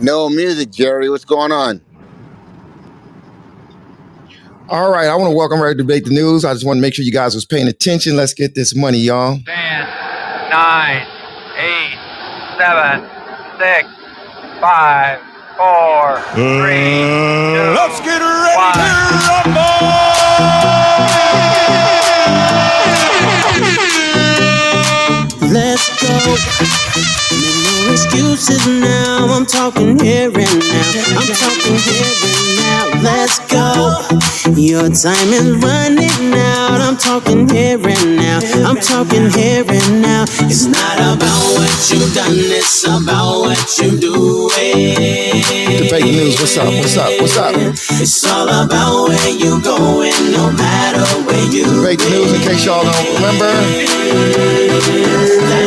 No music, Jerry. What's going on? All right, I want to welcome right to debate the news. I just want to make sure you guys was paying attention. Let's get this money, y'all. Ten, nine, eight, seven, six, five, four, three, uh, two, Let's get ready one. to rumble! Let's go. Make no excuses now. I'm talking here and now. I'm talking here and now. Let's go. Your time is running out. I'm talking here and now. I'm talking here and now. It's not about what you've done, it's about what you do. The news. What's up? What's up? What's up? It's all about where you going, no matter where you the news. In case y'all don't remember,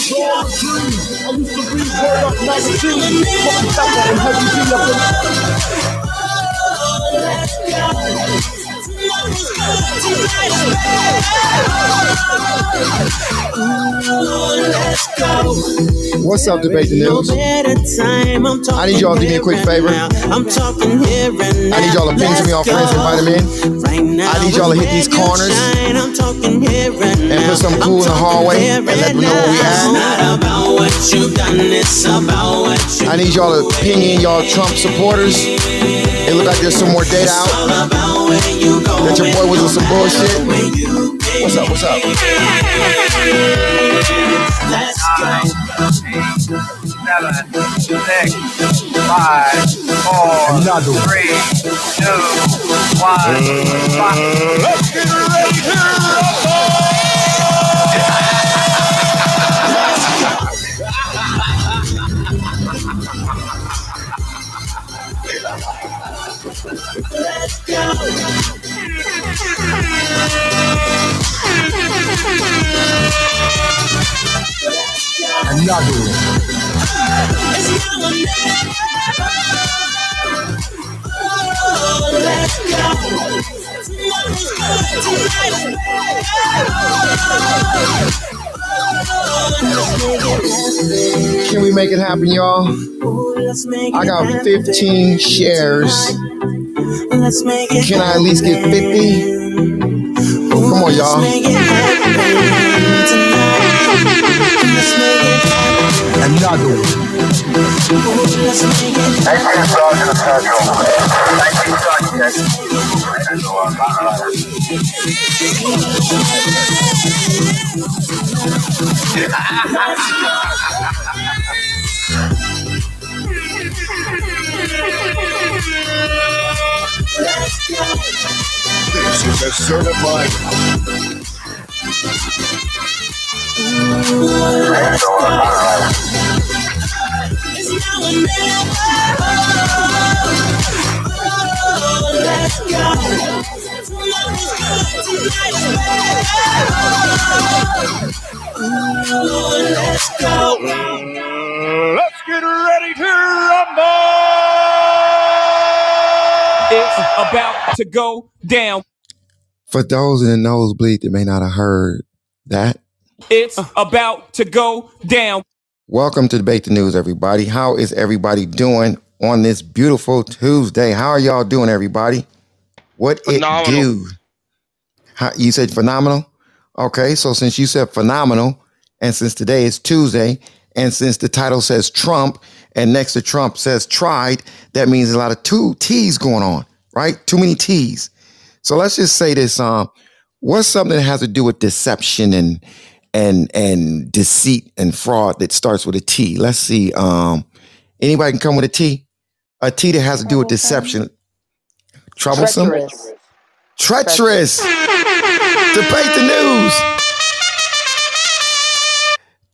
Let's go. Let's go. What's up? Debate the news. I'm need y'all to do me a quick favor. I need y'all to ping some of y'all friends, invite them in. I need y'all to hit these corners and, put I'm cool in the hallway and let them know where we at. I need y'all to ping in y'all Trump supporters. It look like there's some more data out all about where you going. that your boy was in some bullshit. Where you been. What's up? What's up? Let's go. seven, six, five, four, three, two, one. Five. Let's get ready to rumble! Let's go. It's now. Oh, let's go. Tomorrow's good, tonight's better. Can we make it happen, y'all? Ooh, let's make I got 15 shares. Tonight. Let's make it Can I at least get 50? Ooh, Come on, y'all. make it happen tonight. Let's make. This is a certified It's now. Oh, let's go. Ooh, let's go. Let's get ready to rumble! It's about to go down. For those in the nosebleed that may not have heard that, It's about to go down. welcome to Debate the News, everybody. How is everybody doing on this beautiful Tuesday? How are y'all doing, everybody? What it do? How, you said phenomenal? Okay, so since you said phenomenal, and since today is Tuesday, and since the title says Trump, and next to Trump says tried, that means a lot of two T's going on, right? Too many T's. So let's just say this: um, what's something that has to do with deception and and and deceit and fraud that starts with a T? Let's see. Um, anybody can come with a T. A T that has to do with deception. Troublesome. Treacherous. Treacherous. Debate the news.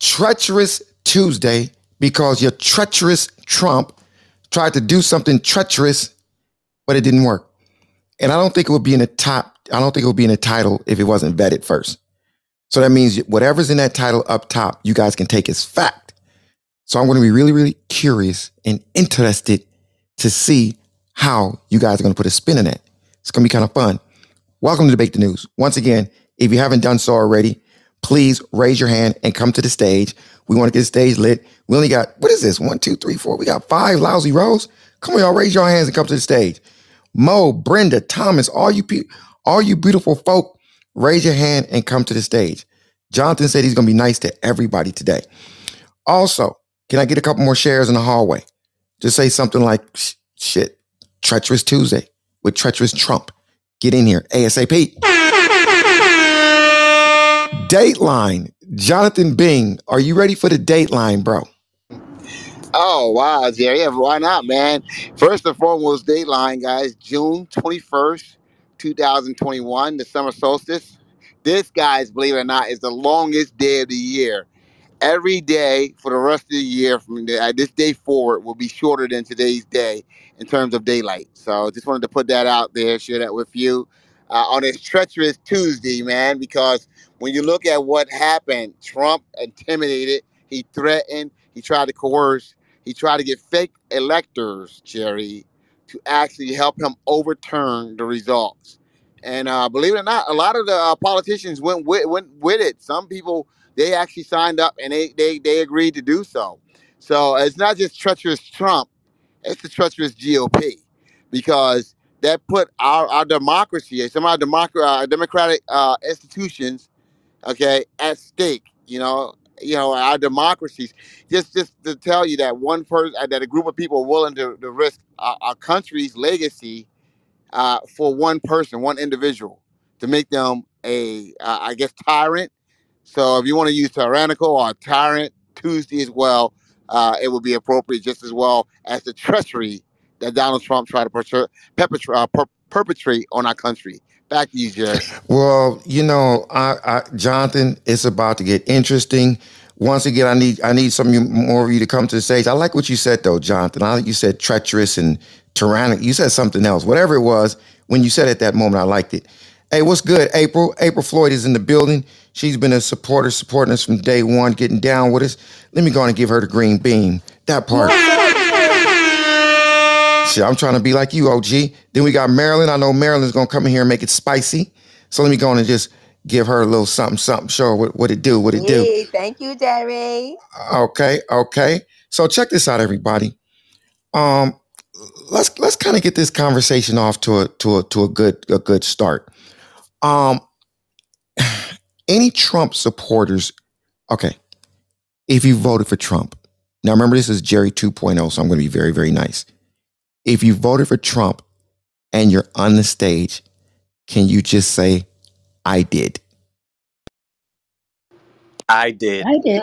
Treacherous Tuesday because you're treacherous Trump. tried to do something treacherous, but it didn't work. And I don't think it would be in the top. I don't think it would be in the title if it wasn't vetted first. So that means whatever's in that title up top, you guys can take as fact. So I'm going to be really, really curious and interested to see how you guys are going to put a spin in it. It's going to be kind of fun. Welcome to Debate the News. Once again, if you haven't done so already, please raise your hand and come to the stage. We want to get the stage lit. We only got, what is this? One, two, three, four. We got five lousy rows. Come on, y'all, raise your hands and come to the stage. Mo, Brenda, Thomas, all you people, all you beautiful folk, raise your hand and come to the stage. Jonathan said he's going to be nice to everybody today. Also, can I get a couple more shares in the hallway? Just say something like, shit, Treacherous Tuesday with Treacherous Trump. Get in here ASAP. Dateline. Jonathan Bing, are you ready for the Dateline, bro? Oh wow, Jerry. Yeah, why not, man? First and foremost, Dateline, guys. June twenty first, two thousand twenty one, the summer solstice. This, guys, believe it or not, is the longest day of the year every day for the rest of the year from uh, this day forward will be shorter than today's day in terms of daylight. So just wanted to put that out there, share that with you uh, on this treacherous Tuesday, man, because when you look at what happened, Trump intimidated, he threatened, he tried to coerce, he tried to get fake electors, Jerry, to actually help him overturn the results. And uh, believe it or not, a lot of the uh, politicians went with, went with it. Some people they actually signed up and they they they agreed to do so. So it's not just treacherous Trump; it's the treacherous GOP because that put our, our democracy, some of our democ- uh, democratic uh, institutions, okay, at stake. You know, you know our democracies. Just just to tell you that one person, uh, that a group of people are willing to, to risk our, our country's legacy uh, for one person, one individual, to make them a, uh, I guess, tyrant so if you want to use tyrannical or tyrant Tuesday as well, uh, it would be appropriate just as well as the treachery that Donald Trump tried to uh, per- perpetrate on our country. Back to you, Jerry. Well, you know, I, I, Jonathan, it's about to get interesting. Once again, I need I need some more of you to come to the stage. I like what you said though, Jonathan. I like you said treacherous and tyrannical. You said something else. Whatever it was, when you said it at that moment, I liked it. Hey, what's good, April? April Floyd is in the building. She's been a supporter, supporting us from day one, getting down with us. Let me go on and give her the green bean. That part. Shit, I'm trying to be like you, OG. Then we got Marilyn. I know Marilyn's gonna come in here and make it spicy. So let me go on and just give her a little something, something. Show her what, what it do, what it do. Yay, thank you, Jerry. Okay, okay. So check this out, everybody. Um, let's let's kind of get this conversation off to a to a to a good a good start. Um, any Trump supporters, okay, if you voted for Trump, now remember this is Jerry 2.0, so I'm going to be very, very nice. If you voted for Trump and you're on the stage, can you just say, I did? I did. I did.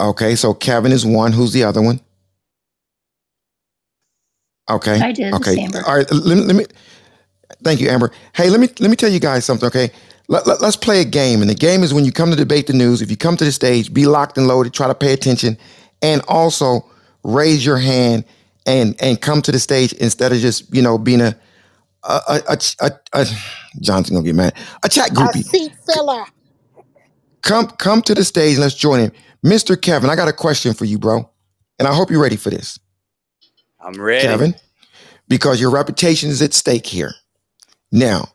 Okay, so Kevin is one. Who's the other one? Okay. I did. Okay. All right. Let, let me. Thank you, Amber. Hey, let me let me tell you guys something. Okay, let, let, us play a game. And the game is when you come to debate the news, if you come to the stage, be locked and loaded, try to pay attention, and also raise your hand and and come to the stage instead of just, you know, being a a a, a, a Johnson gonna get mad. A chat groupie. A seat filler. Come come to the stage. Let's join him. Mr. Kevin, I got a question for you, bro. And I hope you're ready for this. I'm ready. Kevin, because your reputation is at stake here. Now,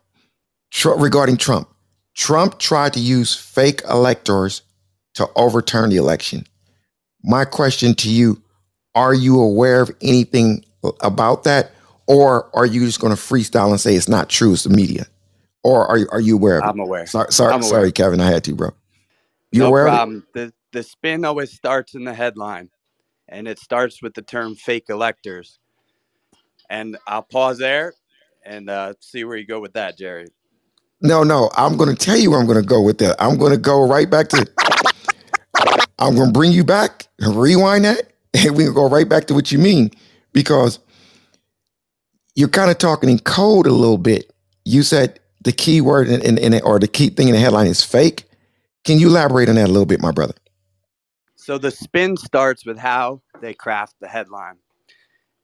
tr- regarding Trump, Trump tried to use fake electors to overturn the election. My question to you are you aware of anything about that? Or are you just going to freestyle and say it's not true? It's the media. Or are you, are you aware of I'm it? aware. Sorry, sorry, I'm aware. sorry, Kevin. I had to, bro. You no aware problem. The, the spin always starts in the headline, and it starts with the term fake electors. And I'll pause there and uh, see where you go with that, Jerry. No, no, I'm going to tell you where I'm going to go with that. I'm going to go right back to. I'm going to bring you back, and rewind that, and we can go right back to what you mean because you're kind of talking in code a little bit. You said the key word in, in, in it, or the key thing in the headline is fake. Can you elaborate on that a little bit, my brother? So the spin starts with how they craft the headline.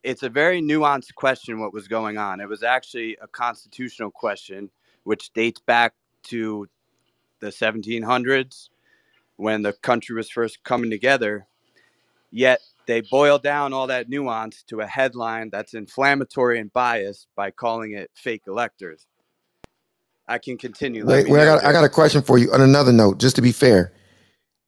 it's a very nuanced question what was going on. It was actually a constitutional question, which dates back to the 1700s when the country was first coming together. Yet they boil down all that nuance to a headline that's inflammatory and biased by calling it fake electors. I can continue. Wait, wait I got I got a question for you. On another note, just to be fair,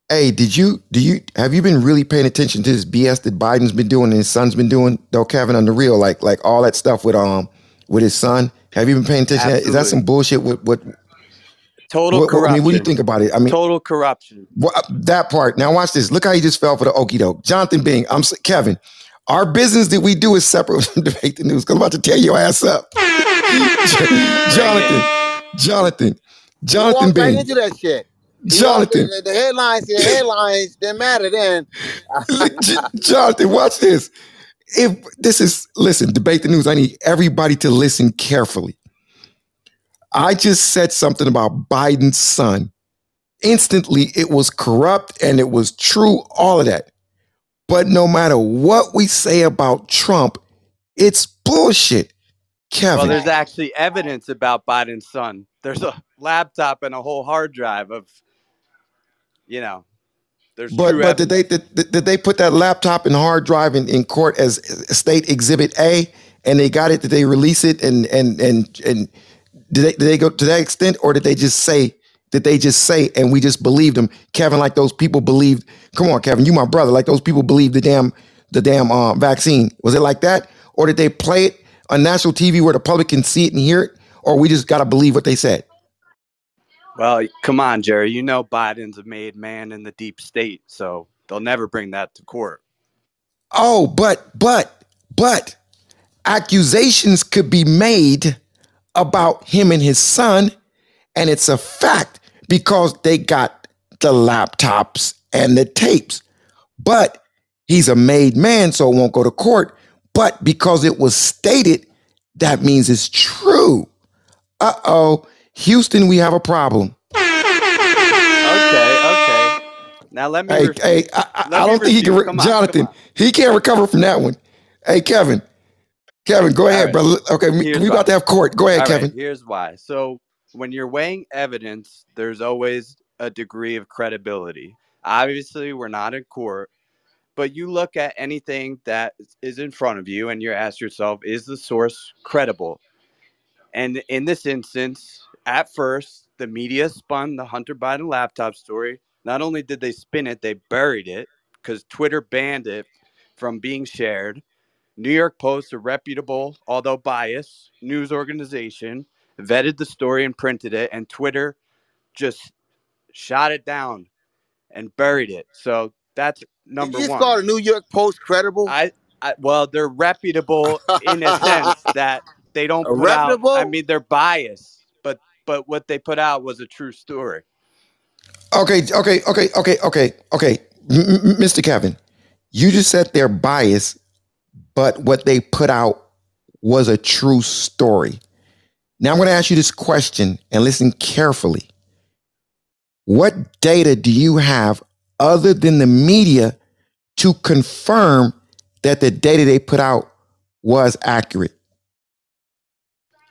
hey, did you do you have you been really paying attention to this BS that Biden's been doing and his son's been doing? Though Kevin on the real, like like all that stuff with um with his son. Have you been paying attention? Is that some bullshit? With what? Total what, corruption. I mean, what do you think about it? I mean, total corruption. Well, uh, that part. Now watch this. Look how he just fell for the okey doke. Jonathan Bing. I'm Kevin. Our business that we do is separate from debate the news. Cause I'm about to tear your ass up, Jonathan. Jonathan. Jonathan Walk right Bing. into that shit. You Jonathan. know, the, the headlines, the headlines didn't matter then. Jonathan, watch this. If this is listen, debate the news. I need everybody to listen carefully. I just said something about Biden's son. Instantly, it was corrupt and it was true, all of that. But no matter what we say about Trump, it's bullshit. Kevin. Well, there's actually evidence about Biden's son. There's a laptop and a whole hard drive of, you know, there's but but did they did, did they put that laptop and hard drive in, in court as state exhibit A and they got it did they release it and and and and did they did they go to that extent or did they just say did they just say and we just believed them Kevin like those people believed come on Kevin you my brother like those people believed the damn the damn uh, vaccine was it like that or did they play it on national TV where the public can see it and hear it or we just got to believe what they said Well, come on, Jerry. You know Biden's a made man in the deep state, so they'll never bring that to court. Oh, but, but, but accusations could be made about him and his son, and it's a fact because they got the laptops and the tapes. But he's a made man, so it won't go to court. But because it was stated, that means it's true. Uh oh. Houston, we have a problem. Okay, okay. Now let me. Hey, refute- hey, I, I, I don't think he can. Re- on, Jonathan, on. he can't recover from that one. Hey, Kevin, Kevin, go ahead, right. brother. Okay, we, Here's we why. about to have court. Go ahead, All right, Kevin. here's why. So when you're weighing evidence, there's always a degree of credibility. Obviously, we're not in court, but you look at anything that is in front of you and you ask yourself, is the source credible? And in this instance, at first, the media spun the Hunter Biden laptop story. Not only did they spin it, they buried it because Twitter banned it from being shared. New York Post, a reputable, although biased, news organization, vetted the story and printed it, and Twitter just shot it down and buried it. So that's number one. you just one. call the New York Post credible? I, I well, they're reputable in a sense that they don't put out. I mean, they're biased, but but what they put out was a true story. Okay, okay, okay, okay, okay, okay. M- Mr. Kevin, you just said they're biased, but what they put out was a true story. Now I'm going to ask you this question and listen carefully. What data do you have other than the media to confirm that the data they put out was accurate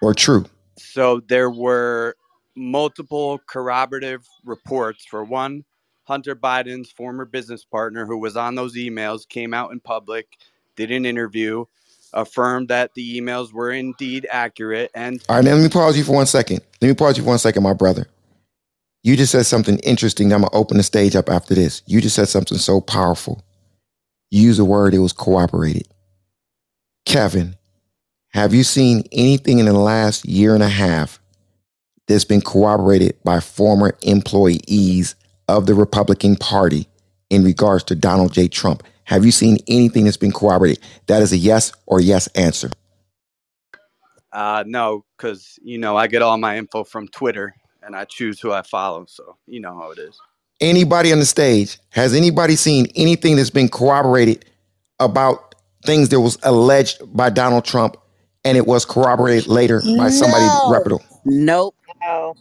or true? So there were multiple corroborative reports. For one, Hunter Biden's former business partner, who was on those emails, came out in public, did an interview, affirmed that the emails were indeed accurate, and All right, now let me pause you for one second. Let me pause you for one second, my brother. You just said something interesting. I'm gonna open the stage up after this. You just said something so powerful. You used a word, it was cooperated. Kevin, have you seen anything in the last year and a half that's been corroborated by former employees of the Republican Party in regards to Donald J. Trump? Have you seen anything that's been corroborated? That is a yes or yes answer. uh, no, because you know I get all my info from Twitter, and I choose who I follow. So you know how it is. anybody on the stage has anybody seen anything that's been corroborated about things that was alleged by Donald Trump and it was corroborated later by somebody No. reputable? Nope. No.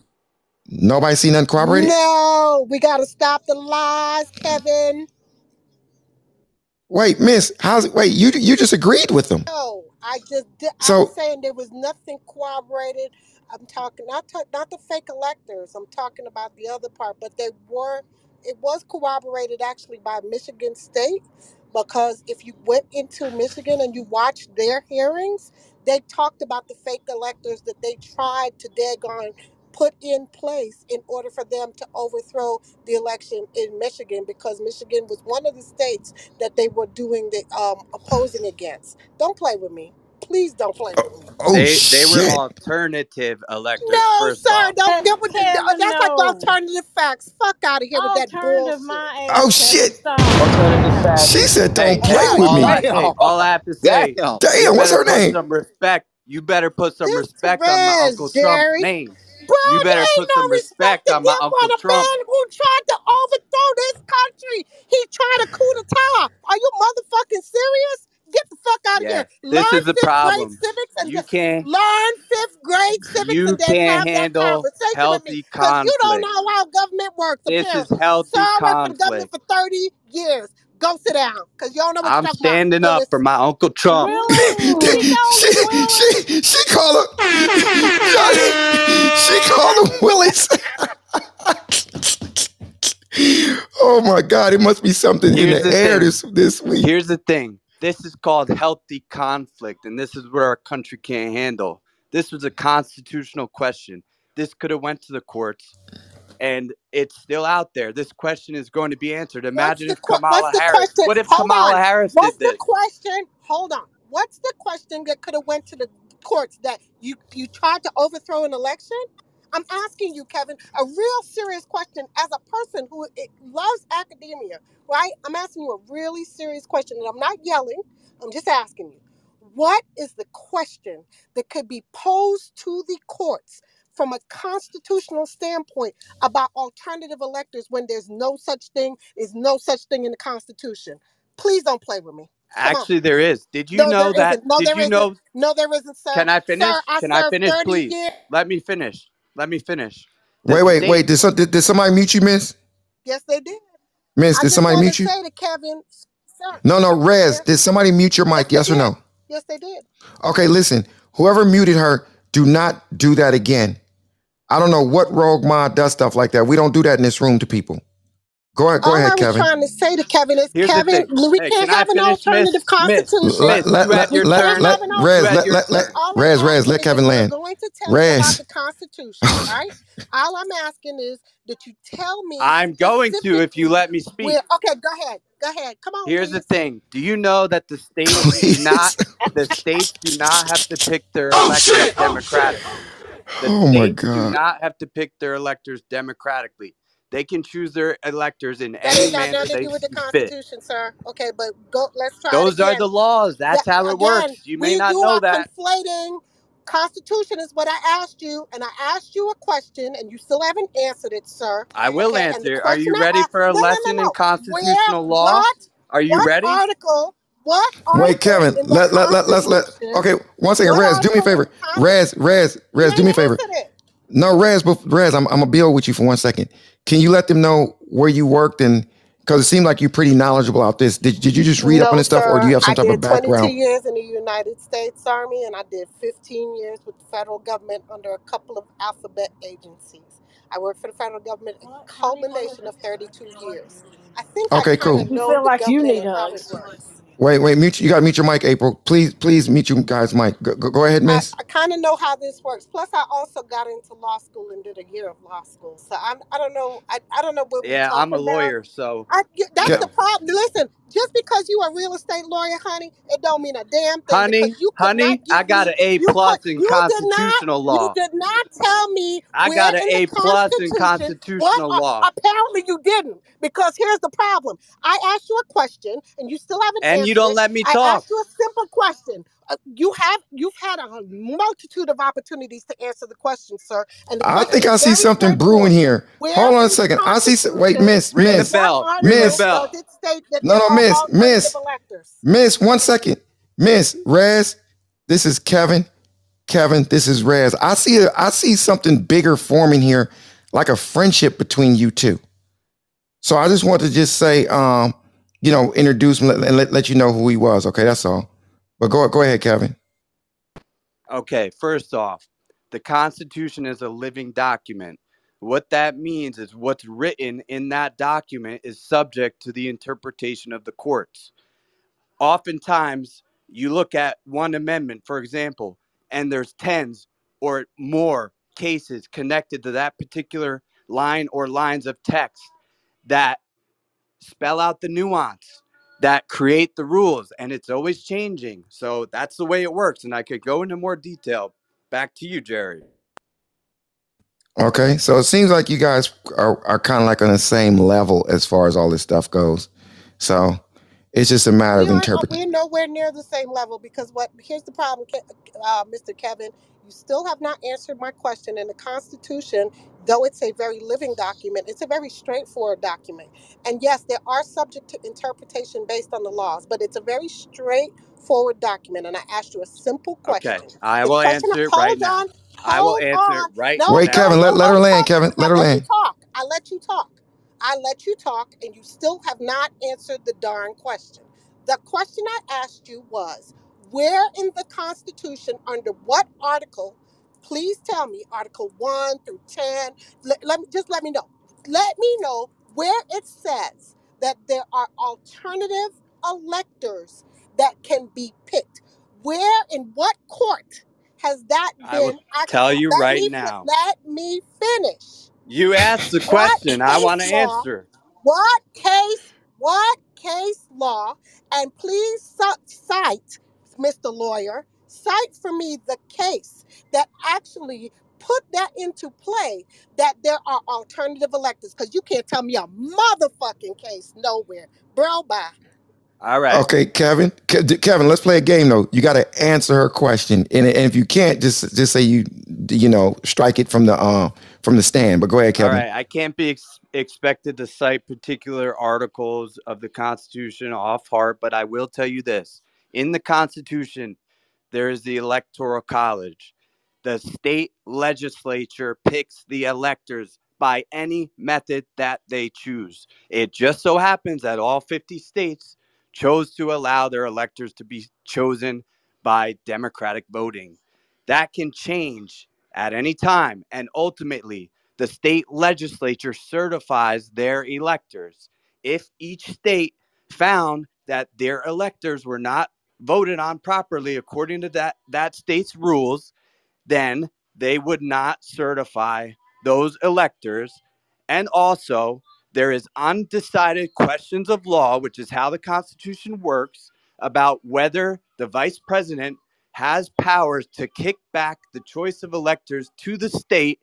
Nobody seen nothing corroborated? No, we gotta stop the lies, Kevin. Wait, Miss, how's it? Wait, you you just agreed with them. No, I just. So- I'm saying there was nothing corroborated. I'm talking not not the fake electors. I'm talking about the other part, but they were. It was corroborated actually by Michigan State because if you went into Michigan and you watched their hearings, they talked about the fake electors that they tried to daggone put in place in order for them to overthrow the election in Michigan because Michigan was one of the states that they were doing the um, opposing against. Don't play with me. Please don't play with me. Oh they shit! they were alternative electors. No, first sir. off. Don't get with the, Kevin, that's like no. alternative facts. Fuck out of here with that Alternative bullshit. my Oh, ass. Kevin. shit. Stop. Alternative facts. she said, Hey, "Don't play Damn. with all me." I, Damn. hey, all I have to say, Damn. you Damn, what's better her put name? some respect. You better put some This respect on my Perez, Uncle Trump's Jerry. name. Bro, You there better ain't put no some respect respect on my Uncle a Trump. man who tried to overthrow this country. He tried to coup d'etat. Are you motherfucking serious? Get the fuck out of Yeah, here. this Learn is the fifth grade problem. civics and You can't learn fifth grade civics you and can't handle healthy Because you don't know how government works, This is healthy Sir, I worked for the government for 30 years. Go sit down. Because you don't know what I'm you're talking about. standing up for listen. my Uncle Trump. Willie, we know she, you, she she called her. she called him Willis. oh my God! It must be something in Here's the, the air thing. this this week. Here's the thing. This is called healthy conflict, and this is what our country can't handle. This was a constitutional question. This could have went to the courts, and it's still out there. This question is going to be answered. Imagine if Kamala what's the Harris. question? What if Hold Kamala on. Harris What's did the question? Hold on. What's the question that could have went to the courts that you you tried to overthrow an election? I'm asking you, Kevin, a real serious question as a person who i- loves academia, right? I'm asking you a really serious question, and I'm not yelling. I'm just asking you. What is the question that could be posed to the courts from a constitutional standpoint about alternative electors when there's no such thing, is no such thing in the Constitution? Please don't play with me. Come on. Actually, there is. Did you No, there know that? isn't. No, Did there you isn't. know? No, there isn't, sir. Can I finish? Sir, I Can I served finish, 30 please? years. Let me finish. Let me finish. The Wait, wait, state. wait. Did, some, did, did somebody mute you, Miss? Yes, they did. Miss, I did just somebody want mute to you? say to Kevin, sir. No, no, Rez. Yes, Did somebody mute your yes, mic? they Yes or did. no? Yes, they did. Okay, listen. Whoever muted her, do not do that again. I don't know what rogue mod does stuff like that. We don't do that in this room to people. Go ahead, go All ahead, I was Kevin. trying to say to Kevin is, Here's Kevin, we Hey, can't can have an alternative Miss, constitution. Let, Miss, let, you had let, let, can't let, have an You Rez, let, let, let, I'm Rez, Rez, let Kevin land. going to tell me about the Constitution, right? All I'm asking is that you tell me I'm going to if you let me speak. where. Okay, go ahead. Go ahead. Come on, Here's the thing. Do you know that the states do not the states do not have to pick their oh, electors democratically. The Oh my states do God. not have to pick their electors democratically. They can choose their electors in That any ain't got manner nothing to do with the see fit. Constitution, sir. Okay, but go. Let's try it Those are the laws. That's That how it again, works. You may we not you know are that. conflating. Constitution is what I asked you, and I asked you a question, and you still haven't answered it, sir. I will Okay, and the answer. Are question you I ready asked, for a no, no, lesson no, in no. Where, constitutional law? what, Are you what ready? article, what Wait, Kevin, let, let, let, let's let, Constitution, okay, one second. what Rez, do me a favor. the Constitution, Rez, Rez, Rez, do me a favor. No, Rez, but Rez, I'm, I'm gonna build with you for one second. Can you let them know where you worked and because it seemed like you're pretty knowledgeable about this. Did, did you just read up on No, this stuff or do sir. you have some I type of did 22 background? years in the United States Army, and I did 15 years with the federal government under a couple of alphabet agencies. I worked for the federal government, a culmination of 32 years. I think I Okay, kind of cool. You know feel the like you government need and how it hugs. works. Wait, wait, mute you gotta mute your mic, April. Please, please mute you guys' mic. Go, go, go ahead, I, miss. I kind of know how this works. Plus, I also got into law school and did a year of law school. So I'm, I don't know. I, I don't know what we're Yeah, I'm a talking about. lawyer, so I, yeah, that's Ke- the problem. Listen, just because you are a real estate lawyer, honey, it don't mean a damn thing Honey, because you could honey, not I give got me an A you could plus in you did not constitutional you law. did not tell me I where got an in the A plus in Constitution what constitutional are, law. apparently you didn't because here's the problem. I asked you a question and you still haven't And you don't let me I talk. asked you a simple question. Uh, you have you've had a multitude of opportunities to answer the question, sir. And the I question think is I see very something brewing straightforward. here. Where Hold on a in the second. I see. s- Wait, Constitution miss, Ring the miss, what bell. Ring the article miss. bell. does state that No, there no, are miss, alternative miss, electors? miss. One second, miss. Rez, this is Kevin. Kevin, this is Rez. I see. A, I see something bigger forming here, like a friendship between you two. So I just want to just say, um, you know, introduce him and let, let you know who he was. Okay, that's all. But go go ahead, Kevin. Okay, first off, the Constitution is a living document. What that means is what's written in that document is subject to the interpretation of the courts. Oftentimes, you look at one amendment, for example, and there's tens or more cases connected to that particular line or lines of text that spell out the nuance that create the rules and it's always changing so that's the way it works and i could go into more detail back to you jerry Okay, so it seems like you guys are, are kind of like on the same level as far as all this stuff goes. So it's just a matter We of are interpreting. we're nowhere near the same level because what here's the problem, Ke- uh, Mr. Kevin. You still have not answered my question. In the Constitution, though it's a very living document, it's a very straightforward document. And yes, there are subject to interpretation based on the laws, but it's a very straightforward document. And I asked you a simple okay question. i The will question, answer it right hold now on, i will hold answer it on. right No, Wait, now Kevin, let, let her nobody land, talking. Kevin. I Let her let you land. talk. I let you talk. I let you talk, and you still have not answered the darn question. The question I asked you was where in the Constitution, under what article, please tell me, Article 1 through 10, let, let me just let me know. Let me know where it says that there are alternative electors that can be picked. Where in what court has that been i will been actually? tell you Let right me fi- now let me finish. you asked the What question i want to law answer what case, what case law, and please ci- cite, Mr. Lawyer, cite for me the case that actually put that into play that there are alternative electors because you can't tell me a motherfucking case nowhere. Bro, bye. all right Okay, Kevin. Ke- Kevin, let's play a game though. You got to answer her question, and, and if you can't, just just say you you know strike it from the um from the stand. But go ahead, All Kevin. right, I can't be ex- expected to cite particular articles of the Constitution off heart, but I will tell you this. In the Constitution, there is the Electoral College. The state legislature picks the electors by any method that they choose. It just so happens that all 50 states chose to allow their electors to be chosen by democratic voting. That can change at any time, and ultimately, the state legislature certifies their electors. If each state found that their electors were not voted on properly according to that, that state's rules, then they would not certify those electors. And also, there is undecided questions of law, which is how the Constitution works, about whether the vice president has powers to kick back the choice of electors to the state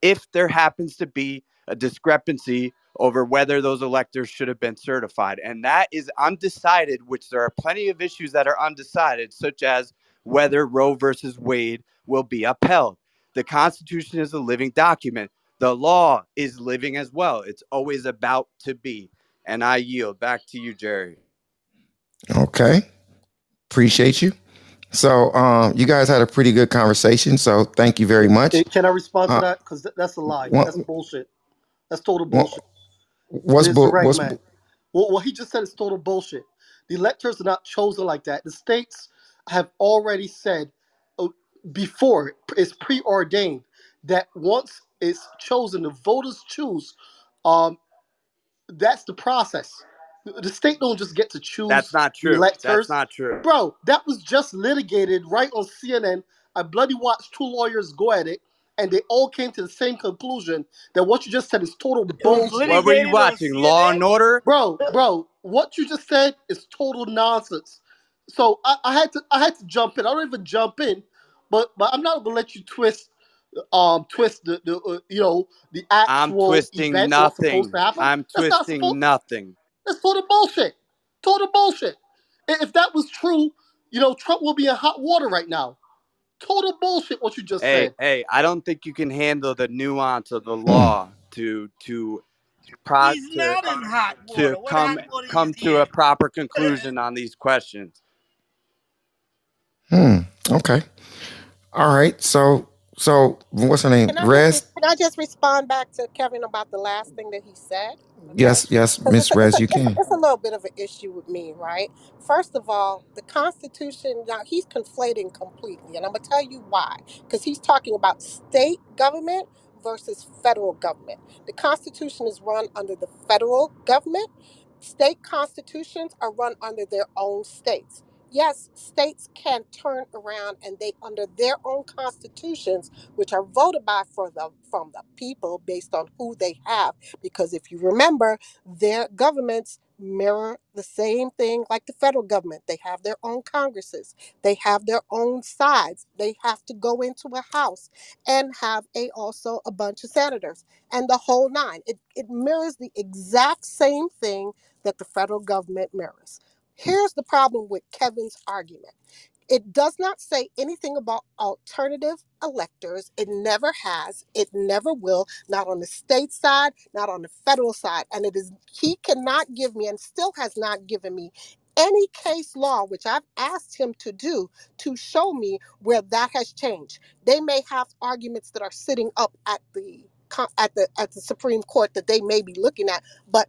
if there happens to be a discrepancy over whether those electors should have been certified. And that is undecided, which there are plenty of issues that are undecided, such as whether Roe versus Wade will be upheld. The Constitution is a living document. The law is living as well. It's always about to be. And I yield back to you, Jerry. Okay, appreciate you. So um, you guys had a pretty good conversation. So thank you very much. Can I respond to Uh, that? Because that's a lie. what, That's bullshit. That's total what bullshit. What's It's bu- direct, what's man. bu- What, what he just said is total bullshit. The electors are not chosen like that. The states have already said uh, before it's preordained that once it's chosen, the voters choose. Um, that's the process. The state don't just get to choose That's choose not the true. That's electors. not true. Bro, that was just litigated right on CNN. I bloody watched two lawyers go at it, and they all came to the same conclusion that what you just said is total bullshit. What were you watching? Law and Order? Bro, bro, what you just said is total nonsense. So I, I had to I had to jump in. I don't even jump in, but but I'm not gonna let you twist um twist the, the uh, you know the actual. I'm twisting events to nothing. I'm That's not twisting supposed nothing. that's total bullshit. Total bullshit. If that was true, you know, Trump will be in hot water right now. Total bullshit what you just Hey, said. hey, I don't think you can handle the nuance of the law to to pro He's to not in hot to water. What come hot water come is he to a proper conclusion on these questions. Hmm. Okay. All right. So so what's her name? Can I just can I just respond back to Kevin about the last thing that he said? Okay. Yes, yes, Because it's Miss a, it's, Rez, a, you it's, a, can. it's a little bit of an issue with me, right? First of all, the Constitution, now he's conflating completely, and I'm going to tell you why. Because he's talking about state government versus federal government. The Constitution is run under the federal government, state constitutions are run under their own states. Yes, states can turn around and they, under their own constitutions, which are voted by for the from the people based on who they have. Because if you remember, their governments mirror the same thing like the federal government. They have their own congresses. They have their own sides. They have to go into a house and have a also a bunch of senators and the whole nine. It it mirrors the exact same thing that the federal government mirrors. Here's the problem with Kevin's argument. It does not say anything about alternative electors. It never has. It never will. Not on the state side, not on the federal side. And it is he cannot give me and still has not given me any case law, which I've asked him to do, to show me where that has changed. They may have arguments that are sitting up at the at the at the Supreme Court that they may be looking at, but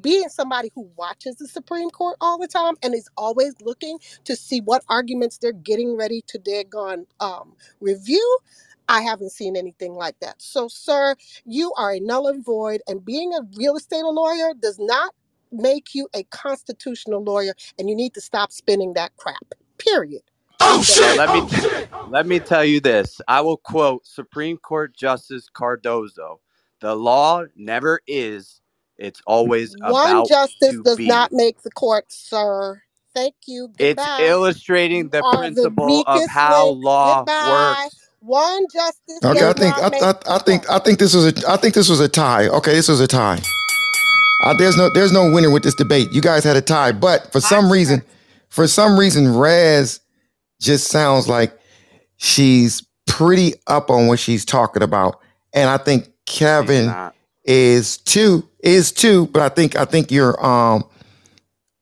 being somebody who watches the Supreme Court all the time and is always looking to see what arguments they're getting ready to daggone um, review, I haven't seen anything like that. So, sir, you are a null and void, and being a real estate lawyer does not make you a constitutional lawyer, and you need to stop spinning that crap. Period. I'm Well, let me t- let me tell you this. I will quote Supreme Court Justice Cardozo: "The law never is; it's always One about justice to does be." not make the court, sir. Thank you. It's illustrating the are the principle of how link. law Goodbye. works. One justice Okay, I does think I, make I, the I think. I think this was a I think this was a tie. Okay, this was a tie. Uh, there's no there's no winner with this debate. You guys had a tie, but for some reason, for some reason, Raz just sounds like she's pretty up on what she's talking about, and I think She's Kevin not. Is two is two, But I think I think you're um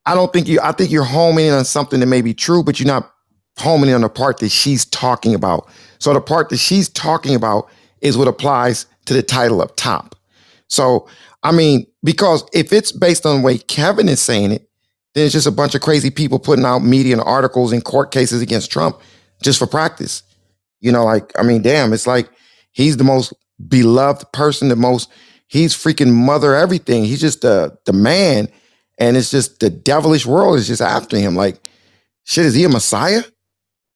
I don't think you I think you're homing in on something that may be true, but you're not homing in on the part that she's talking about. So the part that she's talking about is what applies to the title up top. So I mean, because if it's based on the way Kevin is saying it, then it's just a bunch of crazy people putting out media and articles and court cases against Trump just for practice. You know, like, I mean, damn, it's like he's the most beloved person, the most, he's freaking mother everything. He's just the the man. And it's just the devilish world is just after him. Like, shit, is he a messiah?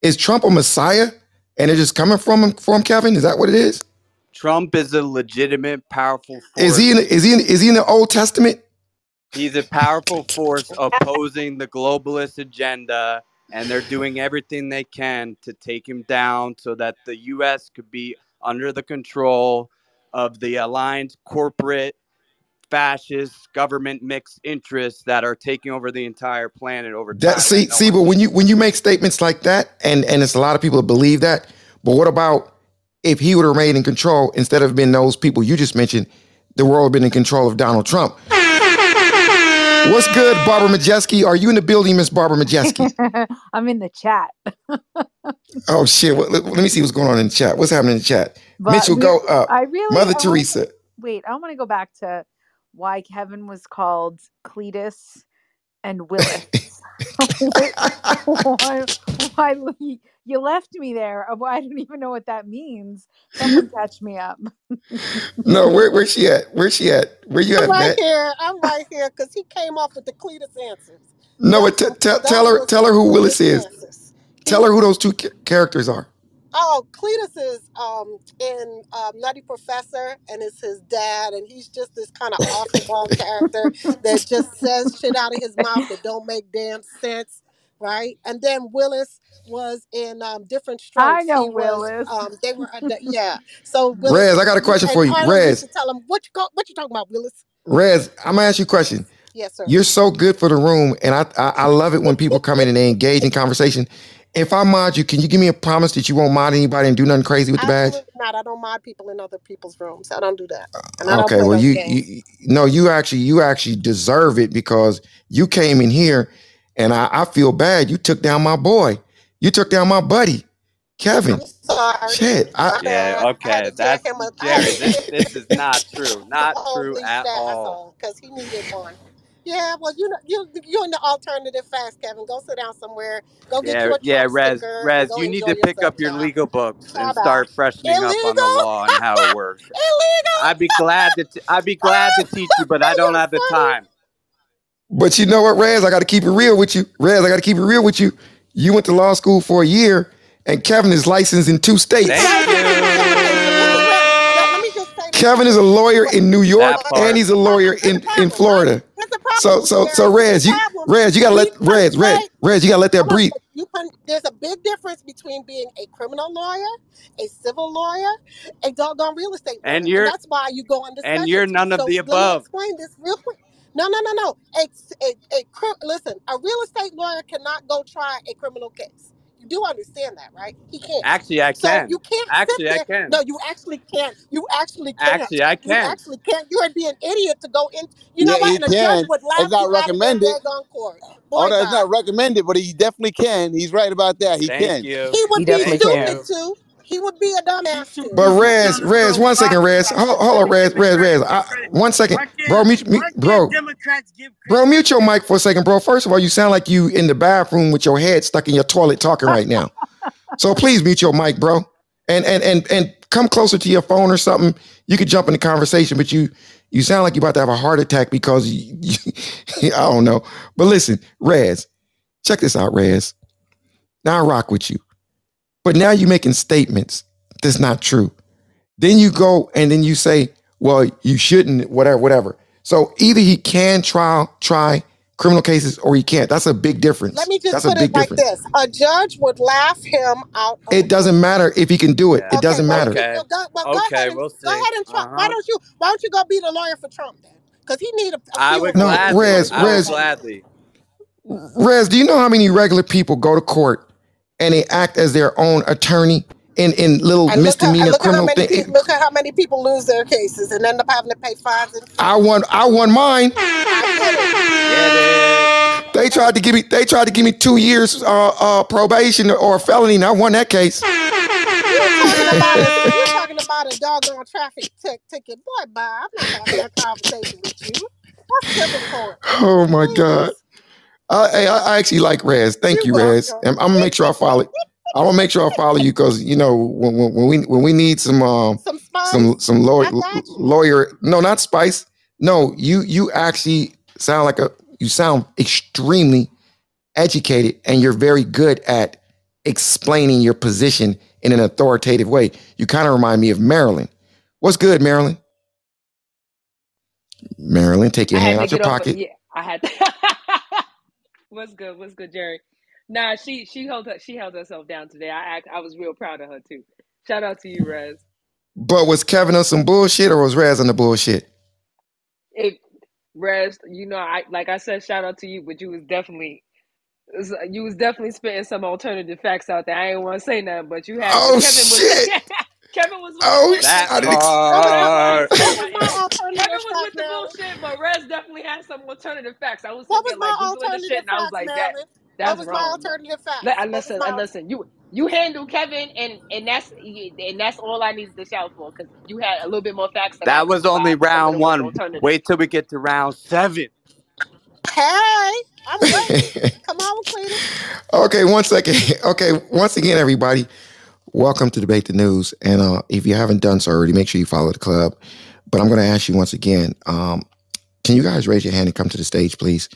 Is Trump a messiah? And it's just coming from him from Kevin? Is that what it is? Trump is a legitimate, powerful Is he in is he in, is he in the Old Testament? He's a powerful force opposing the globalist agenda, and they're doing everything they can to take him down so that the U.S. could be under the control of the aligned corporate fascist government mixed interests that are taking over the entire planet over time. That see no see, but when you when you make statements like that, and and it's a lot of people that believe that. But what about if he would have remained in control instead of being those people you just mentioned? The world would have been in control of Donald Trump. What's good, Barbara Majeski? Are you in the building, Miss Barbara Majeski? I'm in the chat. oh shit! What, let, let me see what's going on in the chat. What's happening in the chat? But Mitchell, we- go up. I really Mother I wanna- Teresa. wait, I want to go back to why Kevin was called Cletus and Willis. why, why you- you left me there? Uh, I don't even know what that means. Someone catch me up. No, where, where's she at? Where's she at? Where you I'm at, right Matt? here. I'm right here because he came off with the Cletus answers. No, but t- t- tell her tell her who Willis is. Tell her who those two ca- characters are. Oh, Cletus is um, in um, Nutty Professor, and it's his dad, and he's just this kind of off the wall character that just says shit out of his mouth that don't make damn sense, right? And then Willis was in um, Diff'rent Strokes. I know He was, Willis. um, they were, under, yeah. So Willis, Rez, I got a question and for you. Arnold Rez. to tell him what you go, what you talking about, Willis? Rez, I'm gonna ask you a question. Yes, sir. You're so good for the room, and I, I I love it when people come in and they engage in conversation. If I mod you, can you give me a promise that you won't mod anybody and do nothing crazy with the badge? Absolutely not. I don't mod people in other people's rooms. I don't do that. And I don't Okay, play well those you, games. you no, you actually you actually deserve it because you came in here, and I, I feel bad. You took down my boy. You took down my buddy. Kevin. Sorry. Shit. I, My Yeah, bad. I had okay. to tell That's him a- I Jerry. had to This this is not true. Not true leash at all. saw because he needed one. Yeah, well, you know, you you in the alternative fast, Kevin. Go sit down somewhere. Go get you Yeah, a yeah, Trump Rez, sticker and Rez, go you need enjoy to pick yourself, up your child. legal books Bye and bye. start freshening up on the Illegal? law and how it works. Illegal? I'd be glad to t- I'd be oh, glad to teach you, but I don't have the time. but you know what, Rez? I got to keep it real with you. Rez, I got to keep it real with you. You went to law school for a year, and Kevin is licensed in two states. Thank Let Kevin is a lawyer in New York, and he's a lawyer in, in Florida. Here's the problem, So so so Jerry. Rez, you Here's. Rez, you gotta let We Rez, Rez, Rez, you gotta let that breathe. You pun- there's a big difference between being a criminal lawyer, a civil lawyer, a doggone real estate lawyer. And you're- that's why you go under and you're none of So the Let above. me explain this real quick. No, no, no, no. A, a, a, cri- listen, a real estate lawyer cannot go try a criminal case. You do understand that, right? He can't. Actually, I So can. you can't Actually, I sit there. can. No, you actually can't. You actually can't. Actually, I You can. actually can't. You would be an idiot to go in. You know Yeah, what? he And a judge can. would laugh It's not you out of their recommended. daggone court. Boy, Oh, that's bye. not recommended, but he definitely can. He's right about that. He Thank can. you. He would He be definitely stupid can. too. He would be a dumbass too. But Rez, Rez, one second, Rez. Hold, hold on, Rez, Rez, Rez. I, one second, bro, mute, mute, bro, bro, mute your mic for a second, bro. First of all, you sound like you in the bathroom with your head stuck in your toilet talking right now. So please mute your mic, bro, and and and and come closer to your phone or something. You could jump in the conversation, but you you sound like you're about to have a heart attack because you, you, I don't know. But listen, Rez, check this out, Rez. Now I rock with you, but now you're making statements that's not true. Then you go and then you say, well, you shouldn't, whatever, whatever. So either he can try try criminal cases or he can't. That's a big difference. Let me just That's a put big it like difference. this: a judge would laugh him out. It doesn't matter if he can do it. Yeah. It doesn't well, matter. Okay. Well, go, well, go Okay, ahead and, we'll go see. ahead and try. Why Uh-huh. don't you? Why don't you go be the lawyer for Trump then? Because he need a, a I few would No, those. gladly. Rez, I would gladly. Rez, do you know how many regular people go to court and they act as their own attorney in, in little And look, how, and misdemeanor look at how criminal many things? people, look at how many people lose their cases and end up having to pay fines and fees. I won I won mine. I Get it. They tried to give me they tried to give me two years uh, uh, probation or a felony, and I won that case. You're talking about a, you're talking about a doggone traffic tick ticket. Boy, bye. I'm not having that conversation with you. That's civil court. Oh my God. Please. I, I, I actually like Rez. Thank you, You're Rez. welcome. I'm, I'm gonna make sure I follow. I'm gonna make sure I follow you because you know when, when, when we when we need some um Some spice. some some lawyer you. lawyer no not spice no you you actually sound like a you sound extremely educated and you're very good at explaining your position in an authoritative way. You kind of remind me of Marilyn. What's good, Marilyn? Marilyn, take your I hand out your pocket. Of, yeah, I had. To What's good? What's good, Jerry? Nah, she she held her, she held herself down today. I act, I was real proud of her too. Shout out to you, Rez. But was Kevin on some bullshit or was Raz on the bullshit? It Rez, you know, I like I said, shout out to you, but you was definitely you was definitely spitting some alternative facts out there. I ain't want to say nothing, but you had Oh, Kevin was shit. Kevin was with Oh, the. That I didn't ex- part. What was my alternative Kevin was with the bullshit, but Rez definitely had some alternative facts. I was What sitting was there my like googling the shit, and I was like, that Marilyn? What that's was my alternative facts? Li- uh, What was listen, my uh, listen. You you handle Kevin, and and that's and that's all I needed to shout for because you had a little bit more facts that I was only provide. Round them one. Wait till we get to round seven. Hey, I'm ready. Come on, Cletus. okay, one second. Okay, once again, everybody, welcome to Debate the News. And uh, if you haven't done so already, make sure you follow the club. But I'm going to ask you once again um, can you guys raise your hand and come to the stage, please?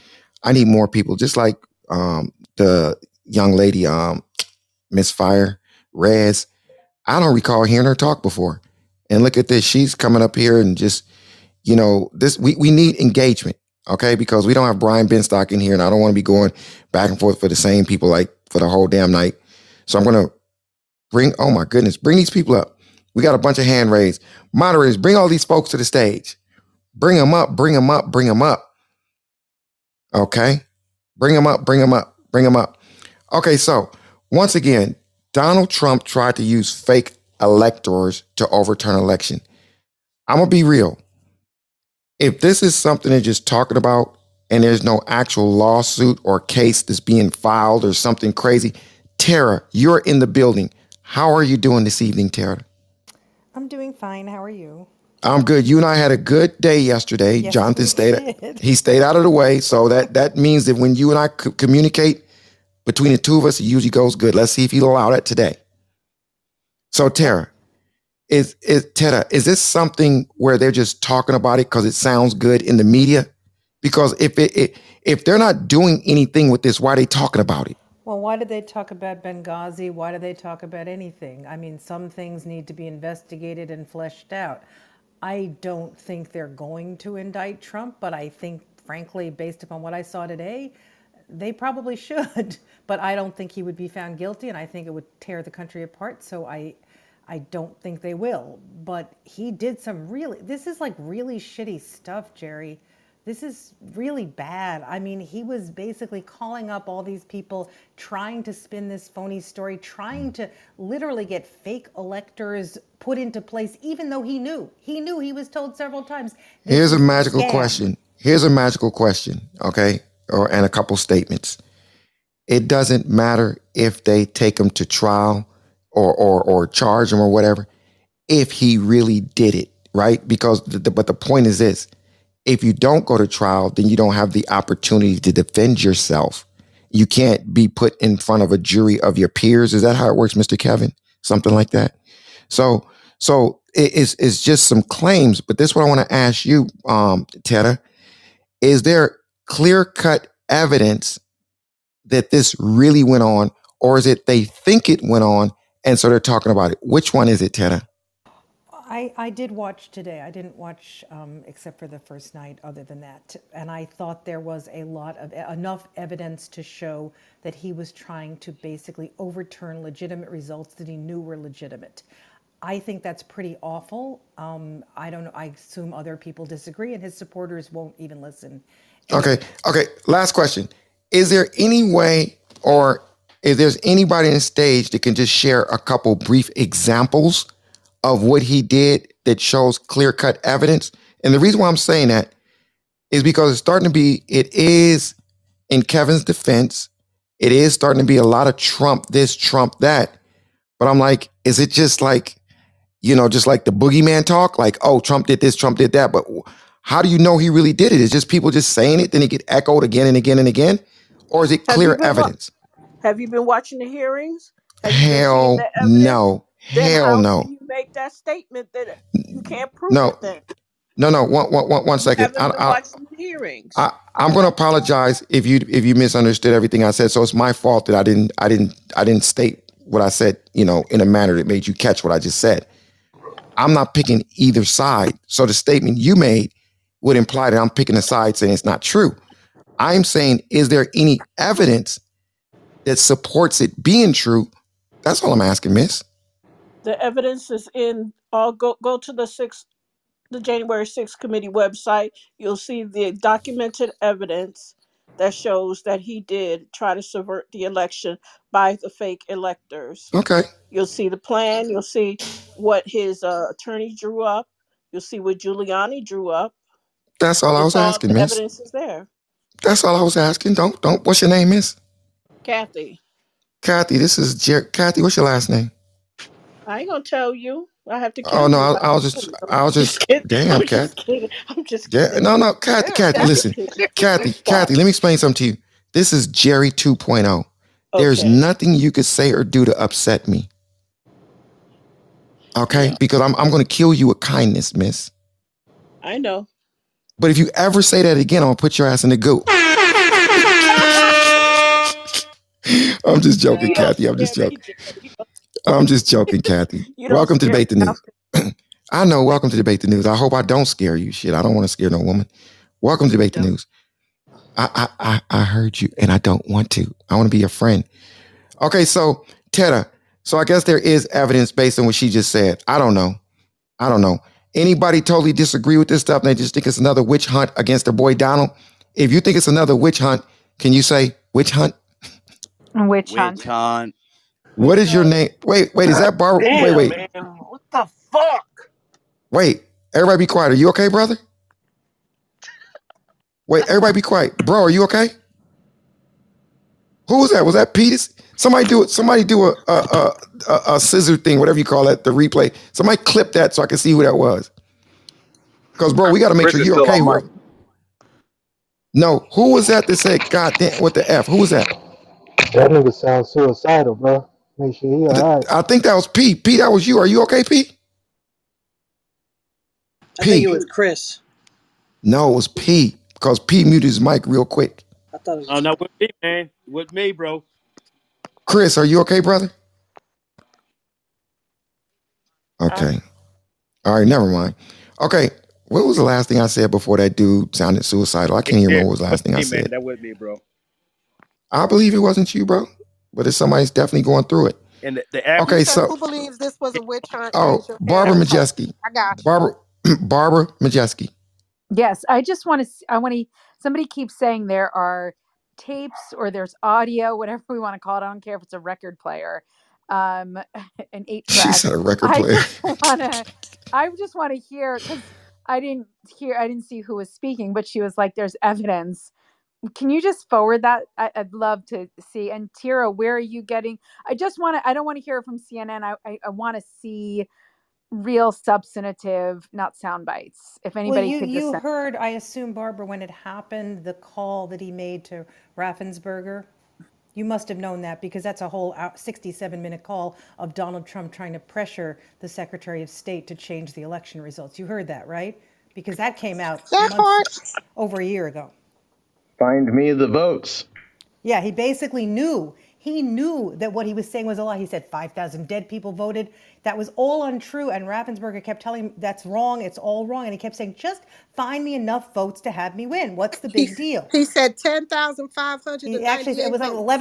I need more people, just like um, the young lady, um, Miss Fire, Rez. I don't recall hearing her talk before. And look at this. She's coming up here and just, you know, this we, we need engagement, okay? Because we don't have Brian Benstock in here, and I don't want to be going back and forth for the same people like for the whole damn night. So I'm gonna bring, oh my goodness, bring these people up. We got a bunch of hand raised. Moderators, bring all these folks to the stage. Bring them up, bring them up, bring them up. Okay? Bring them up, bring them up, bring them up. Okay, so once again, Donald Trump tried to use fake electors to overturn election. I'm gonna be real. If this is something they're just talking about and there's no actual lawsuit or case that's being filed or something crazy, Tara, you're in the building. How are you doing this evening, Tara? I'm doing fine. How are you? I'm good. You and I had a good day yesterday. Yes, Jonathan we stayed did. he stayed out of the way, so that that means that when you and I c- communicate between the two of us, it usually goes good. Let's see if he'll allow that today. So Tara, is is Tara, is this something where they're just talking about it because it sounds good in the media? Because if it, it if they're not doing anything with this, why are they talking about it? Well, why did they talk about Benghazi? Why do they talk about anything? I mean, some things need to be investigated and fleshed out. I don't think they're going to indict Trump, but I think, frankly, based upon what I saw today, they probably should. But I don't think he would be found guilty, and I think it would tear the country apart. So I, I don't think they will. But he did some really. This is like really shitty stuff, Jerry. This is really bad. I mean, he was basically calling up all these people, trying to spin this phony story, trying mm. to literally get fake electors put into place, even though he knew. He knew he was told several times. Here's a magical question. Here's a magical question, okay? Or and a couple statements. It doesn't matter if they take him to trial or or or charge him or whatever. If he really did it, right? Because the, the- but the point is this: if you don't go to trial, then you don't have the opportunity to defend yourself. You can't be put in front of a jury of your peers. Is that how it works, Mr. Kevin? Something like that. So, so it's it's just some claims. But this is what I want to ask you, um, Teta. Is there clear cut evidence that this really went on, or is it they think it went on, and so they're talking about it? Which one is it, Teta? I, I did watch today. I didn't watch um, except for the first night, other than that. And I thought there was a lot of enough evidence to show that he was trying to basically overturn legitimate results that he knew were legitimate. I think that's pretty awful. Um, I don't know. I assume other people disagree, and his supporters won't even listen. Okay. Okay. Last question. Is there any way, or if there's anybody on stage that can just share a couple brief examples of what he did that shows clear cut evidence? And the reason why I'm saying that is because it's starting to be, it is in Kevin's defense, it is starting to be a lot of Trump this, Trump that. But I'm like, is it just like, you know, just like the boogeyman talk? Like, oh, Trump did this, Trump did that. But how do you know he really did it? Is just people just saying it, then it get echoed again and again and again? Or is it Have clear been wa- evidence? Have you been watching the hearings? Have you been seeing Hell no. Then Hell no. you make that statement that you can't prove No. it? No, no. One, one, one, one You I, I, hearings. I, I'm going to apologize if you if you misunderstood everything I said. So it's my fault that I didn't I didn't I didn't state what I said, you know, in a manner that made you catch what I just said. I'm not picking either side. So the statement you made would imply that I'm picking a side saying it's not true. I'm saying, is there any evidence that supports it being true? That's all I'm asking, Miss. The evidence is in. I'll go go to the six, the January 6th committee website. You'll see the documented evidence that shows that he did try to subvert the election by the fake electors. Okay, You'll see the plan. You'll see what his uh, attorney drew up. You'll see what Giuliani drew up. that's all I was all asking, the Miss. evidence is there. That's all I was asking. Don't don't. What's your name, Miss? Kathy, Kathy. This is Jer- Kathy. What's your last name? I ain't gonna tell you. I have to Oh no. I, I was just. I was Just just, damn, I'm just kidding. I'm just Yeah, no, no, Kathy, Kathy, Just listen. Kathy, Kathy. Let me explain something to you. This is Jerry 2.0. There's nothing you could say or do to upset me. Okay, because I'm, I'm to kill you with kindness, Miss. I know. But if you ever say that again, I'm gonna put your ass in the goat. I'm just joking, Kathy. I'm just joking. Jerry. You don't, I'm just joking, Kathy. Welcome to debate the news. I know. Welcome to debate the news. I hope I don't scare you. Shit, I don't want to scare no woman. Welcome to debate the news. I, I I I heard you, and I don't want to. I want to be your friend. Okay, so Teta. So I guess there is evidence based on what she just said. I don't know. I don't know. Anybody totally disagree with this stuff and they just think it's another witch hunt against their boy Donald? If you think it's another witch hunt, can you say witch hunt? Witch hunt. Witch hunt. What is your name? Wait, wait, is that Barbara? Wait, Damn, wait, man. What the fuck? wait. Everybody be quiet. Are you okay, brother? Wait, everybody be quiet. Bro, are you okay? Who was that? Was that Peters? Somebody do it. Somebody do a a, a a a scissor thing, whatever you call that, the replay. Somebody clip that so I can see who that was. Because bro, we got to make Chris sure you're okay. on Who, no, who was that that said God damn what the F? Who was that? That nigga sounds suicidal, bro. Make sure he alright. I think that was Pete. Pete, that was you. Are you okay, P? I think it was Chris. No, it was Pete Because Pete muted his mic real quick. I thought it Oh was. no, with me, man. With me, bro. Chris, are you okay, brother? Okay. All right, never mind. Okay. What was the last thing I said before that dude sounded suicidal? I can't even Yeah, remember what was the last thing I me, man. said. That was me, bro. I believe it wasn't you, bro. But it's somebody's definitely going through it. And the, the Okay, African so "Who believes this was a witch hunt?" oh, Raise Barbara hand. Majeski. I got you. Barbara Barbara Majeski. Yes, I just want to. I want to. Somebody keeps saying there are tapes or there's audio, whatever we want to call it. I don't care if it's a record player, um, an eight She track. said a record I player. just want to. I just want to hear because I didn't hear. I didn't see who was speaking, but she was like, "There's evidence." Can you just forward that? I, I'd love to see. And Tira, where are you getting? I just want to. I don't want to hear from CNN. I I, I want to see real substantive, not sound bites. If Well, anybody you could just you send. heard, I assume, Barbara, when it happened, the call that he made to Raffensperger. You must have known that because that's a whole 67 minute call of Donald Trump trying to pressure the Secretary of State to change the election results. You heard that, right? Because that came out That part. months over a year ago. Find me the votes. Yeah, he basically knew. He knew that what he was saying was a lie. He said 5,000 dead people voted. That was all untrue. And Raffensperger kept telling him that's wrong. It's all wrong. And he kept saying, just find me enough votes to have me win. What's the He big deal? he said ten thousand five hundred He and actually, ninety it eight was like votes.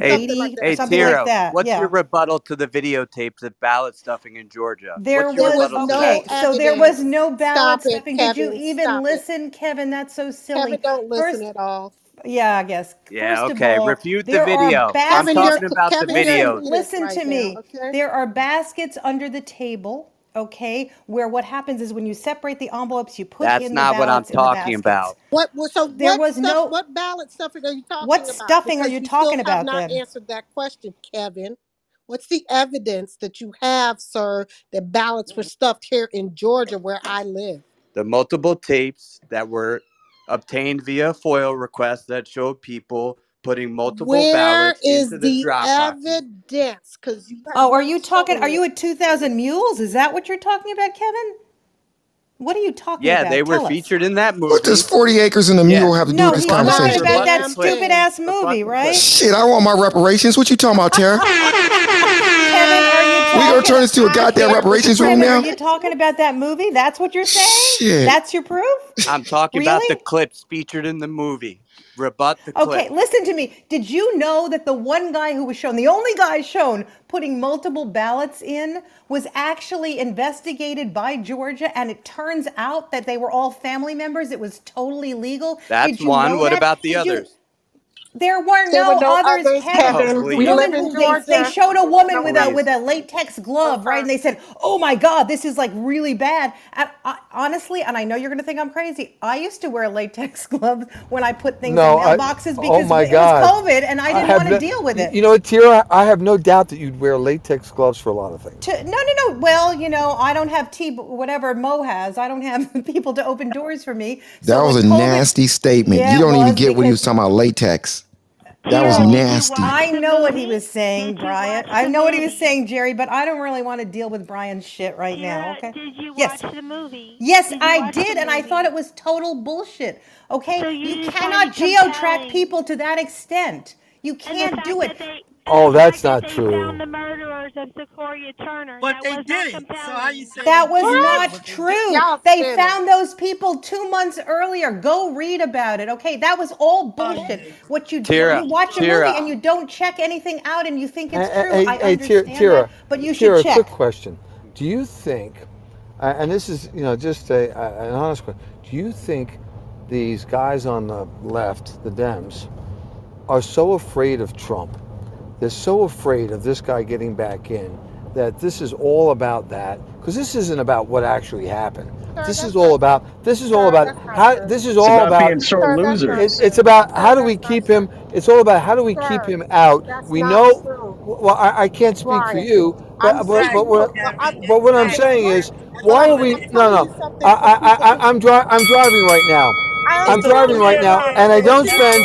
Hey, Something like 11,780 that. or hey, something like Tira, that. what's your Yeah. rebuttal to the videotapes of ballot stuffing in Georgia? There What's your There was, was rebuttal to no okay, so there was evidence. no ballot Stop it, stuffing. Did you Kevin. even Stop it. listen, Kevin? That's so silly. Kevin, silly. don't listen First, at all. Yeah, I guess. Yeah, First of okay. all, Refute the there are video. I'm baskets. Kevin, talking about the Kevin, you're Listen, videos. listen right to now. me. Okay. There are baskets under the table, okay, where what happens is when you separate the envelopes, you put That's in the not what I'm ballots in the talking baskets. about. What? well, So There what was stuff? no. What ballot stuffing are you talking about? What about? stuffing are Because you you talking still have about not then? answered that question, Kevin. What's the evidence that you have, sir, that ballots were stuffed here in Georgia, where I live? The multiple tapes that were obtained via FOIL request that showed people putting multiple Where ballots is into the the drop boxes. evidence? Because you Oh, are you talking? Are you it. at 2,000 Mules? Is that what you're talking about, Kevin? What are you talking about? Yeah, about? they were Tell us. featured in that movie. What does 40 acres and a Yeah. mule have to do No, with this he's talking conversation? about that the clip. stupid ass Rebut movie, the right? Shit, I want my reparations. What you talking about, Tara? Kevin, are you We gonna talking? turn this to a goddamn reparations room Kevin, are now? you talking about that movie? That's what you're saying? Shit. That's your proof? I'm talking about the clips featured in the movie. Rebut the Okay, clip. listen to me. Did you know that the one guy who was shown, the only guy shown putting multiple ballots in, was actually investigated by Georgia? And it turns out that they were all family members. It was totally legal. That's one. What that? about the Did you? Others? There were There were no no others, others, Kevin. Oh, Kevin. We please. live Woman in who they, they Georgia. showed a woman No with a others. with a latex glove, right? And they said, "Oh my God, this is like really bad." And I, honestly, and I know you're going to think I'm crazy. I used to wear latex gloves when I put things No, in I. mailboxes Oh because my it was God. COVID, and I I didn't have want to no. deal with You, it. you know what, Tira? I have no doubt that you'd wear latex gloves for a lot of things. To, no, no, no. Well, you know, I don't have T, whatever Mo has. I don't have people to open doors for me. That So was when a COVID, nasty statement. yeah, You it don't even was get what he was talking about latex. That was Well, nasty. I know what he was saying, Brian. I know what he was saying, Jerry, but I don't really want to deal with Brian's shit right now, okay? Did you Yes. watch the movie? Yes, Did I did, and I thought it was total bullshit. Okay? So you You cannot find it geotrack people to that extent. You can't fact do that it. they Oh, that's not they true. found the murderers of Secoriea Turner. But that they was not did. So how you compelling. say That was didn't do it, not but they did? true. Y'all They spinning. found those people two months earlier. Go read about it. Okay, that was all bullshit. What you Tira, you watch a movie and you don't check anything out and you think it's Hey, true. hey, I hey, Tira, understand Tira, that, but you should Tira, check. quick question. Do you think, uh, and this is, you know, just a, a, an honest question, do you think these guys on the left, the Dems, are so afraid of Trump? They're so afraid of this guy getting back in that this is all about that because this isn't about what actually happened. Sir, This is all about. This is all about how. This is It's all about about. being sore Sir, losers. It's, it's about how do we keep him. It's all about how do we keep him out. We know. true. Well, I, I can't speak for Brian, you, I'm but but, but what but I'm, what I'm saying is, why I'm, are we? No, no. I, I, I I'm dri- I'm driving right now. I I'm driving right now, and I don't spend.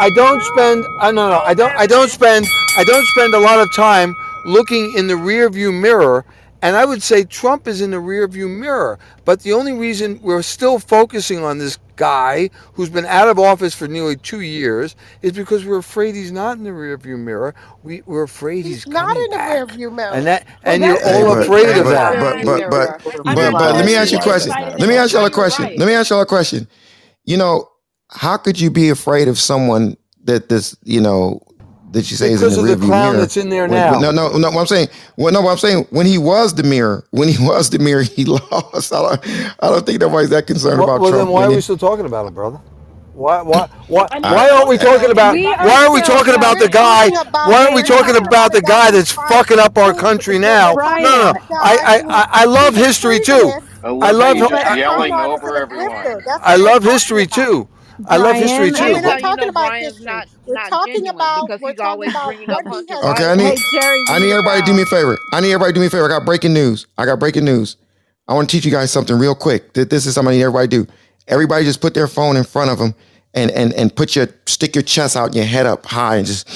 I don't spend. Uh, no, no. I don't. I don't spend. I don't spend a lot of time looking in the rear view mirror. And I would say Trump is in the rear view mirror. But the only reason we're still focusing on this guy who's been out of office for nearly two years is because we're afraid he's not in the rear view mirror. We, we're afraid he's, he's not coming in the back. rearview mirror. And that Well, and you're all but, afraid hey, of that. but, but, but, I but, but, let me ask you a question. Let me ask y'all a question. Let me ask y'all a question. You know, how could you be afraid of someone that this, you know, that you say Because is in of the the clown mirror? that's in there When- now. no, no, no. What I'm saying, well, no, what I'm saying, when he was the mirror, when he was the mirror, he lost. I don't, I don't think nobody's that concerned Well, about well Trump then why are we still talking about him, brother? Why why why why aren't we talking about we are why are we talking about the guy why aren't we talking talking about about the guy guy that's fucking up our country now? No, no, no. I I, I love history too. I love Olivia, but just a con yelling over everyone. I love history too. I love history Brian. No, we're too. not That's how you talking about Brian's history. not We're not talking genuine about because we're he's talking always about bringing what up he Hunter has Okay, I need, Hey, Jerry, I need it everybody to do me a favor. I need everybody to do me a favor. I got breaking news. I got breaking news. I want to teach you guys something real quick. Th- This is something I need everybody to do. Everybody just put their phone in front of them and and and put your stick your chest out and your head up high and just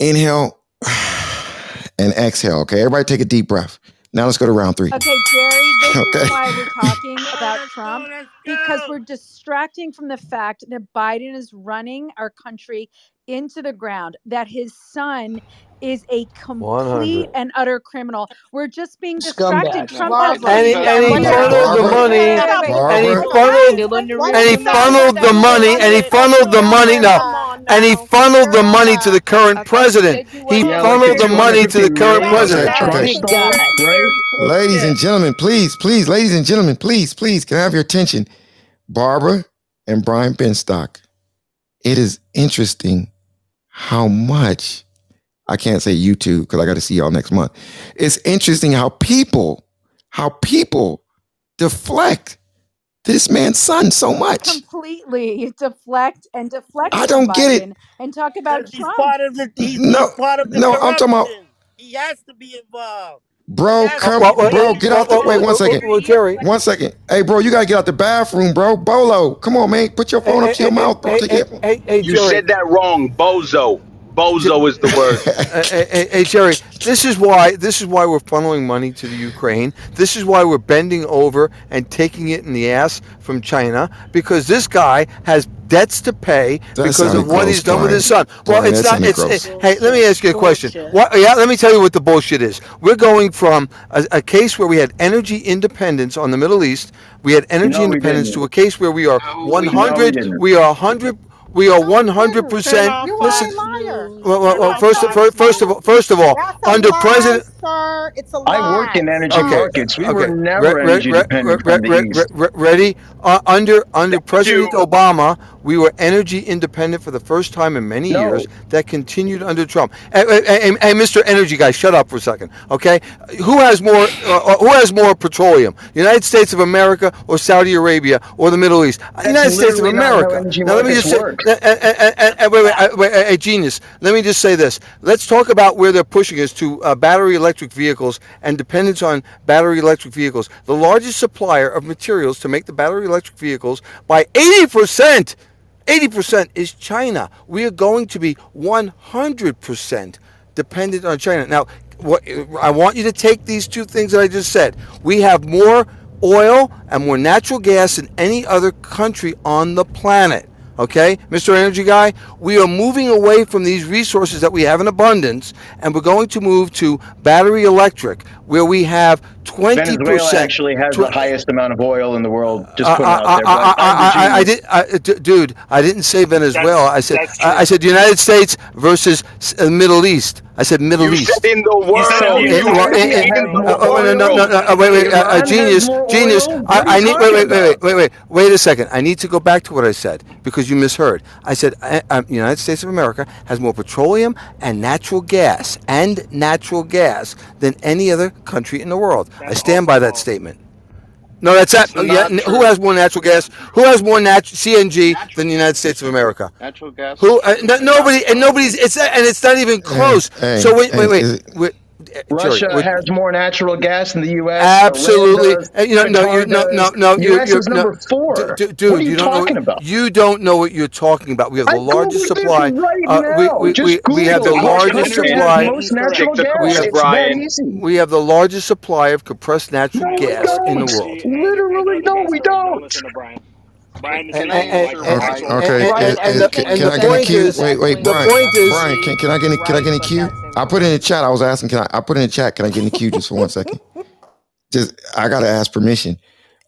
inhale and exhale. Okay, everybody take a deep breath. Now let's go to round three. Okay, Jerry, this Okay. is why we're talking about Trump because we're distracting from the fact that Biden is running our country into the ground, that his son is a complete 100. and utter criminal. We're just being distracted. Scumbag. Trump Barbara. doesn't And he, and he Wait, wait, money. funneled the money and he Barbara, hold on. funneled the and he a rearview second. funneled the money and he funneled the money no Sarah. And he funneled the money to the current Okay, president. He wasn't Yeah, gonna like the funneled the money to the current million Okay, that president. Okay. Ladies and gentlemen, please, please, ladies and gentlemen, please, please, can I have your attention? Barbara and Brian Benstock. It is interesting how much I can't say you two because I got to see y'all next month. It's interesting how people, how people deflect this man's son so much. Completely deflect and deflect I don't get it. Biden and talk about He's Trump. part of the he's, No, he's part of the no, I'm talking about, corruption. He has to be involved. He bro, has come, to Well, well, be. bro, get out the, well, wait well, one second. well, Jerry. One second. Hey, bro, you got to get out the bathroom, bro. Bolo, come on, man. Put your Hey, phone up hey, to your hey, mouth, bro. hey, Take hey, your hey, hey, You Jerry. said that wrong, bozo. Bozo is the word. Hey, hey, hey, Jerry, this is why this is why we're funneling money to the Ukraine. This is why we're bending over and taking it in the ass from China because this guy has debts to pay That because of what he's done with his son. Well, Brian, it's not. sounded It's hey, let me ask you a question. What, yeah, let me tell you what the bullshit is. We're going from a, a case where we had energy independence on the Middle East. We had energy No, independence didn't. to a case where we are No, we 100. didn't. We are 100. We are 100 percent. You Listen. are a liar. Well, well, well first, first, first of all, first of all, That's a under lie, President, sir. It's a I work in energy Okay, markets. We okay. were never Re- re- energy re- dependent re- from the re- East. re- re- Ready? Uh, under under President you. Obama, we were energy independent for the first time in many No. years. That continued under Trump. Hey, hey, hey, hey, Mr. Energy guy, shut up for a second, okay? Who has more? Uh, who has more petroleum? United States of America or Saudi Arabia or the Middle East? Uh, United States of literally not how America. energy Now let me just say, work. uh, uh, uh, uh, uh, wait, wait, uh, wait, uh, uh, genius. Let me just say this. Let's talk about where they're pushing us to uh, battery electric vehicles and dependence on battery electric vehicles. The largest supplier of materials to make the battery electric vehicles by 80%. 80% is China. We are going to be 100% dependent on China. Now, what I want you to take these two things that I just said. We have more oil and more natural gas than any other country on the planet. Okay, Mr. Energy Guy, we are moving away from these resources that we have in abundance, and we're going to move to battery electric, where we have 20%. Venezuela actually has the highest amount of oil in the world. Just Uh, put it out there. I, But I, I'm I, I, I did, I, d- dude. I didn't say Venezuela. I said, that's I, I said United States versus s- uh, Middle East. I said Middle You East. said in the world. said You well, said in the uh, no, no, no, no, uh, wait, wait, uh, uh, genius, genius. oil? What are I, I need, wait, wait, wait, wait, wait, wait a second. I need to go back to what I said because you misheard. I said uh, uh, United States of America has more petroleum and natural gas and natural gas than any other country in the world. I stand by that statement. No, that's that. That's Yeah, not who has more natural gas? Who has more nat- CNG than the United States of America? Natural gas. Who? Uh, no, nobody. And nobody's. It's and it's not even close. hey, so wait, hey, wait, wait. wait. Russia Jerry, has more natural gas than the U.S. Absolutely. Iran does, You know, no, Qatar you, no, no, does. no. You, U.S. you're, is no, number four. d- d- dude, what are you, don't talking know. about? You don't know what you're talking about. We have the I largest supply. right uh, we, we, we, we have the largest supply. most natural gas. We have- Brian. We have the largest supply of compressed natural No, gas in the world. Literally, no, we don't. Listen to Brian. Brian is And, not and, sure and, why- and, Okay, and, and, and, and the, can, and can the I get in the point queue? is, Wait, wait, the Brian. point is, Brian, can, can I get in, can I get in the queue? I put it in the chat. I was asking, can I? I put it in the chat. Can I get in the queue just for one second? Just, I gotta ask permission.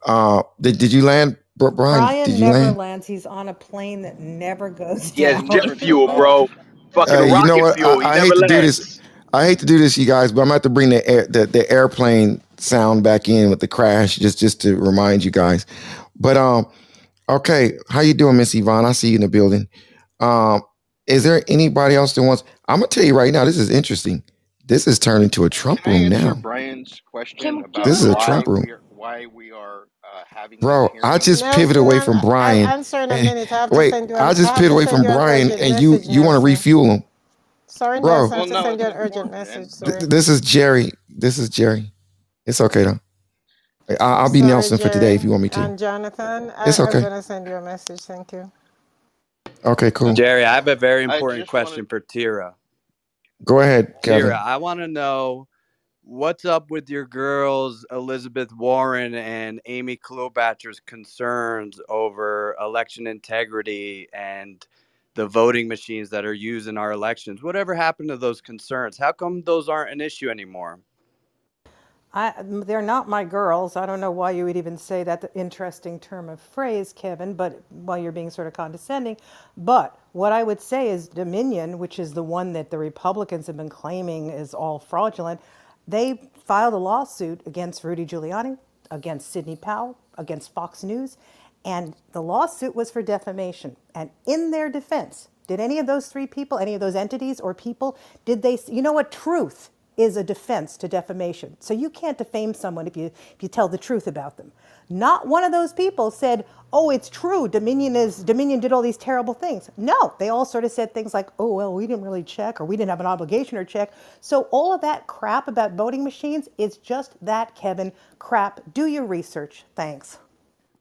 Uh, did, did you land, Bri- Brian? Brian did you never land? lands. He's on a plane that never goes He has down. jet fuel, bro. Fucking Hey, you rocket know what? fuel. He I, I never hate to do lands. this. I hate to do this, you guys, but I'm gonna have to bring the air, the, the airplane sound back in with the crash, just just to remind you guys. But um, okay, how you doing, Miss Yvonne? I see you in the building. Um, is there anybody else that wants? I'm gonna tell you right now. This is interesting. This is turned into a Trump Can room answer now, Brian's question Can- about This is a why Trump room. we are, why we are uh, having bro. this I hearing? just pivot away Nelson, from Brian. I'll answer in a and- minute. I have to wait, send you. I I just have pivot to away send from you an Brian, urgent and you message, you want to Nelson. refuel him, Sorry, bro. Nelson. I Well, have to no, send you an it's urgent important, message. man. Th- Sorry. this is Jerry. This is Jerry. It's okay though. I- I'll be Sorry, Nelson for today Jerry. if you want me to. And Jonathan, I, It's I'm okay. gonna send you a message. Thank you. Okay, cool. Jerry, I have a very I important just question wanted for Tira. Go ahead, Kevin. Tira, I want to know what's up with your girls, Elizabeth Warren and Amy Klobuchar's concerns over election integrity and the voting machines that are used in our elections. Whatever happened to those concerns? How come those aren't an issue anymore? I, they're not my girls. I don't know why you would even say that interesting term of phrase, Kevin, but while you're being sort of condescending. But what I would say is Dominion, which is the one that the Republicans have been claiming is all fraudulent, they filed a lawsuit against Rudy Giuliani, against Sidney Powell, against Fox News, and the lawsuit was for defamation. And in their defense, did any of those three people, any of those entities or people, did they, you know what, truth is a defense to defamation. So you can't defame someone if you if you tell the truth about them. Not one of those people said, "Oh, it's true. Dominion is Dominion did all these terrible things." No, they all sort of said things like, "Oh, well, we didn't really check or we didn't have an obligation or check." So all of that crap about voting machines is just that, Kevin, crap. Do your research. Thanks.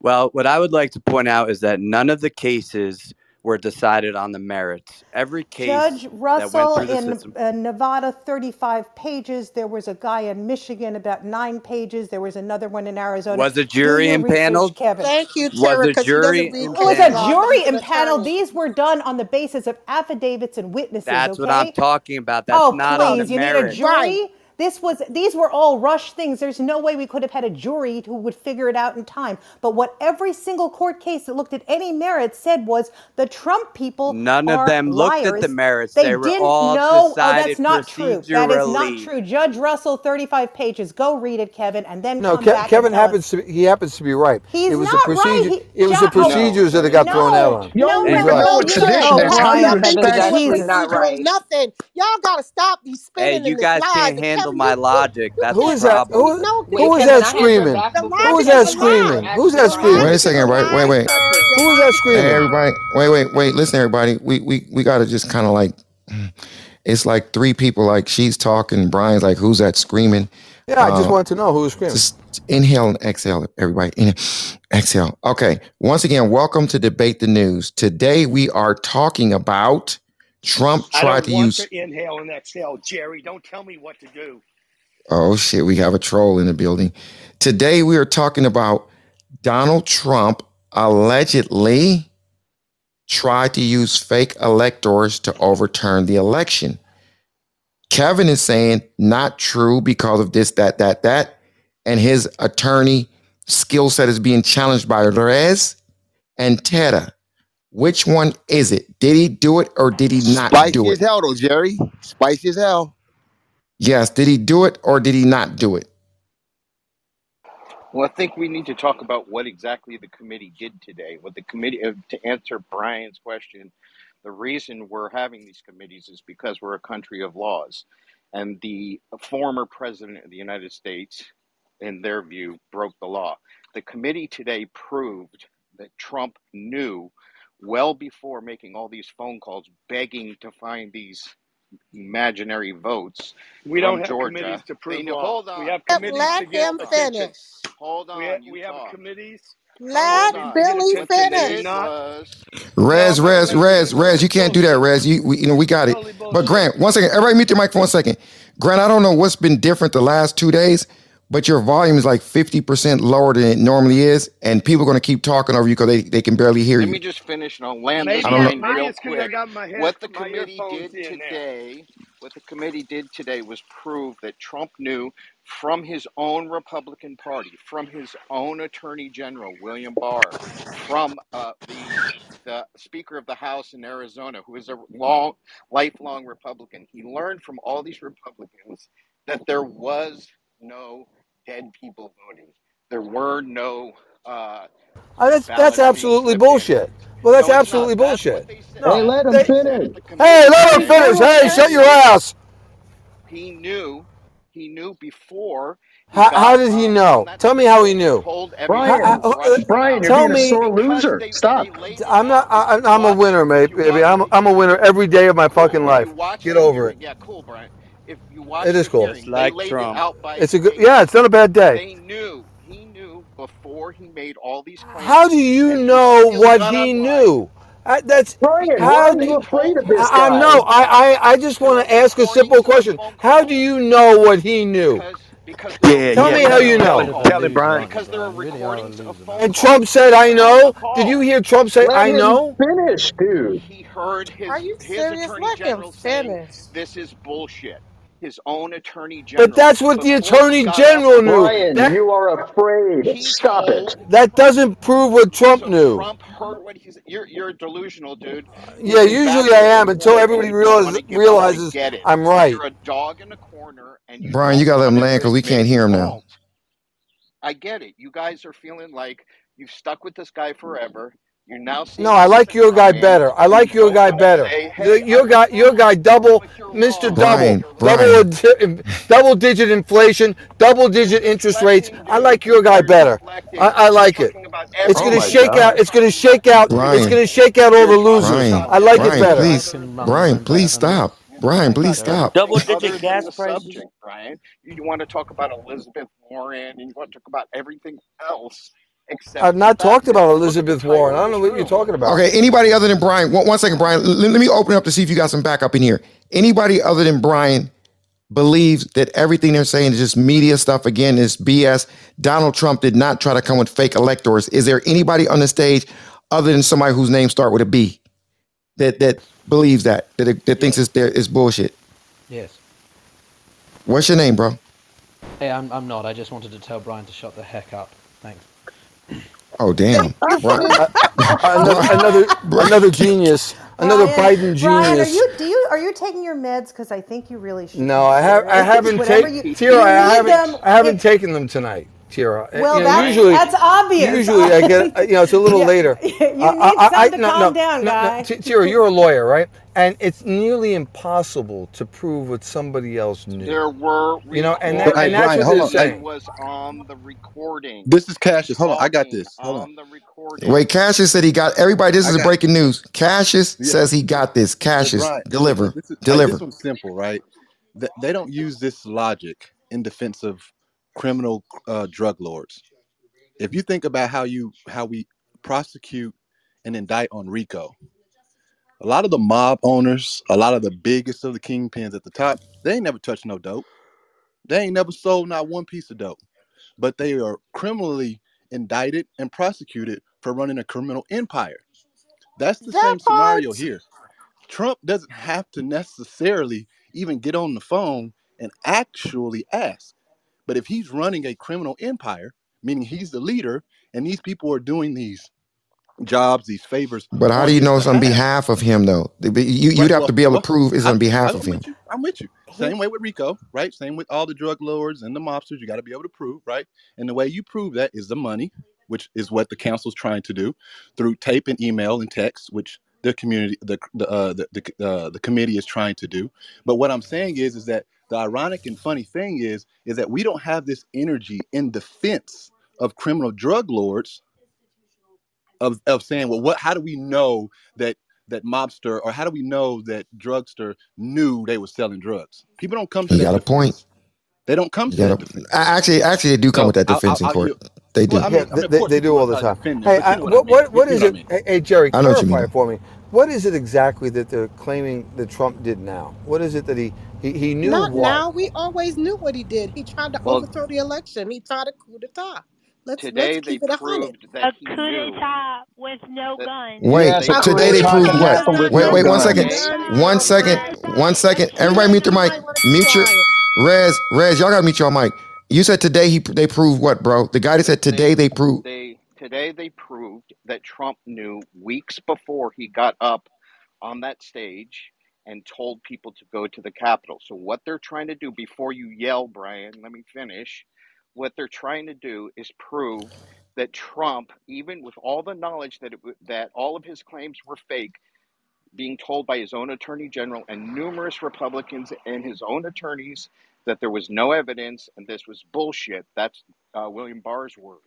Well, what I would like to point out is that none of the cases were decided on the merits. Every case Judge that went Russell through the in system. uh, Nevada, 35 pages. There was a guy in Michigan, about nine pages. There was another one in Arizona. Was a jury your research, impaneled? Kevin. Thank you, Was Tara, a jury doesn't It was a jury He's an impaneled. These were done on the basis of affidavits and witnesses. That's what? I'm talking about. That's oh, not on the please! You need a jury. Right. This was these were all rush things. There's no way we could have had a jury who would figure it out in time. But what every single court case that looked at any merits said was the Trump people None of are them looked at the merits. They They were didn't all know. Oh, that's not true. That is not true. Judge Russell, 35 pages. Go read it, Kevin, and then No, come Ke- back Kevin and happens to be, he happens to be right. He's it was not the right. He, it was the John, oh, procedures that it got thrown out no, on. No, no, He's no, right. no, it's you sedition. don't It's have how you nothing to expect- do with Jesus. Not procedural right. nothing. Y'all gotta stop these Hey, spinning you and this guys lies. can't And handle Kevin, my logic. That's Who the is that? problem. Who, no, Wait, who was Kevin, that I have your screaming? Who is the before Who you was logic that is say a anything. lie. screaming? Who's that screaming? Wait a logic is a second, right? Wait, wait. sir. The Who was that logic is a Hey, screaming? everybody. Wait, wait, wait. Listen, everybody. We we we gotta just kind of like. It's like three people. Like she's talking. Brian's like, "Who's that screaming?" Yeah, I just Uh, wanted to know who was screaming. Just inhale and exhale, everybody. Inhale, exhale. Okay. Once again, welcome to Debate the News. Today we are talking about Trump tried don't to want use. to inhale and exhale, Jerry. Don't tell me what to do. Oh shit, we have a troll in the building. Today we are talking about Donald Trump allegedly tried to use fake electors to overturn the election. Kevin is saying not true because of this, that, that, that. And his attorney skill set is being challenged by Rez and Teta. Which one is it? Did he do it or did he not Spicy do it? Spicy as hell, though, Jerry. Spicy as hell. Yes. Did he do it or did he not do it? Well, I think we need to talk about what exactly the committee did today. What the committee, uh, to answer Brian's question, the reason we're having these committees is because we're a country of laws. And the former president of the United States, in their view, broke the law. The committee today proved that Trump knew well before making all these phone calls begging to find these imaginary votes. We don't have Georgia. committees to prove they, Hold on. We have committees Let to get him attention. finish. Hold on. We, have, we have committees. Let Billy finish. Rez, Rez, Rez, Rez. You can't do that, Rez. You, we, you know, we got it. But Grant, one second. Everybody, mute your mic for one second. Grant, I don't know what's been different the last two days but your volume is like 50% lower than it normally is, and people are going to keep talking over you because they, they can barely hear Let you. Let me just finish and I'll land this real quick. Head, what the committee did today, what the committee did today was prove that Trump knew from his own Republican Party, from his own Attorney General William Barr, from uh, the, the Speaker of the House in Arizona, who is a long, lifelong Republican. He learned from all these Republicans that there was no dead people voting. There were no. Uh, oh, that's that's absolutely bullshit. Well, that's no, absolutely that's bullshit. They, no, they, let him they, finish. The hey, let him finish. Hey, shut your ass. He knew. He knew before. How, how, did he know? Tell me how he knew. Brian, I, uh, Brian, tell me, sore loser. Stop. I'm not. I, am a winner, mate. Baby. I'm, I'm a winner every day of my fucking life. Get over it. Yeah, cool, Brian if you watch it is cool. Hearing, it's like Trump. It it's a good. Yeah, it's not a bad day. They knew. He knew before he made all these claims. How do you know what he knew? I, that's Brian, how are you afraid of this guy? I, I know. I, I, I just want to ask a simple question. How do you know what he knew? Because, yeah, tell yeah. me how you know. Tell it, Brian. Because there are recordings of phone calls. And Trump said, "I know." Did you hear Trump say, Let "I know"? Finish, dude. He heard his, are you his serious? attorney Let general saying, "This is bullshit." his own attorney general. But that's what the attorney general knew. That, you are afraid. Stop it. That doesn't prove what Trump so knew. Trump heard what he's. You're, you're delusional, dude. Uh, yeah, usually I am until everybody realizes, realizes I'm right. You're a dog in the corner, and you Brian, you gotta let him land because we can't hear him now. I get it. You guys are feeling like you've stuck with this guy forever. You're now No, I like your guy better. I like your guy better. Say, hey, your guy, your guy, double, Mr. Brian, double, Brian. double, double digit inflation, double digit interest rates. I like your guy better. I, I like it. It's gonna shake God. out. It's gonna shake out. Brian. It's gonna shake out all the losers. I like it better. Please, Brian, please stop. Brian, please stop. Double digit gas prices. Brian, you want to talk about Elizabeth Warren and you want to talk about everything else Except I've not talked about Elizabeth Warren. I don't know what you're talking about. Okay, anybody other than Brian? One, one second, Brian. Let, let me open up to see if you got some backup in here. Anybody other than Brian believes that everything they're saying is just media stuff again is BS. Donald Trump did not try to come with fake electors. Is there anybody on the stage other than somebody whose name starts with a B that that believes that that, that yes. thinks it's there is bullshit? Yes. What's your name, bro? Hey, I'm I'm not. I just wanted to tell Brian to shut the heck up. Thanks. Oh damn! Right. another another genius, another Brian, Biden Brian, are you do you are you taking your meds? Because I think you really should No, I have. I haven't taken you Tira. I haven't them. I haven't taken them tonight, Tira. Uh, well, You know, that's usually that's obvious. usually I get you know it's a little yeah, later. you need I, I, to calm no, down, no, guy. T- Tira, you're a lawyer, right? and it's nearly impossible to prove what somebody else knew. There were, you know, and, that, hey, and that's Brian, what they're saying. Hey. was on the recording. This is Cassius. Hold on, I got this. Hold on. the recording. Wait, Cassius said he got everybody. This is got, breaking news. Cassius yeah. says he got this. Cassius, right. deliver, this is, deliver. Hey, this one's simple, right? They don't use this logic in defense of criminal uh, drug lords. If you think about how you how we prosecute and indict on RICO, a lot of the mob owners, a lot of the biggest of the kingpins at the top, they ain't never touched no dope. They ain't never sold not one piece of dope. But they are criminally indicted and prosecuted for running a criminal empire. That's the that same part? scenario here. Trump doesn't have to necessarily even get on the phone and actually ask. But if he's running a criminal empire, meaning he's the leader, and these people are doing these jobs, these favors. But how do you know it's on behalf of him, though? You, would have to be able to prove it's on behalf I, of him. You, I'm with you. Same way with RICO, right? Same with all the drug lords and the mobsters. You got to be able to prove, right? And the way you prove that is the money, which is what the council's trying to do through tape and email and text, which the community, the the uh, the the, uh, the committee is trying to do. But what I'm saying is, is that the ironic and funny thing is, is that we don't have this energy in defense of criminal drug lords of of saying, well, what? How do we know that that mobster or how do we know that drugster knew they were selling drugs? People don't come to You that got a point. They don't come to got that a, actually, actually, they do come So with that I'll, I'll, defense in I'll court. They do. Well, I Yeah, mean, I mean, they, they, do all the time. defend Hey, you I, know what I what, mean. what, You, what you what I it? mean. Hey, hey, Jerry, I know what you clarify mean. it for me. What is it exactly that they're claiming that Trump did now? What is it that he, he, he knew Not what? now. We always knew what he did. He tried to Well, overthrow the election. He tried a coup d'etat. Let's let's today they keep it a hundred. proved that A he coup knew d'etat with no that guns. Wait. Yes, So A today they proved proved what? does with Wait, no wait, mean one no second. guns. today One guns, second. Rez. One second. Everybody let mute your mic. everybody want to be Mute your quiet. Rez. Rez, y'all gotta mute your mic. You said today he they proved what, bro? The guy that said today they they proved. they today they proved that Trump knew weeks before he got up on that stage and told people to go to the Capitol. So what they're trying to do before you yell, Brian, let me finish. What they're trying to do is prove that Trump, even with all the knowledge that it, that all of his claims were fake, being told by his own attorney general and numerous Republicans and his own attorneys that there was no evidence and this was bullshit. That's uh, William Barr's word.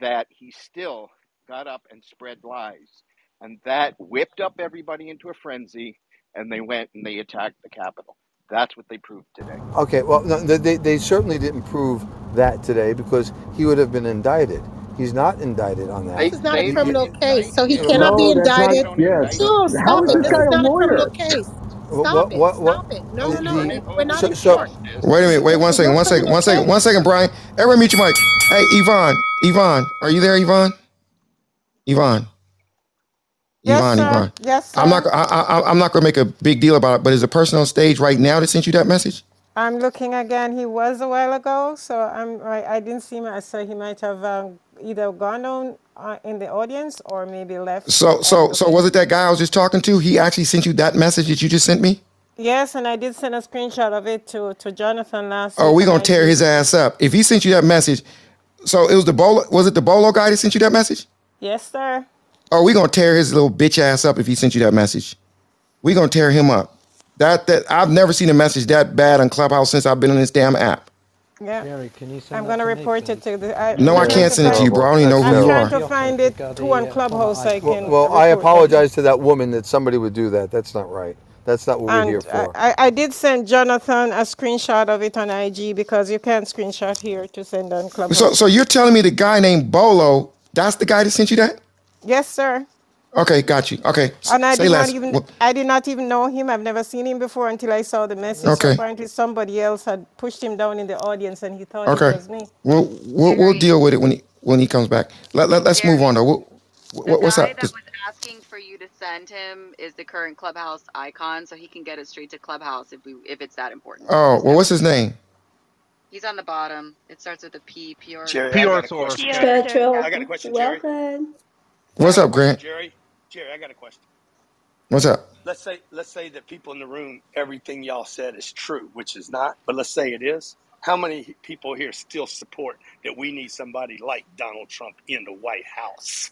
That he still got up and spread lies. And that whipped up everybody into a frenzy and they went and they attacked the Capitol. That's what they proved today. Okay, well, no, they, they they certainly didn't prove that today because he would have been indicted. He's not indicted on that. They This is not a they He- he- did criminal case, so he him. cannot be No, that's indicted. don't Yes. indict Sure, How stop is it. this This is not a criminal lawyer? case. what Stop what it. what, Stop what it. No, no, no. We, we're not so in so court. yes, it is. Wait a minute. Wait This one is no second. One second. criminal One second. One case. second, Brian. Everyone, mute your mic. Hey, Yvonne. Yvonne, are you there, Yvonne? Yvonne. Yes, Yvonne. sir. Yvonne. Yes, I'm not. I, I, I'm not going to make a big deal about it. But is the person on stage right now that sent you that message? I'm looking again. He was a while ago, so I'm. I, I didn't see him. I saw he might have um, either gone on uh, in the audience or maybe left. So, so, so was it that guy I was just talking to? He actually sent you that message that you just sent me? Yes, and I did send a screenshot of it to, to Jonathan last Oh, week we on gonna tear his ass up. If he sent you that message, so it was the bolo. Was it the bolo guy that sent you that message? Yes, sir. Oh, we gonna tear his little bitch ass up if he sent you that message. We gonna tear him up. That that I've never seen a message that bad on Clubhouse since I've been on this damn app. Yeah. Jerry, can you send I'm gonna to me, report it to the. I, No, I'm I Yeah, trying can't send it to you, find. bro. I don't even know That's who I'm you trying are. to find it got too on Clubhouse so I icon. well, can well, I report them. apologize to that woman that somebody would do that. That's not right. That's not what we're here And for. I I did send Jonathan a screenshot of it on IG because you can't screenshot here to send on Clubhouse. So, Clubhouse. so you're telling me the guy named Bolo? That's the guy that sent you that? Yes, sir. Okay, got you. Okay, s- And I say did not less. even I did not even know him. I've never seen him before until I saw the message. So Okay, apparently somebody else had pushed him down in the audience and he thought it okay. was me. We'll we'll, we'll Jerry, deal with it when he when he comes back. Let, let us move on Jerry, though. What, the what what's guy up? that Just- was asking for you to send him is the current Clubhouse icon, so he can get it straight to Clubhouse if we if it's that important. oh, Just well, what's his name? He's on the bottom. It starts with a P. Pure Jerry, I Pure got a source. question, Jerry. Pure I got a question, Jerry. welcome. I What's got a up, Grant? Jerry. Jerry, I got a question. What's up? Let's say let's say that people in the room, everything y'all said is true, which is not, but let's say it is. How many people here still support that we need somebody like Donald Trump in the White House?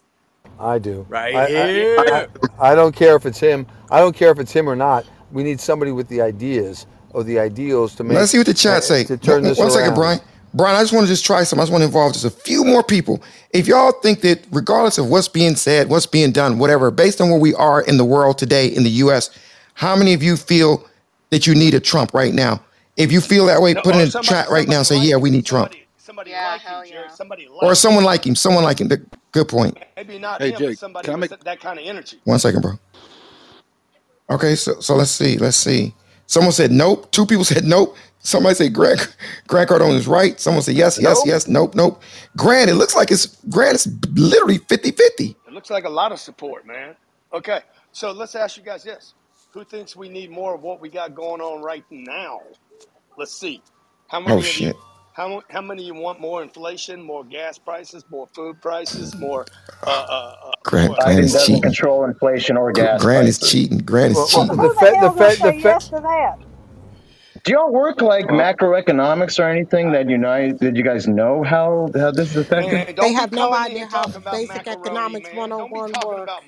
I do. Right I, I, I, here. I don't care if it's him. I don't care if it's him or not. We need somebody with the ideas or the ideals to make Let's see what the chat uh, say. to turn One this one second, around. Brian. Brian, I just want to just try something. I just want to involve just a few more people. If y'all think that regardless of what's being said, what's being done, whatever, based on where we are in the world today in the US, how many of you feel that you need a Trump right now? If you feel that way, No, put it or in the chat right now. somebody Say, like yeah, we need Trump. Somebody somebody Yeah, like him, hell Jerry. yeah. Somebody Or like him. someone like him. Someone like him. Good point. Maybe not Hey him, Jay, but somebody can I with make? that kind of energy. One second, bro. Okay, so so let's see. Let's see. Someone said nope. Two people said nope. Somebody say Grant Grant Cardone is right. Someone say yes, yes, Nope. yes, nope, nope. Grant, it looks like it's Grant is literally 50-50. It looks like a lot of support, man. Okay, so let's ask you guys this: Who thinks we need more of what we got going on right now? Let's see. How Oh many of you? shit. How, how many of you want more inflation, more gas prices, more food prices, more uh, uh, uh, Grant more Grant Biden is doesn't cheating. control inflation or gas Grant is cheating. Grant is Well, well, cheating. the Who the Fed, the hell gonna Fed, the say Fed. yes to that? Do y'all work like well, macroeconomics or anything that unite? Did you guys know how how this is affected? man, They don't be have no coming in idea how talking about basic macaroni, economics man. Oh don't be 101 talking work. about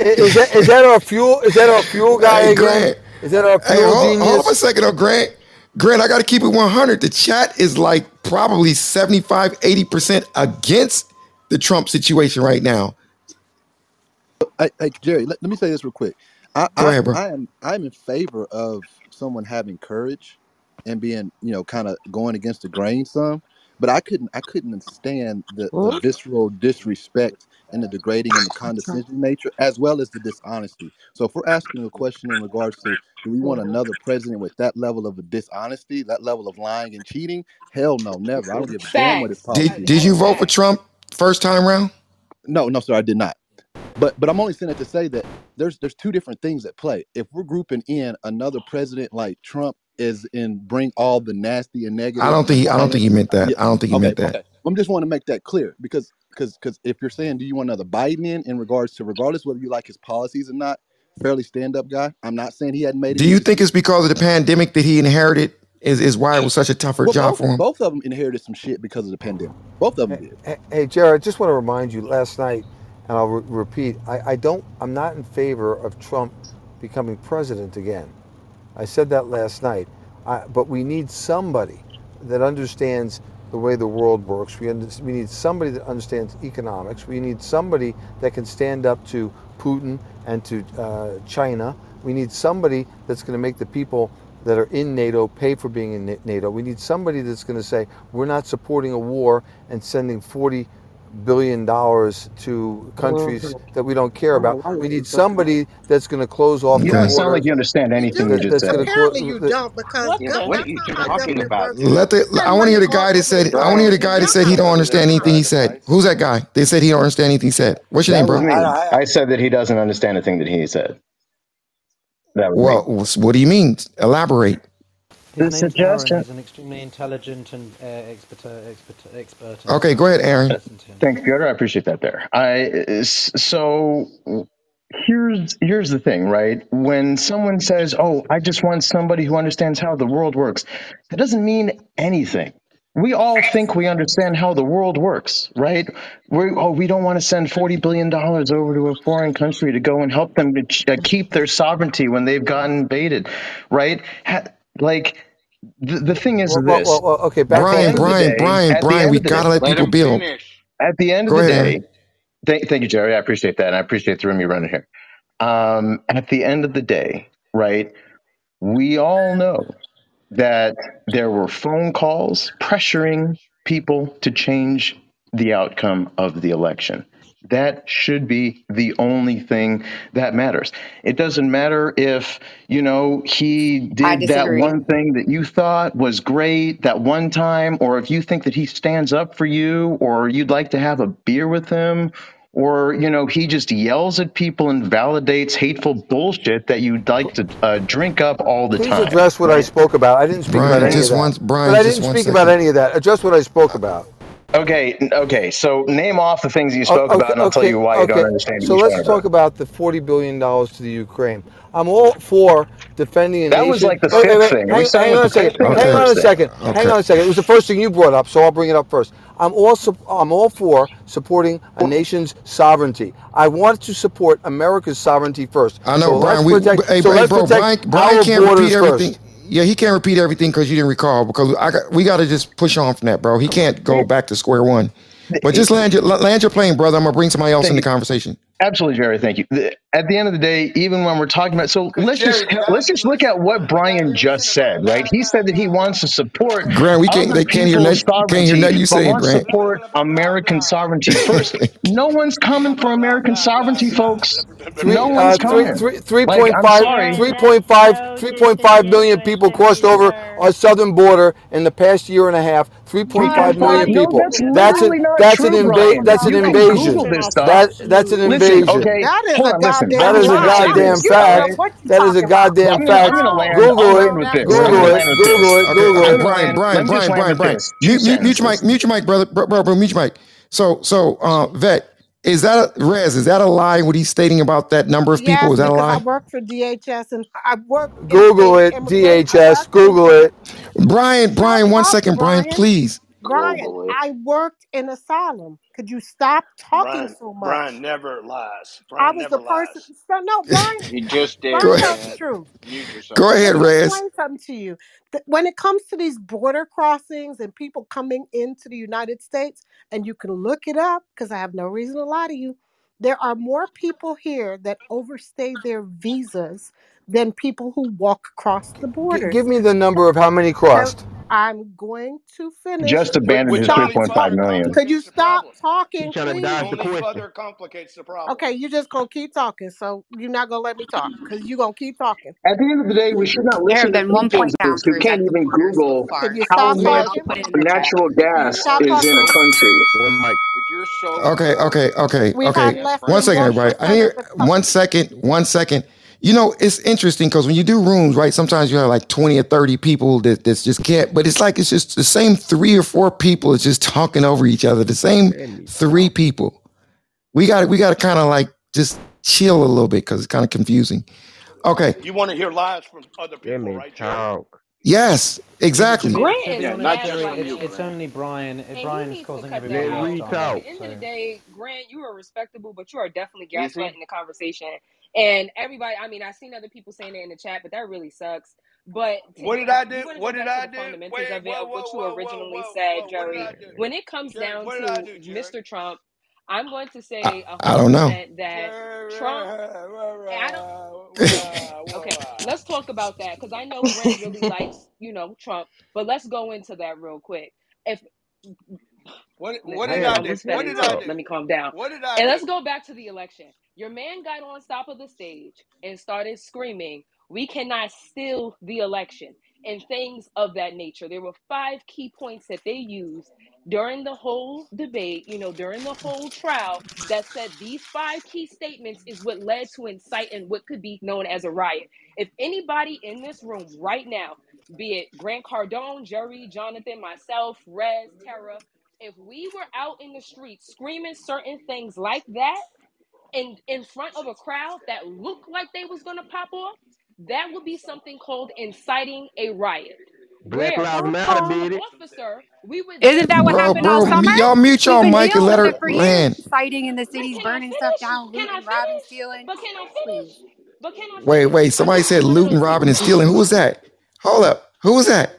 I- macaroni, Is that is that our fuel? Is that our fuel guy Hey again? Grant. Is that our Hey, fuel hold, hold up a genius? second, though, Grant. Grant, I got to keep it 100. The chat is like probably 75, 80% against the Trump situation right now. Uh, hey, hey Jerry, let, let me say this real quick. I, Go I ahead, bro. I am I'm in favor of someone having courage and being you know kind of going against the grain some, but I couldn't I couldn't stand the the visceral disrespect and the degrading and the condescending nature as well as the dishonesty. So if we're asking a question in regards to do we want another president with that level of a dishonesty, that level of lying and cheating? Hell no, never. I don't give a damn what his Facts. Did, policy is. did you vote for Trump first time round? No, no, sir, I did not. But but I'm only saying it to say that there's there's two different things at play. If we're grouping in another president like Trump is in bring all the nasty and negative. I negative don't think he, I don't think he meant that. yeah, I don't think he okay, meant that. okay. I'm just want to make that clear because because because if you're saying do you want another Biden in in regards to regardless whether you like his policies or not, fairly stand up guy. I'm not saying he hadn't made it. Do any you think it's because of the pandemic that he inherited is, is why it was such a tougher Well, job both for him? both of them inherited some shit because of the pandemic. Both of them Hey, did. hey, hey, Jared, I just want to remind you last night, and I'll re- repeat, I, I don't, I'm not in favor of Trump becoming president again. I said that last night. I, but we need somebody that understands the way the world works. We, under, we need somebody that understands economics. We need somebody that can stand up to Putin and to uh, China. We need somebody that's going to make the people that are in NATO pay for being in NATO. We need somebody that's going to say, we're not supporting a war and sending 40 billion dollars to countries that we don't care about. We need somebody that's going to close off You the don't sound like you understand anything do. you That, just said. going to Apparently you don't because What go- the? What are you talking about? Let the I want to hear the guy that said I want to hear the guy that said he don't understand anything he said. Who's that guy? They said he don't understand anything he said. What's your name, That was bro? me. I said that he doesn't understand a thing that he said. That was me. Well, what do you mean? Elaborate. His The name's Aaron. He's an extremely intelligent and uh, expert, uh, expert, expert in Okay, this. go ahead, Aaron. Listen to him. Thanks, Piotr. I appreciate that. There. I so here's here's the thing, right? When someone says, "Oh, I just want somebody who understands how the world works," that doesn't mean anything. We all think we understand how the world works, right? We oh, we don't want to send forty billion dollars over to a foreign country to go and help them to ch- uh, keep their sovereignty when they've gotten invaded, right? Ha- like the, the thing is Well, well, this: well, well, okay, back at to the Brian, end of the Brian, day, Brian, Brian, we of the day, gotta let Let people him build. finish. at the end of Go the ahead, day, Thank, thank you, Jerry. I appreciate that. And I appreciate the room you're running here. Um, at the end of the day, right, we all know that there were phone calls pressuring people to change the outcome of the election. That should be the only thing that matters. It doesn't matter if, you know, he did that disagree. one thing that you thought was great that one time, or if you think that he stands up for you, or you'd like to have a beer with him, or, you know, he just yells at people and validates hateful bullshit that you'd like to uh, drink up all the Please time, address what I right? spoke about. I didn't speak about Brian, any of just one that. But Brian, I just didn't one speak about second. any of that. Address what I spoke about. Okay, okay. So name off the things you O- spoke about, and I'll tell you why you don't understand So let's talk about the forty billion dollars to the Ukraine. I'm all for defending a That was like the Wait, wait, fifth wait. thing. Hang, hang on a second. fifth thing or the Hang on a second. Hang on a second. It was the first thing you brought up, so I'll bring it up first. I'm all sup- I'm all for supporting a nation's sovereignty. I want to support America's sovereignty first. I know, So let's Brian. We, protect. hey, So hey, let's bro, protect Brian, Brian our can't borders repeat everything. first. Yeah, he can't repeat everything because you didn't recall. Because I got, we got to just push on from that, bro. He can't go back to square one. But just land your land your plane, brother. I'm gonna bring somebody else in the conversation. Absolutely, Jerry. Thank you. The- At the end of the day, even when we're talking about, so let's just Jerry, the let's just look at what Brian just said. Right? He said that he wants to support Grant, we can't. They can't hear people's nothing. Can't hear sovereignty, nothing you but saying, wants to Grant. support American sovereignty first. No one's coming for American sovereignty, folks. No Three, one's uh, three, coming. three, three Like, point five, sorry. Jerry, three that's point five, so three point five million people crossed over our southern border in the past year and a half. Three point five 3.5. No, people. that's Disingenuous. That's That's an literally that's an true. That's an You that's can Google invasion. insulting this us stuff. That that's an absolutely. Listen, invasion. okay, That is hold a on, listen. That goddamn I'm a going to lie. say I don't, goddamn this, you all don't fact. know right? what you're That is a talking about. Well, goddamn I'm gonna I'm fact. gonna No, land. I'm Google it. land No, with that's this. not I'm Google it. Google it. Google it. Brian, Brian, Brian, Brian, Brian. this. Two Mute, mute, mute your mic, mute your mic, brother, bro, bro, bro, mute your mic. So, so, uh, vet, is that a, Rez? Is that a lie? What he's stating about that number of people is that a because I work for DHS and I work Google it, DHS. Google it. Brian, Brian, one second, Brian, Brian. please. Brian, I worked in asylum. Could you stop talking Brian, so Brian never lies. I Brian was never the person. lies. So, no, Brian, He just did, Brian Go ahead, tells Go ahead, Let me Rez. explain something to you. When it comes to these border crossings and people coming into the United States, and you can look it up because I have no reason to lie to you. There are more people here that overstay their visas than people who walk across the G- give me the number of how many So crossed. I'm going to finish. Just abandon his three point Could you stop. He's talking, trying to the complicates the problem. Okay, you're just gonna keep talking. So you're not gonna let me talk because you're gonna keep talking. At the end of the day, we should not There have listen to one point who can't even so Google how much natural gas is in a country. Okay, okay, okay, okay. One second, everybody. I need one second, one second. You know, it's interesting because when you do rooms, right, sometimes you have like 20 or 30 people that that's just can't, but it's like it's just the same three or four people is just talking over each other, the same three people. We got we got to kind of like just chill a little bit because it's kind of confusing. Okay. You want to hear lies from other people, Jimmy, right, Joe? Yes, exactly. Yeah, not Jerry it's, it's, only Brian. Hey, Brian is causing everybody. At the end of the day, Grant, you are respectable, but you are definitely gaslighting the conversation and everybody, I mean, I've seen other people saying it in the chat, but that really sucks. But what did I do? What did I do? Fundamentals of it, what you originally said, Jerry. When it comes Jerry, down to do, Mr. Trump, I'm going to say I, I don't know that Trump. I don't. okay, let's talk about that because I know Brent really likes you know Trump, but let's go into that real quick. If what, what did I, I do? What did I do? Let me calm down. What did I? And do? let's go back to the election. Your man got on top of the stage and started screaming, "We cannot steal the election." and things of that nature. There were five key points that they used during the whole debate, you know, during the whole trial, that said these five key statements is what led to incite and what could be known as a riot. If anybody in this room right now, be it Grant Cardone, Jerry, Jonathan, myself, Rez, Tara, if we were out in the streets screaming certain things like that and in front of a crowd that looked like they was gonna pop off, that would be something called inciting a riot. Black Lives Matter, baby. Officer, we would Isn't that what bro, happened bro, all summer? Y'all mute y'all, mic and let her land. Fighting in the cities, burning stuff down, looting, robbing, stealing. But can I finish? But can I finish? Wait, wait. Somebody said looting, robbing, and stealing. Who was that? Hold up. Who was that?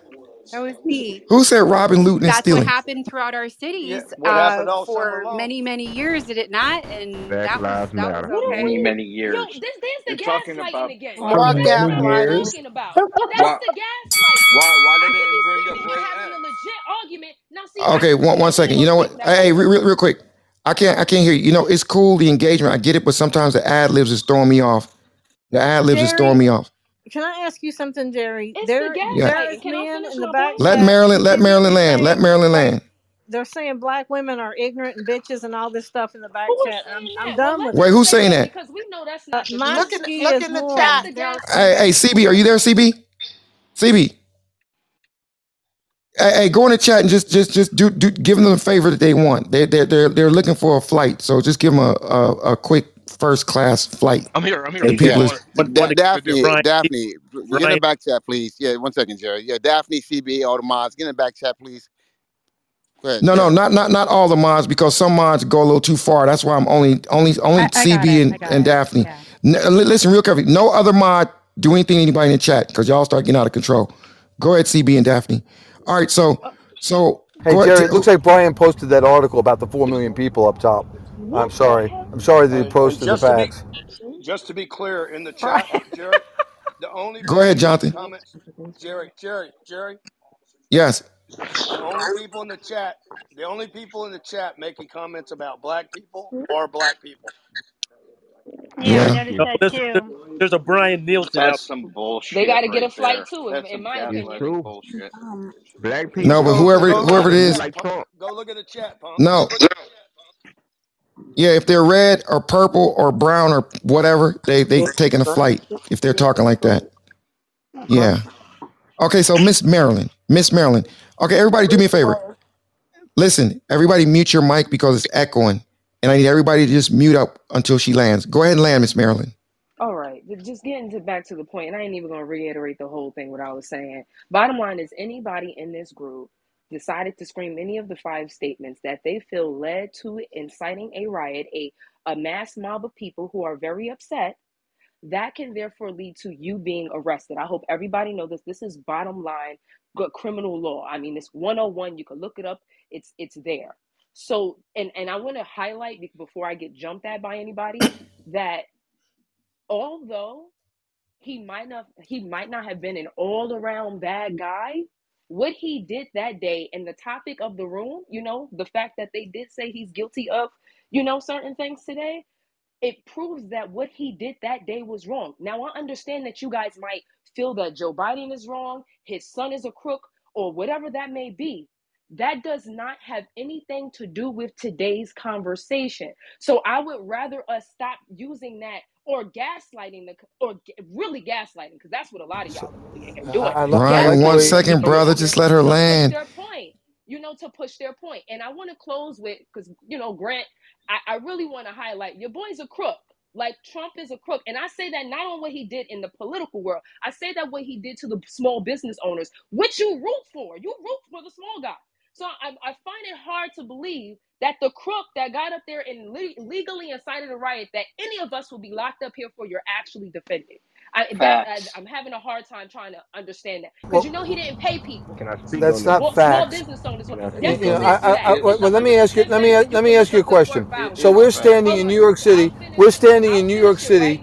That was me. Who said Robin looting and That's what happened throughout our cities uh, for many, many years, did it not? And Black that was Lives was Matter. Okay. Many, many Yo, years. this the You're talking gaslighting about again. What many years? talking about. That's why the gaslighting. why why they bring up legit argument. Now, see, Okay, one one second. You know what? Hey, real, real, real quick. I can't I can't hear you. You know, it's cool the engagement. I get it, but sometimes the ad libs is throwing me off. The ad libs is throwing me off. Can I ask you something, Jerry? It's the gas Yeah. there is. Can in the back? Let Maryland, let Maryland land. Let Maryland land. They're saying black women are ignorant and bitches and all this stuff in the back Who is chat. I'm I'm? Well, done with Wait, it. who's saying that? because we know that's uh, not the my Look in look in the chat. Hey, hey. CB, are you there, CB? CB, hey, hey, go in the chat and just, just, just do, do, give them the favor that they want. They, they're, they're, they're looking for a flight, so just give them a, a, a quick first class flight. I'm here. I'm here. Yeah. is, but da- Daphne, Daphne, Ryan. get in the back chat, please. Yeah, one second, Jerry. Yeah, Daphne, CB, all the mods, get in the back chat, please. No, yeah. no, not not not all the mods because some mods go a little too far. That's why I'm only only only I, CB I and, and Daphne. Yeah. Listen, real carefully. No other mod do anything anybody in the chat because y'all start getting out of control. Go ahead, CB and Daphne. All right, so so. Hey Jerry, t- it looks like Brian posted that article about the four million people up top. I'm sorry. I'm sorry that you posted the Just to be facts. just to be clear, in the chat, Jerry, the only Go ahead, people Jonathan. comments, Jerry, Jerry, Jerry, Yes. the only people in the chat, the only people in the chat making comments about black people are black people. Yeah, I noticed No, that there's, there's, too. there's a Brian Nielsen. That's some bullshit. They got to get a flight there. too, That's in my opinion. gaslighting true. Black people No, but Go whoever go look whoever it at the chat. Punk. Trump. Go look at the chat, punk. no, yeah, if they're red or purple or brown or whatever, they they taking a flight if they're talking like that. Uh-huh. Yeah. Okay, so Miss Marilyn, Miss Marilyn. Okay, everybody, do me a favor. Listen, everybody, mute your mic because it's echoing, and I need everybody to just mute up until she lands. Go ahead and land, Miss Marilyn. All right, but just getting to back to the point, and I ain't even gonna reiterate the whole thing what I was saying. Bottom line is, anybody in this group decided to scream any of the five statements that they feel led to inciting a riot, a, a mass mob of people who are very upset, that can therefore lead to you being arrested. I hope everybody know this. This is bottom line criminal law. I mean, it's 101. You can look it up. It's it's there. So, and and I want to highlight before I get jumped at by anybody that although he might not he might not have been an all around bad guy, what he did that day and the topic of the room, you know, the fact that they did say he's guilty of, you know, certain things today, it proves that what he did that day was wrong. Now, I understand that you guys might feel that Joe Biden is wrong, his son is a crook, or whatever that may be. That does not have anything to do with today's conversation. So I would rather us stop using that or gaslighting the or really gaslighting because that's what a lot of y'all are really doing. I, I, Brian, one second, brother. Just let her land. Their point, you know, to push their point. And I want to close with because you know, Grant, I, I really want to highlight your boy's a crook. Like Trump is a crook. And I say that not on what he did in the political world. I say that what he did to the small business owners, which you root for. You root for the small guy. So I, I find it hard to believe that the crook that got up there and le- legally incited a riot that any of us will be locked up here for, you're actually defending. I, that, I, am having a hard time trying to understand that because well, you know he didn't pay people. Can I speak that's not small, facts. Small business owners. Yes, you know, I, I, well, well, let me ask you. Let me let me ask you a question. So we're standing in New York City. We're standing in New York City.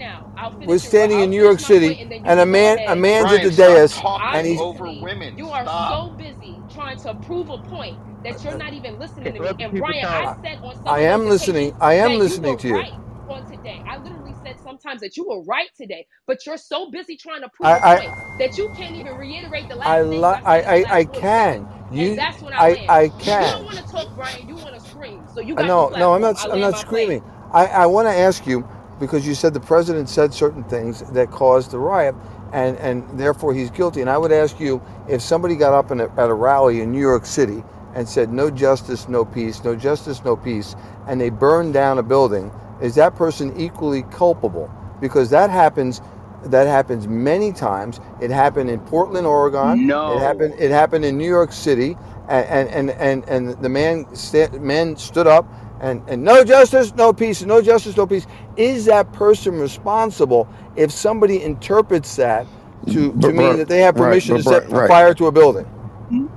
We're standing in New York City, and a man, a man's at the dais, and he's over women. You are so busy trying to prove a point that you're not even listening to me. And Brian, I said on some I am listening. I am listening to you. Right on today. I literally said sometimes that you were right today, but you're so busy trying to prove I, a point I, that you can't even reiterate the last I, things I, I, I, I can. You, that's when I, I, I can. You don't want to talk, Brian. You want to scream. So you got no, no. I'm not. I'm not screaming. I, I want to ask you because you said the president said certain things that caused the riot, and and therefore he's guilty. And I would ask you if somebody got up a, at a rally in New York City and said no justice, no peace, no justice, no peace, and they burned down a building, is that person equally culpable? Because that happens. That happens many times. It happened in Portland, Oregon. No. It happened. It happened in New York City, and and and and, the man st- man stood up and, and no justice, no peace, no justice, no peace. Is that person responsible if somebody interprets that to, to but, mean that they have permission right, to set right. fire to a building?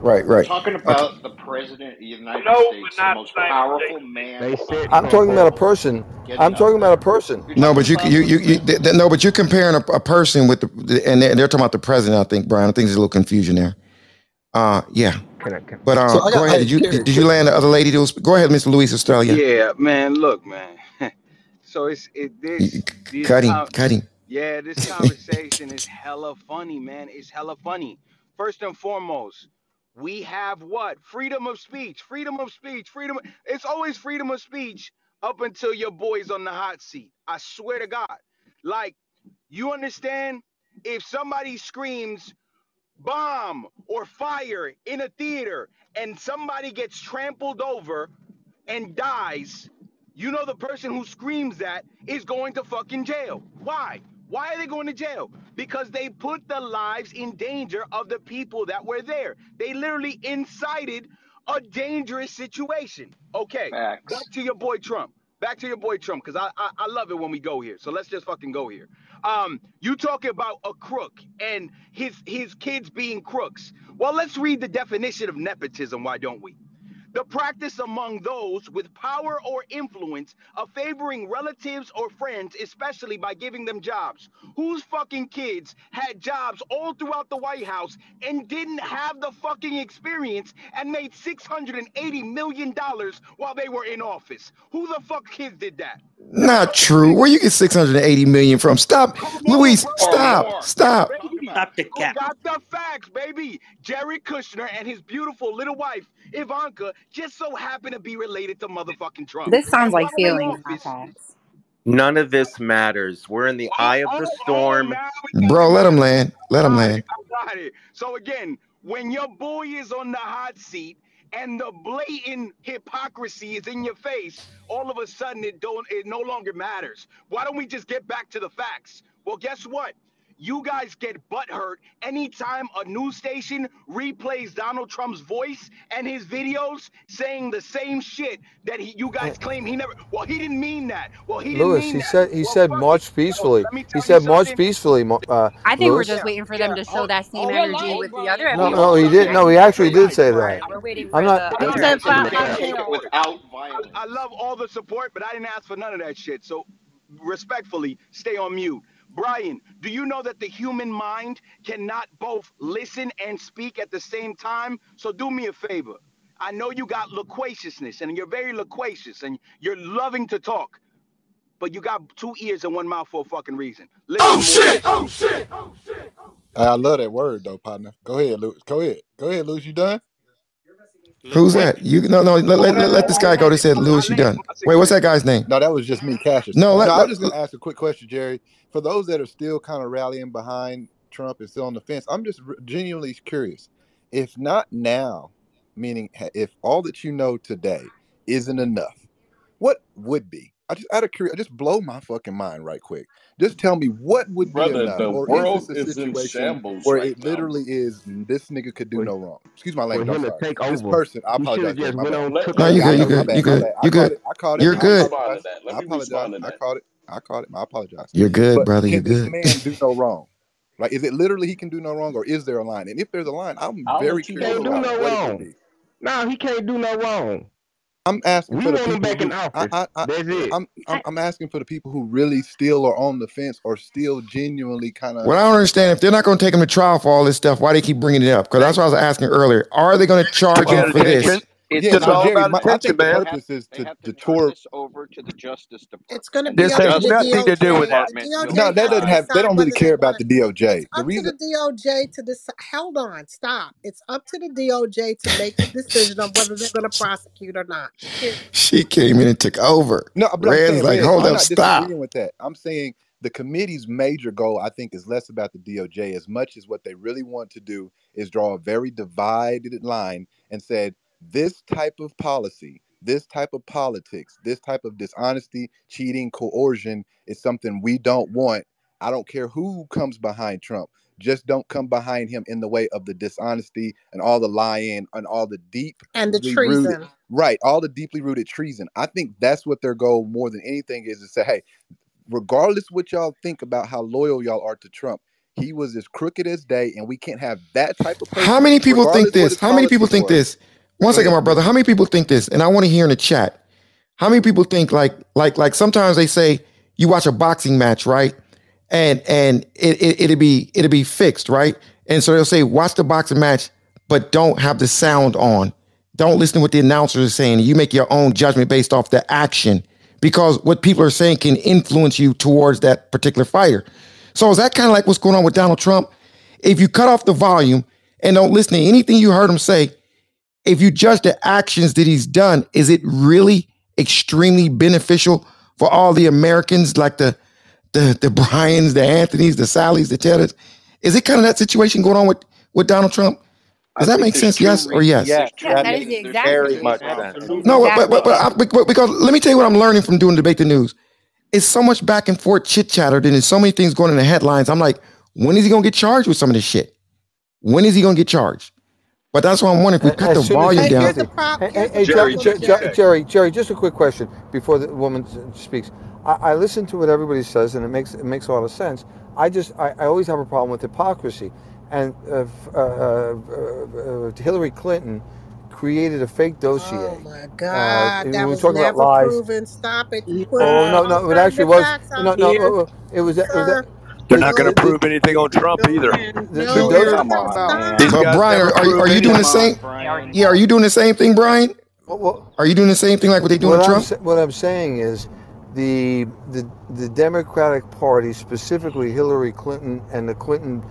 Right, right. Talking about okay. the president of the United no, States, the most powerful man. I'm talking about a person. I'm talking about a person. No, but you, you, you, you, no, but you're comparing a, a person with the, and they're, they're, talking about the president. I think Brian. I think there's a little confusion there. Uh, yeah. Can I, can but uh, so got, go ahead. Did you did you land the other lady? To, go ahead, Mr. Luis Australia. Yeah, man. Look, man. so it's it this, this cutting, com- cutting. Yeah, this conversation is hella funny, man. It's hella funny. First and foremost, we have what? Freedom of speech. Freedom of speech. Freedom. It's always freedom of speech up until your boy's on the hot seat. I swear to God. Like, you understand? If somebody screams bomb or fire in a theater and somebody gets trampled over and dies, you know the person who screams that is going to fucking jail. Why? Why are they going to jail? Because they put the lives in danger of the people that were there. They literally incited a dangerous situation. Okay, Facts. back to your boy Trump. Back to your boy Trump, because I, I I love it when we go here. So let's just fucking go here. Um, you talking about a crook and his his kids being crooks. Well, let's read the definition of nepotism. Why don't we? The practice among those with power or influence of favoring relatives or friends, especially by giving them jobs. Whose fucking kids had jobs all throughout the White House and didn't have the fucking experience and made $680 million while they were in office? Who the fuck kids did that? Not true. Where you get 680 million from? Stop, Luis. Stop. Stop. Stop the cap. Got the facts, baby. Jerry Kushner and his beautiful little wife Ivanka just so happen to be related to motherfucking Trump. This sounds like feelings. None of this matters. We're in the oh, eye of oh, the oh, storm. Oh, Bro, let him land. Let him land. So again, when your boy is on the hot seat and the blatant hypocrisy is in your face, all of a sudden it don't it no longer matters. Why don't we just get back to the facts? Well, guess what? You guys get butthurt anytime a news station replays Donald Trump's voice and his videos saying the same shit that he, you guys claim he never. Well, he didn't mean that. Well, he didn't Lewis, mean he that. said he Well, said march peacefully. He said march peacefully, Mo- uh, I think we're just waiting for them to show Hold, that same hold energy lying, with the other No, no, he lying. did. No, he actually did say that. We're waiting for I'm not. the He Let's said take five it, five let's take it zero. without I, violence. I love all the support, but I didn't ask for none of that shit. So, respectfully, stay on mute. Brian, do you know that the human mind cannot both listen and speak at the same time? So, do me a favor. I know you got loquaciousness and you're very loquacious and you're loving to talk, but you got two ears and one mouth for a fucking reason. Listen Oh more shit! than Oh speak. Oh, oh, shit! I love that word though, partner. Go ahead, Luke. Go ahead. Go ahead, Luke. You done? Who's that? You no no let, let, let, let this guy go. They said, Lewis, you done. Wait, what's that guy's name? No, that was just me, Cassius. No, let, No, I'm just gonna ask a quick question, Jerry. For those that are still kind of rallying behind Trump and still on the fence, I'm just genuinely curious. If not now, meaning if all that you know today isn't enough, what would be? I just out of curiosity, just blow my fucking mind right quick. Just tell me what would be Brother, enough, the or is world this a is in situation shambles where right it now. literally is "Mm, this nigga could do For, no wrong? Excuse my for language. I'm him to sorry. take This over, person, I he should apologize, have Jerry. just My went bad. on, Let took no, over you Yeah, I good, you know. My good, you bad. My good, bad. I you caught good. it. I caught it. You're I me good. respond to apologize. that. Let I me apologize. respond to I that. caught it. I caught it. My apologize. You're good, But brother. You're can this good. man do no wrong? Like, is it literally he can do no wrong, or is there a line? And if there's a line, I'm I'll very let you curious can't do about no what it would wrong. be. No, he can't do no wrong. I'm asking We for the want him people back who I, office. I, I That's it. I'm, I'm I, I'm asking for the people who really still are on the fence or still genuinely kind of What I don't understand, if they're not going to take him to trial for all this stuff, why they keep bringing it up? Because that's what I was asking earlier. Are they going to charge him for this? It's yeah. not So Jerry, about my, I think the purpose is to have to to tour. this over to the Justice It's going to be This up has the nothing to do with that. The Department No, that got to doesn't have. They decide. decide don't really whether they're care going about to. the DOJ. The up to reason the DOJ to decide. Hold on, stop. It's up to the DOJ to make the decision on whether they're going to prosecute or not. Period. She came in and took over. No, but I'm Red's saying, like, Red, hold I'm up, not stop. disagreeing with that. I'm saying the committee's major goal, I think, is less about the DOJ as much as what they really want to do is draw a very divided line and said this type of policy, this type of politics, this type of dishonesty, cheating, coercion is something we don't want. I don't care who comes behind Trump. Just don't come behind him in the way of the dishonesty and all the lying and all the deep And the deeply rooted, treason. right? All the deeply rooted treason. I think that's what their goal more than anything is to say, hey, regardless what y'all think about how loyal y'all are to Trump, he was as crooked as day, and we can't have that type of How many people think this? How many people think was. this? One second, my brother. How many people think this? And I want to hear in the chat. How many people think like like like sometimes they say you watch a boxing match, right? And and it, it it'll be it'll be fixed, right? And so they'll say watch the boxing match, but don't have the sound on. Don't listen to what the announcers is saying. You make your own judgment based off the action because what people are saying can influence you towards that particular fighter. So is that kind of like what's going on with Donald Trump? If you cut off the volume and don't listen to anything you heard him say, if you judge the actions that he's done, is it really extremely beneficial for all the Americans, like the the the Bryans, the Anthonys, the Sallys, the Taylors? Is it kind of that situation going on with with Donald Trump? Does I that make sense? two Yes or yes? There's Yes, two that that is reasons. the exact very much situation. No, but but but, but, I- but because let me tell you what I'm learning from doing debate the news. It's so much back and forth chit chatter. Then there's so many things going in the headlines. I'm like, when is he gonna get charged with some of this shit? When is he gonna get charged? But that's what I'm wondering if we cut the As soon as volume he's Hey, here's down. the guilty. problem. Hey, hey, hey, Jerry, Jer- Jer- Jerry. Jerry, Jerry, just a quick question before the woman speaks. I, I listen to what everybody says, and it makes it makes a lot of sense. I just I, I always have a problem with hypocrisy, and uh, uh, uh, uh, Hillary Clinton created a fake dossier. Oh my Uh, God, when that we was talk about never lies. proven. Stop it. Oh no, no, it actually was. No, no, there, uh, uh, it was. It was. Sir. They're not going to prove anything on Trump either. the, the no. Come on, stop. man. These But Brian, are, are, you- are you doing the same? They already Yeah, are you doing the same thing, Brian? What, what, Are you doing the same thing like what they do what to I'm Trump? what I'm saying is, the the the Democratic Party, specifically Hillary Clinton and the Clinton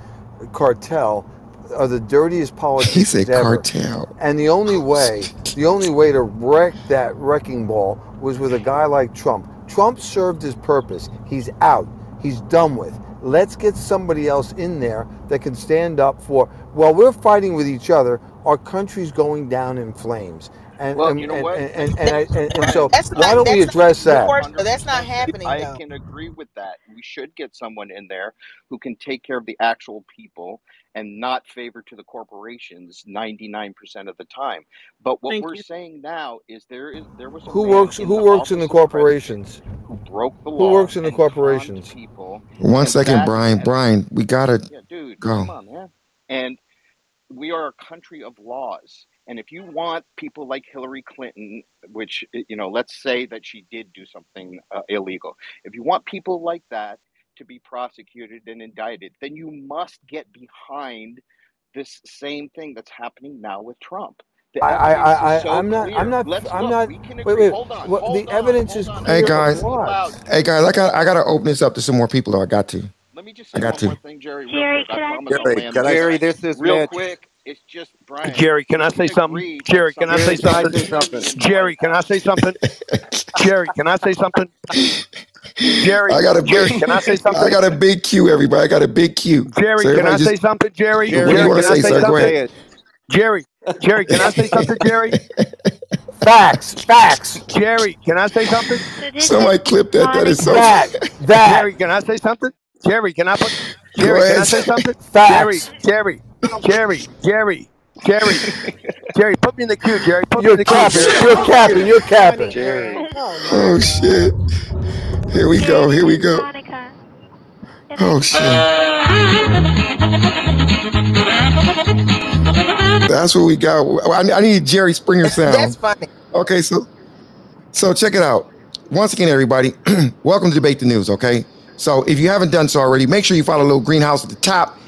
cartel, are the dirtiest He politicians said ever. cartel. And the only oh, way, the only way to wreck that wrecking ball was with a guy like Trump. Trump served his purpose. He's out. He's done with. Let's get somebody else in there that can stand up for. While we're fighting with each other, our country's going down in flames. And Well, and you know and what? and, and, and, I, and, and so That's why not. don't we That's not. address that? Roberto, that's not 100%. happening I though. can agree with that. We should get someone in there who can take care of the actual people and not favor to the corporations 99% of the time. But what Thank we're you. saying now is there is there was a Who works? in Who the works in the office of president corporations? who broke the law. Who works in the corporations? people One and second, that Brian. and Brian, we gotta yeah, dude, go. come on, man. And we are a country of laws. And if you want people like Hillary Clinton, which, you know, let's say that she did do something uh, illegal, if you want people like that to be prosecuted and indicted, then you must get behind this same thing that's happening now with Trump. The I, I, I, so I'm not, clear. I'm not, Let's I'm look. not. Wait, wait. Hold on. What Hold the on. evidence Hold is on. Hey clear Don't of guys, say it what? loud. hey guys, I got I gotta open this up to some more people. Though I got to. Let me just I say got one to. more thing, Jerry, Jerry, quick. Can I? promise I'll Jerry, can this I? Jerry, this is Real Mitch. quick. It's just, Brian, Jerry, can I say something? Jerry, can I say Jerry, can I something? say something? in the White Jerry, can I say something? Jerry, can I say something? Jerry, I got a Jerry, big can I say something? I got a big queue, everybody. I got a big queue. Jerry, So can I everybody say something? Jerry, what do Jerry, you Jerry, want to I say, say sir? Go something? ahead. Jerry, Jerry, can I say something? Jerry, Facts, facts. Jerry, can I say something? Somebody is clip that. That is so That, that. Jerry, can I say something? Jerry, can I put? Jerry, can I say something? Jerry, Facts. Jerry, Jerry, Jerry, Jerry, Jerry, put me in the queue. Jerry, put me in You're the queue. Jerry. You're capping. You're capping. Jerry. Oh Oh shit. Here we go. Here we go. Monica. If I Oh shit. That's what we got. I, I need Jerry Springer sound. That's funny. Okay, so so check it out. Once again, everybody, welcome to Debate the News. Okay, so if you haven't done so already, make sure you follow a little greenhouse at the top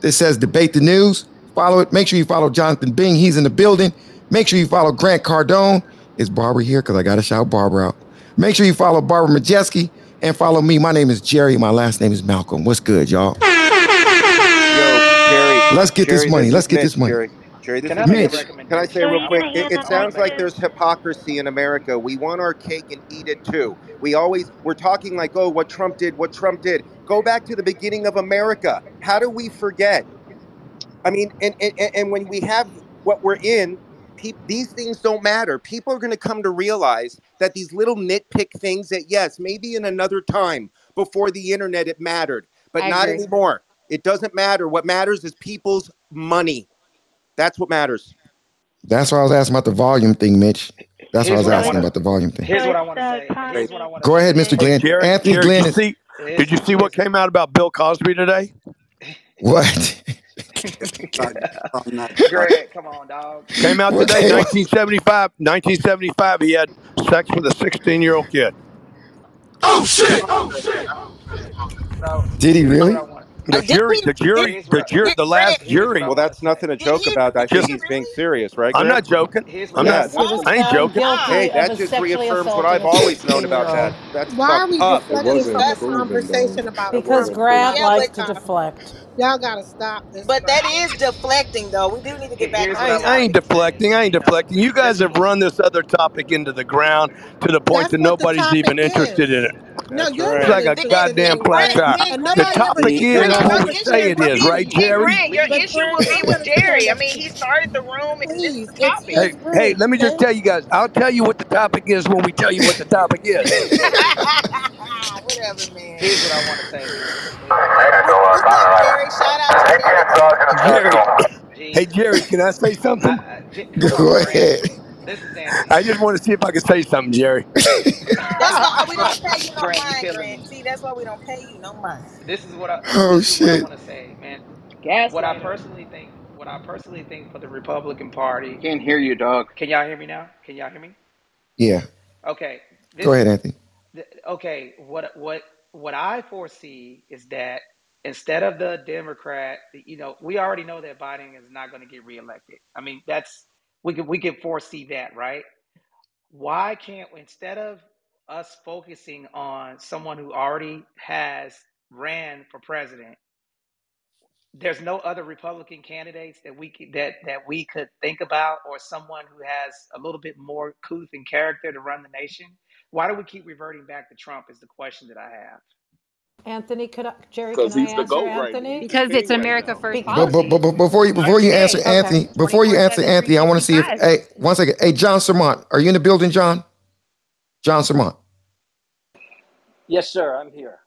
that says Debate the News. Follow it. Make sure you follow Jonathan Bing. He's in the building. Make sure you follow Grant Cardone. Is Barbara here? Because I got to shout Barbara out. Make sure you follow Barbara Majeski and follow me. My name is Jerry. My last name is Malcolm. What's good, y'all? Yo, Jerry. Let's get this money. Let's get Mitch. this money. Jerry. Jerry, this Can is I Mitch. Mitch. Can I say real quick? It, it sounds like there's hypocrisy in America. We want our cake and eat it too. We always we're talking like, oh, what Trump did, what Trump did. Go back to the beginning of America. How do we forget? I mean, and and, and and when we have what we're in, peop these things don't matter. People are going to come to realize that these little nitpick things that yes, maybe in another time before the internet it mattered, but I not agree. anymore. It doesn't matter. What matters is people's money. That's what matters. That's why I was asking about the volume thing, Mitch. That's why I was what I asking want about the volume thing. Here's what I want to say. Here's what I want to Go say. ahead, Mr. Mitch. Glenn. Jerry, Anthony Jerry, Glenn did you see? Did you see what came out about Bill Cosby today? what? Probably not. Greg, come on, dog. Came out today, 1975. 1975, he had sex with a 16 year old kid. Oh Here's shit! Oh shit! want to. So Did he here's what really? I. Uh, The did jury, he? the jury, Here's the jury, the last here's what I jury. Well, that's nothing to joke he? about. I think just—he's being serious, right, I'm not joking. I'm not. want Yes, to he say. was I ain't joking. Hey, that just reaffirms what I've always known about that. That's Why are we up. It deflecting wasn't from the That's proven though. conversation about It Because wasn't Grant likes to deflect. y'all gotta stop this but that is deflecting though. We do need to get back Here's on what I I ain't, I wanted ain't topic. to say. deflecting. I ain't deflecting. You guys have run this other topic into the ground to the point That's that nobody's topic even interested in it. No, That's you're It's right. like a Then, goddamn in it, flat Grant, and then, and The then, nobody ever topic then we're is Grant, not your what we issue, say pretend it to is, Grant, right, believe. Jerry? Grant, your But issue Grant, will be I'm with gonna tell Jerry. I you, mean, he started the room, and this is please. the It's topic. Hey, his hey, room, let me just okay? tell you guys. I'll tell you what the topic is when we tell you what the topic is. Whatever, man. here's what I want to say, man. Here's what I want to What's, say. what's up, Jerry? Shout out to Jerry. Jerry, hey Jesus, Jerry, can I say I, something? I J- come on, Go Grant. ahead. This is Anthony. I just want to see if I can say something, Jerry. That's why we don't pay you no Grant, you mind, killing Grant. me. See, that's why we don't pay you no mind. This is what I Oh this is what I shit! want to say, man. What I Gaslighter. personally think, what I personally think for the Republican Party. Can't hear you, dog. Can y'all hear me now? Can y'all hear me? Yeah. Okay. Go This ahead, Anthony. th- okay, what what what I foresee is that instead of the Democrat, you know, we already know that Biden is not going to get reelected. I mean, that's we can we can foresee that, right? Why can't instead of us focusing on someone who already has ran for president, there's no other Republican candidates that we could, that that we could think about, or someone who has a little bit more couth and character to run the nation. Why do we keep reverting back to Trump? Is the question that I have. Anthony, could I, Jerry, can because I he's the answer goat right now. Anthony? He's the Because it's king right America now. First Be- But, but, policy. but, but before you before you answer Okay. Anthony, before you answer Anthony, I want to see if 365. hey one second. Hey John Sermont, are you in the building, John? John Sermont. Yes, sir. I'm here.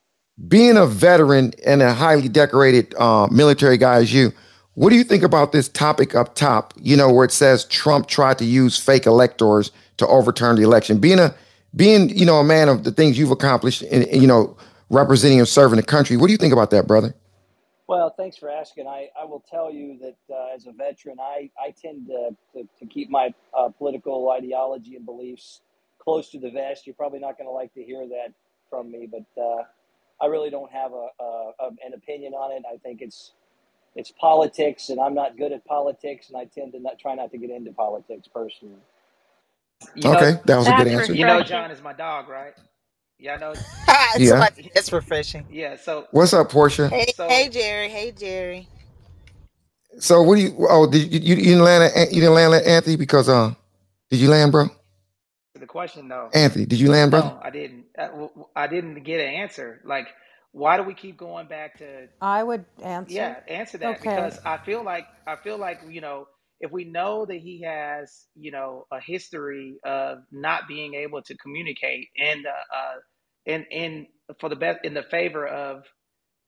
Being a veteran and a highly decorated uh, military guy as you, what do you think about this topic up top? You know, where it says Trump tried to use fake electors to overturn the election. Being a being, you know, a man of the things you've accomplished and, and, you know, representing and serving the country. What do you think about that, brother? Well, thanks for asking. I, I will tell you that uh, as a veteran, I, I tend to, to, to keep my uh, political ideology and beliefs close to the vest. You're probably not going to like to hear that from me, but uh, I really don't have a, a, a, an opinion on it. I think it's it's politics, and I'm not good at politics, and I tend to not try not to get into politics personally. You know, Okay, that was a good answer. you know. John is my dog, right? Yeah, I know. Yeah. Somebody- That's refreshing. Yeah, so What's up, Portia? Hey, so hey, Jerry. Hey, Jerry. So what do you? Oh, did you you, you didn't land? at- You didn't land at Anthony because uh, did you land, bro? the question though. Anthony, did you land, bro? No, I didn't. I didn't get an answer. Like, why do we keep going back to? I would answer. Yeah, answer that Okay. because I feel like I feel like you know if we know that he has you know a history of not being able to communicate and uh, in in for the best in the favor of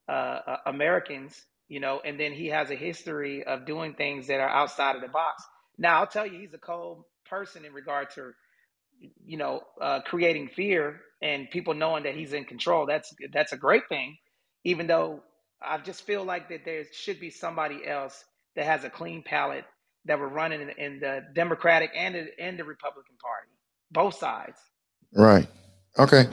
uh, uh, Americans, you know, and then he has a history of doing things that are outside of the box. Now I'll tell you, he's a cold person in regard to you know, uh, creating fear and people knowing that he's in control. That's that's a great thing. Even though I just feel like that there should be somebody else that has a clean palate that we're running in, in the Democratic and the, and the Republican Party, both sides. Right. Okay.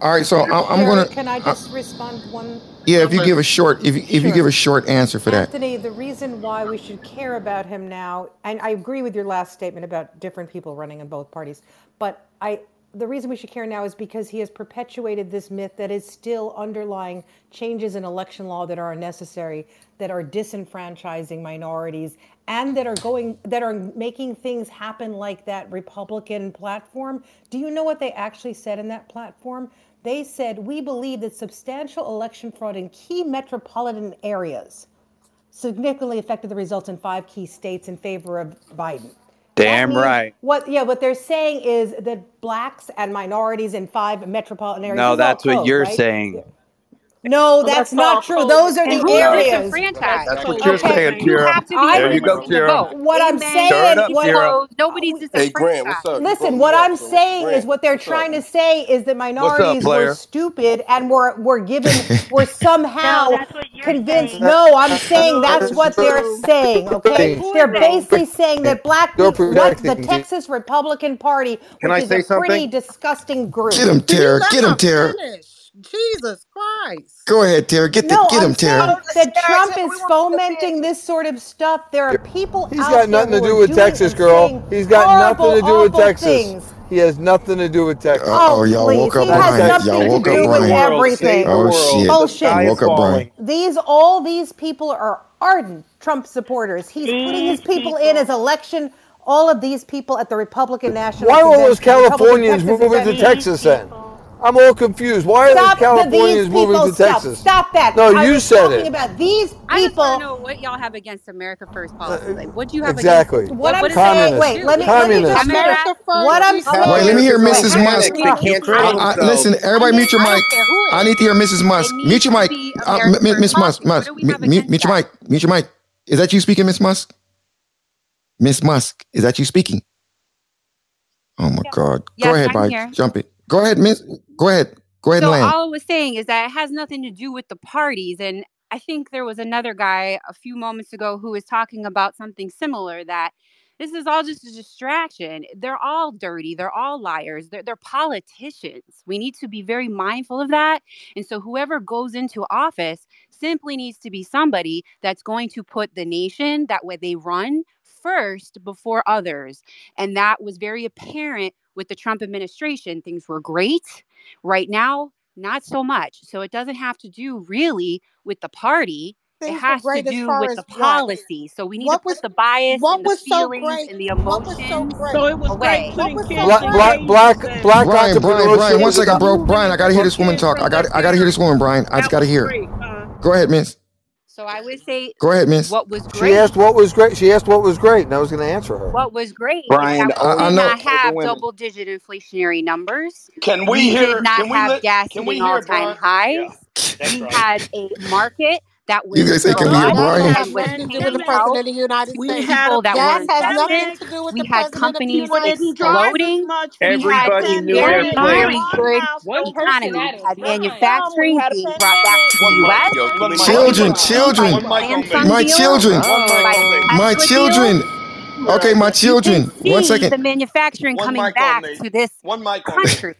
All right. So I, I'm gonna. Can I uh, just respond one? yeah, if you give a short, if you, if you give a short answer for that. Anthony, the reason why we should care about him now, and I agree with your last statement about different people running in both parties, but I the reason we should care now is because he has perpetuated this myth that is still underlying changes in election law that are necessary, that are disenfranchising minorities, and that are going that are making things happen like that Republican platform. Do you know what they actually said in that platform? They said, We believe that substantial election fraud in key metropolitan areas significantly affected the results in five key states in favor of Biden. Damn right. What yeah, what they're saying is that blacks and minorities in five metropolitan areas. No, this is all that's what you're right? saying. No, that's that's not true. code. Those are And the areas. disenfranchised? That's what Code. you're Okay. saying, You Tira. have to be I There you go, citizen to Tira. vote. what I'm Amen. Stir it saying up, what Tira. So nobody's Hey, Grant, what's up? Listen, what I'm so saying Grant, is what they're what's up? trying to say is that What's up, minorities were stupid and were were given were somehow No, that's what you're convinced. saying. No, I'm saying that's what they're saying. Okay, they're basically saying that black They're people, what the. Texas Republican Party, Can which I is say a pretty something? disgusting group. Get him, Can Tara. Get him, her Tara. Finish? Jesus Christ. Go ahead, Tara. Get the No, get I'm him, Tara. that Trump is want you to fomenting this sort of stuff. There are people He's out got there nothing to do with Texas, girl. He's got horrible, nothing to do with Texas. things. He has nothing to do with Texas. Oh, Oh, y'all woke up Brian. nothing Y'all woke up do with Save the Brian. everything. Oh shit. The Bullshit. sky Y'all is woke up Brian. These all these people are ardent Trump supporters. He's putting his These people in as election. All of these people at the Republican National Why are all those Californians Texas moving to Texas then? People. I'm all confused. Why are Stop the the, these Californians moving to Stop. Texas? Stop that. No, I you was said talking it. about these people. I just want people. to know what y'all have against America First Uh, policy. Like, what do you have exactly. against? What What, I'm what is saying. Wait. Let me let me just. America first. What I'm She's Wait, let me hear Mrs. Wait. Musk. panicked they No. can't control I, I, themselves. listen, I everybody, mean, mute your I mic. care who it I need to hear Mrs. Musk. Mute your mic. be Uh, America m- m- First Miss Musk, Musk, do mute, have mute, against mute your that? mic. Mute your mic. Is that you speaking, Miss Musk? Miss Musk, is that you speaking? Oh my God. Go ahead, I'm Bye. here. Jump it. Go ahead, Miss. Go ahead. Go ahead So all I was saying is that it has nothing to do with the parties. And I think there was another guy a few moments ago who was talking about something similar that this is all just a distraction. They're all dirty. They're all liars. They're, they're politicians. We need to be very mindful of that. And so whoever goes into office simply needs to be somebody that's going to put the nation that way they run first before others. And that was very apparent with the Trump administration, things were great. Right now, not so much. So it doesn't have to do really with the party. Things it has to do with the policy. So we need what to put was, the bias and the feelings so and the emotions so, so, it was away. Great was so black, black, black, Brian, Brian, Brian. One second, bro. Brian, I gotta hear this woman talk. I got, I gotta hear this woman, Brian. I just gotta hear. Go ahead, Miss. So I would say, go ahead, Miss. What was great? She asked what was great. She asked what was great, and I was going to answer her. What was great? Brian, I, I know. Not have double-digit inflationary numbers. Can we, we hear? Did not can have we let, gas can we hear all-time Brian? highs. Yeah, we had a market that was. You gonna say Khalil Bryant? That has nothing to do with the president of the United we States. Had that, that has nothing to do with we the had companies exploding. Everybody knew their very good economy. Had manufacturing being brought back to the U.S. Children, children, my children, oh, my children. Okay, my children. One second. The manufacturing coming back to this country.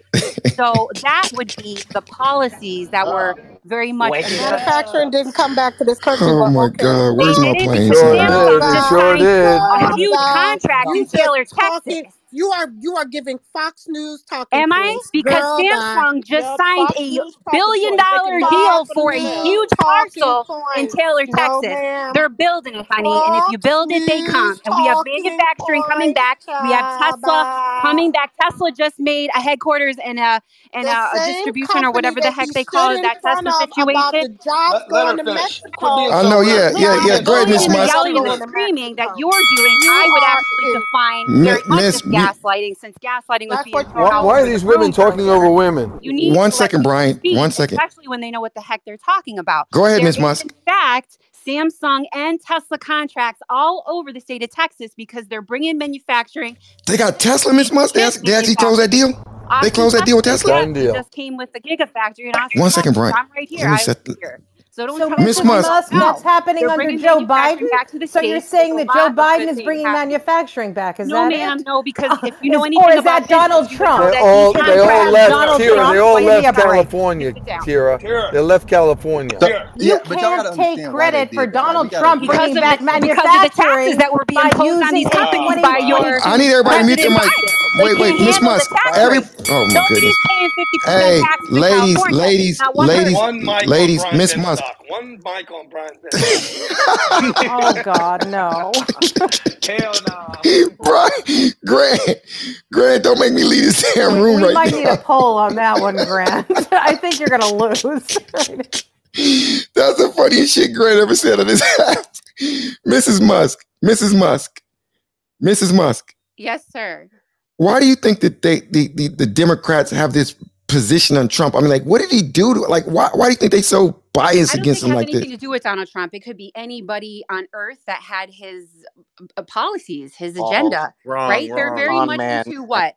so that would be the policies that were uh very much. Manufacturing didn't come back to this country. Oh my. God, where's they my plane? Sure did. Sure did. A huge contract in Taylor, Texas you are you are giving Fox News talking. Am I? Because Girl, Samsung God. just yeah, signed Fox a billion dollar deal for a huge parcel points. in Taylor, no, Texas. Ma'am. They're building honey, Fox and if you build it, they come. And we have manufacturing coming back. We have Tesla coming back. Tesla just made a headquarters and a and a, a, distribution or whatever the heck they call it, that Tesla situation. Let. I know, yeah, yeah, yeah. Greatness, my yelling and screaming that you're doing, I would actually define. Miss gaslighting since gaslighting was being why, why are these women talking over women? You need one second, Brian. Speak, one second. Especially when they know what the heck they're talking about. Go ahead, Ms. Musk. In fact, Samsung and Tesla contracts all over the state of Texas because they're bringing manufacturing. They got Tesla, Ms. Musk. They they actually closed that deal. They closed that deal with Tesla. Deal. Just came with the Gigafactory. One second, Brian. I'm right here. Let me set the, here. So don't so tell Musk, Musk no. that's happening They're under Joe Biden. Back to the so you're saying that Joe Biden is bringing manufacturing back? Is no, that ma'am, it? No, because if you know anything or is that Donald Trump? They all, they all left, Donald Trump. They all left California, Tira. They left California. You can't take credit for Donald Trump bringing back manufacturing that were being imposed on these companies by your. I need everybody to mute their mic wait, wait, Miss Musk. Every oh my goodness. Hey, ladies, ladies, ladies, ladies, Miss Musk. One mic on Brian. oh God, no. Hell no. Brian, Grant, Grant, don't make me leave this damn room we, we right might now. need a poll on that one, Grant. I think you're gonna lose. That's the funniest shit Grant ever said on this app. Mrs. Musk, Mrs. Musk, Mrs. Musk. Yes, sir why do you think that they the, the, the Democrats have this position on Trump? I mean, like, what did he do? To, like, why why do you think they so biased against him like this? to do with Donald Trump. It could be anybody on earth that had his uh, policies, his agenda. Oh, wrong, right? Wrong, They're very wrong, much man. into what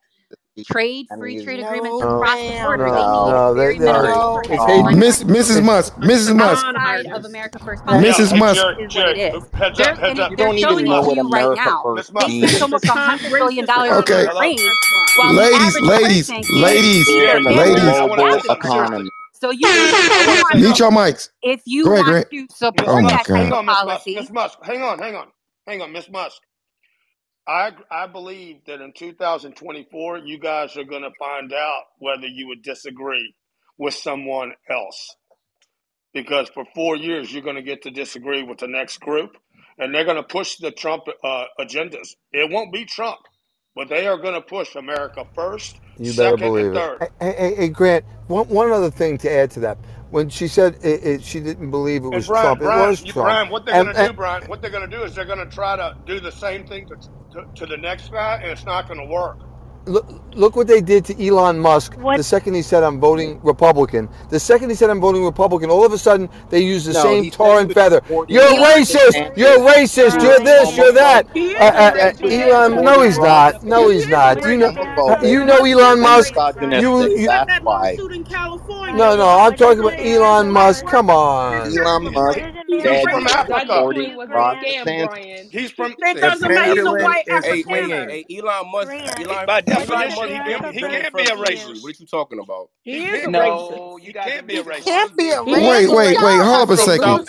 trade I mean, free trade no, agreements no, across the border. No, they need very minimal. No. Hey, Miss, Mrs. Musk, Mrs. Musk, of America First Mrs. Yeah. Musk Jared, is what it is. Heads they're, up, heads up. They're showing it to you right now. They spent almost hundred billion dollars okay. on Ukraine. Ladies, ladies, ladies, ladies, economy. So you mute your mics. If you want to support that oh type policy, Miss Musk, hang on, hang on, hang on, Miss Musk. I I believe that in 2024, you guys are going to find out whether you would disagree with someone else, because for four years you're going to get to disagree with the next group, and they're going to push the Trump uh, agendas. It won't be Trump, but they are going to push America first, you second, better believe and third. It. Hey, hey, Grant, one one other thing to add to that when she said it, it, she didn't believe it was Brian, Trump, Brian, it was Trump. Brian, what they're going to do, Brian, what they're going to do is they're going to try to do the same thing to to, to the next guy, and it's not going to work. Look, look what they did to Elon Musk What the second he said I'm voting Republican. The second he said I'm voting Republican, all of a sudden they use the No, same tar and feather. You're racist. You're racist. You're this. You're that. He is Uh, uh, uh, Said he was racist. Elon, no, he's not. No, he's not. You know, down. homophobic you know Elon Musk. Brian, You, misogynistic. you, Got That's that why lawsuit in California. no, Brian, no. I'm what does talking a about man Elon have Musk. to Come work? on. Elon Musk What does a He's man a He's said have from he to was work? Africa. supporting Dogecoin was a Ron Grant, scam, DeSantis. Brian. He's from It he's doesn't from matter. He's a Africa. Apparently, white hey, wing Afrikaner.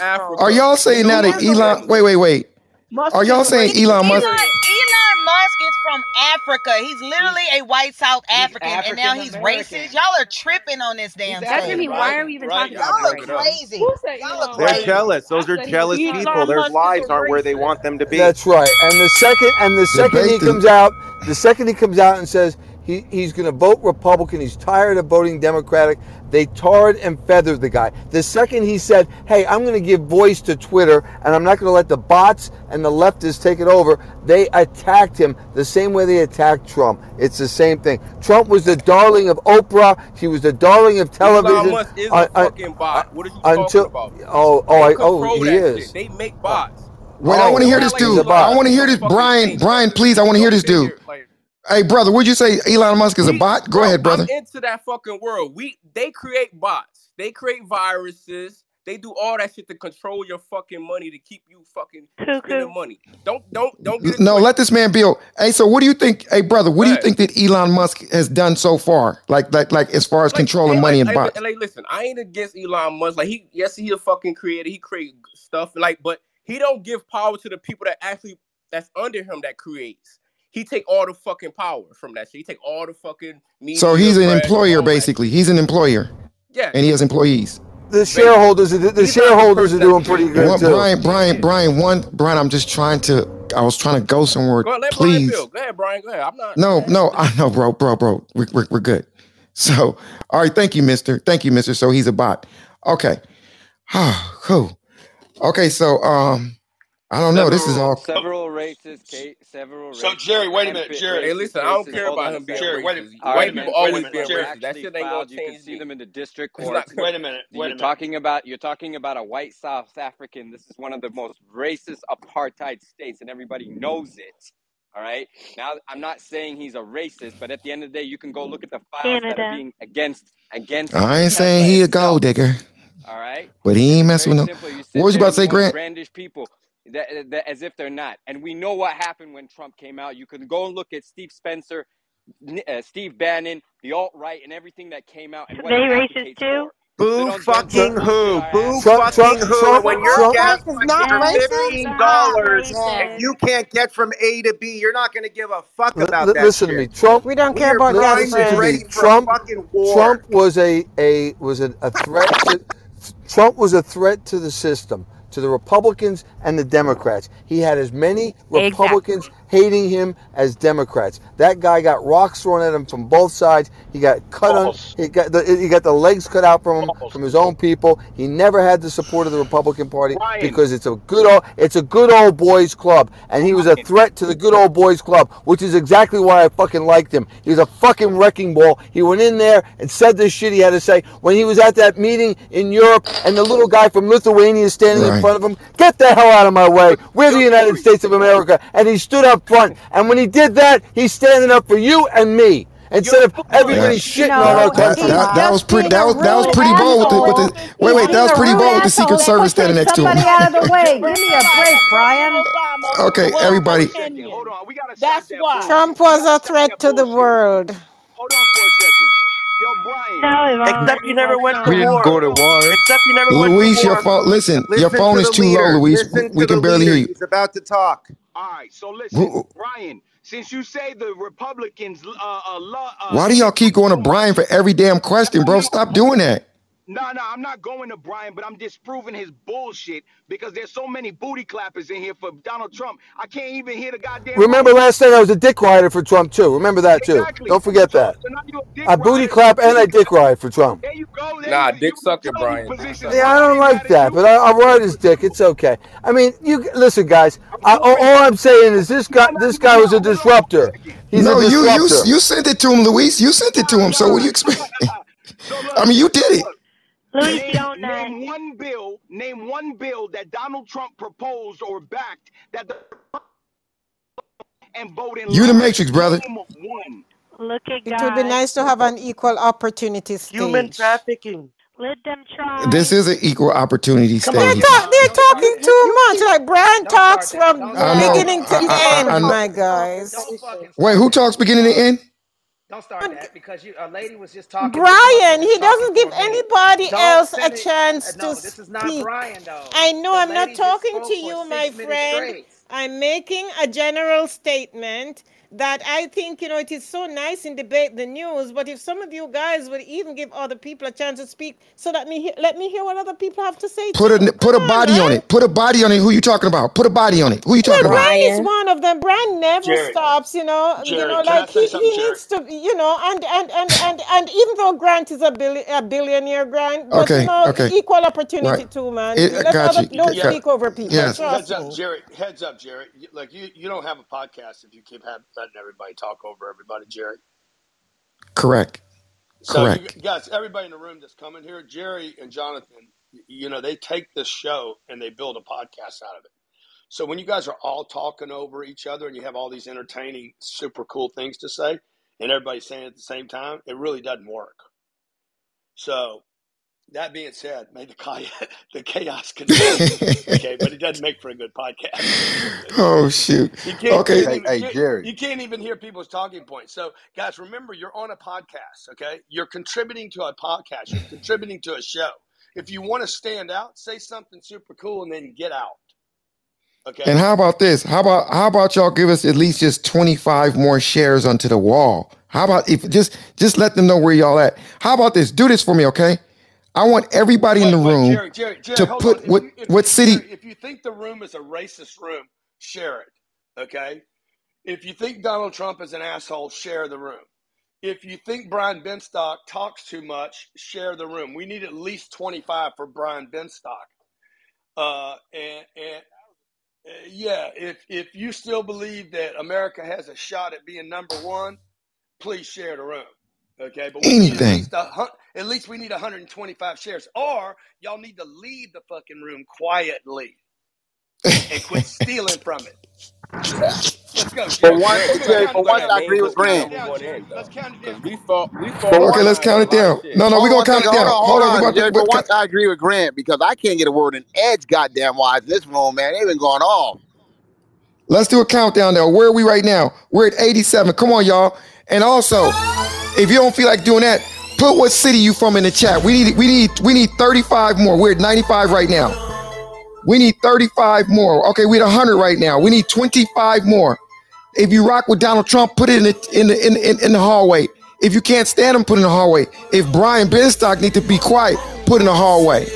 hey, Elon Musk, Grant, Elon, By what does Elon definition, Musk from Africa. He's literally a white South African, and now he's racist. Y'all are tripping on this damn exactly. thing. Why are we even right. talking Y'all Y'all are crazy. Y'all They're crazy. jealous. Those are jealous people. Their lives aren't where they want them to be. That's right. And the second and the second he comes out, the second he comes out and says, he, he's going to vote Republican. He's tired of voting Democratic. They tarred and feathered the guy. The second he said, hey, I'm going to give voice to Twitter and I'm not going to let the bots and the leftists take it over, they attacked him the same way they attacked Trump. It's the same thing. Trump was the darling of Oprah. He was the darling of television. Elon Musk is a I, fucking bot. Uh, what are you until, talking about? Oh, oh, I, oh he is. Shit. They make bots. Wait, oh, I want to hear this dude. I want to hear this Brian. Brian, please, I want to hear this dude. Hey, brother, would you say Elon Musk is we, a bot? Go bro, ahead, brother. I'm into that fucking world. We they create bots. They create viruses. They do all that shit to control your fucking money to keep you fucking spending money. Don't don't don't. Get no, let this man build. Hey, so what do you think? Hey, brother, what do you think that Elon Musk has done so far? Like like like as far as like, controlling hey, money like, and bots. Like, listen, I ain't against Elon Musk. Like he, yes, he a fucking creator. He create stuff. Like, but he don't give power to the people that actually that's under him that creates he take all the fucking power from that shit. He take all the fucking media, So he's an employer basically. He's an employer. Yeah. And he has employees. The shareholders are the, the shareholders are doing pretty good. Well, too. Brian, Brian, Brian, one Brian, I'm just trying to I was trying to go somewhere. Go ahead, please. Brian go ahead, Brian. Go ahead. I'm not No, no, I know, bro, bro, bro. We're, we're, we're good. So, all right, thank you, mister. Thank you, mister. So he's a bot. Okay. Oh, cool. Okay, so um I don't know. This is all. Several races, Kate. Several. races. So Jerry, wait a minute, Jerry. Hey, listen, I don't care about him being Jerry, wait a minute. White people always being racist. That shit ain't gonna change. You can see them in the district court. Wait a minute. Wait you're talking about you're talking about a white South African. This is one of the most racist apartheid states, and everybody knows it. All right. Now, I'm not saying he's a racist, but at the end of the day, you can go look at the files Canada. that are being against against. I ain't saying he a gold digger. All right. But he ain't messing with no. What was you about to say, Grant? Brandish people that, that, as if they're not. And we know what happened when Trump came out. You can go and look at Steve Spencer, uh, Steve Bannon, the alt right, and everything that came out. And they racist too. For. Boo fucking who? Boo Trump, fucking Trump, who? Trump, when your gas is not fifteen dollars and you can't get from A to B, you're not going to give a fuck about l- that. Listen shit. to me, Trump. We don't care about gas. Trump, Trump was a a was a, a threat. To, Trump was a threat to the system to the Republicans and the Democrats. He had as many Republicans exactly hating him as Democrats. That guy got rocks thrown at him from both sides. He got cut on. He got the, he got the legs cut out from him from his own people. He never had the support of the Republican Party Ryan. because it's a good old it's a good old boys club, and he was a threat to the good old boys club, which is exactly why I fucking liked him. He was a fucking wrecking ball. He went in there and said this shit he had to say when he was at that meeting in Europe, and the little guy from Lithuania is standing right. in front of him. Get the hell out of my way! We're the United States of America, and he stood up up front. And when he did that, he's standing up for you and me instead of everybody shitting no, on our country. That, that, was pretty. That was that was pretty bold with the, with the wait wait. That was pretty bold with the Secret Service standing next to him. Somebody out of the way. Give me a break, Brian. Okay, everybody. That's why Trump was a threat to the world. Hold on for a no. Except you never went to We didn't war. go to war. Except you never went to war. Luis, your phone. Listen, your phone to is too low. Luis. Listen We to can barely leader. hear you. He's about to talk. All right, so listen, Who- Brian. Since you say the Republicans, uh, uh, lo- uh, Why do y'all keep going to Brian for every damn question, bro? Stop doing that. No, no, I'm not going to Brian, but I'm disproving his bullshit because there's so many booty clappers in here for Donald Trump. I can't even hear the goddamn. Remember last night I was a dick rider for Trump too. Remember that too. Exactly. Don't forget that. So I booty clap and I dick ride for Trump. There you go. There nah, you, dick sucker, Brian. Yeah, I don't like that, but I, will ride his dick. It's okay. I mean, you listen, guys. I, all, all I'm saying is this guy. This guy was a disruptor. He's no, a disruptor. you you you sent it to him, Luis. You sent it to him. So what do you expect? I mean, you did it. Name, name one bill, name one bill that Donald Trump proposed or backed that the and vote in. You the Matrix, brother. One. Look at It would be nice to have an equal opportunity Human trafficking. Let them try. This is an equal opportunity Come They're, stage. they're talking too much. Like Brian talks from beginning to end. My guys. Wait, who talks beginning to end? Don't start that because you a lady was just talking. Brian, he doesn't give for a minute. anybody Don't else a chance uh, no, to this is not speak. Brian though. I know The I'm not talking to you, my friend. straight. I'm making a general statement that I think, you know, it is so nice in debate the news, but if some of you guys would even give other people a chance to speak so that me let me hear what other people have to say. Put too. a put a Come on, body on man. it. Put a body on it. Who you talking about? Put a body on it. Who you Well, talking about? Brian is one of them. Brian never Jerry, stops, you know. You know, like he, he needs to, you know, and and and and and even though Grant is a, billi- a billionaire, Grant, but you know, okay. equal opportunity Right. too, man. It, I Let got other you. don't Got- Yeah. speak over people. Yes. Trust Heads up, me. Jerry. Heads up, Jerry. Like you, you don't have a podcast if you keep have, letting everybody talk over everybody, Jerry. Correct. So you Correct. guys, everybody in the room that's coming here, Jerry and Jonathan, you know, they take this show and they build a podcast out of it. So when you guys are all talking over each other and you have all these entertaining, super cool things to say, and everybody's saying it at the same time, it really doesn't work. So that being said, may the chaos, the chaos continue. okay, but it doesn't make for a good podcast. oh shoot. Okay. Hey, even hey, get, Jerry. you can't even hear people's talking points. So, guys, remember you're on a podcast. Okay, you're contributing to a podcast. You're contributing to a show. If you want to stand out, say something super cool, and then get out. Okay. And how about this? How about how about y'all give us at least just 25 more shares onto the wall? How about if just just let them know where y'all at? How about this? Do this for me, okay? I want everybody in the wait, room Jerry, Jerry, Jerry, to put on. If what you, if what city if you think the room is a racist room, share it. Okay. If you think Donald Trump is an asshole, share the room. If you think Brian Benstock talks too much, share the room. We need at least 25 for Brian Benstock. Uh, and and uh, yeah, if if you still believe that America has a shot at being number one, please share the room. Okay, but we need at anything. least a at least we need 125 shares, or y'all need to leave the fucking room quietly and quit stealing from it. Let's go, For Jerry. one, Let's go. Jerry, Count for it once. I agree with Let's count Grant. it down, Let's count it down. We fall we For Okay, let's count it down. No, no, we're gonna count it down. hold Hold on, we on, about to Jerry. For once I agree with Grant because I can't get a word in edge goddamn wise in this room, man. They've been going off. let's do a countdown though. Where are we right now? We're at 87. Come on, y'all. And also, if you don't feel like doing that, put what city you from in the chat. We need we need we need 35 more. We're at 95 right now. We need 35 more. Okay, we're at 100 right now. We need 25 more. If you rock with Donald Trump, put it in the in the in, in, in the hallway. If you can't stand him, put it in the hallway. If Brian Benstock need to be quiet, put in the hallway.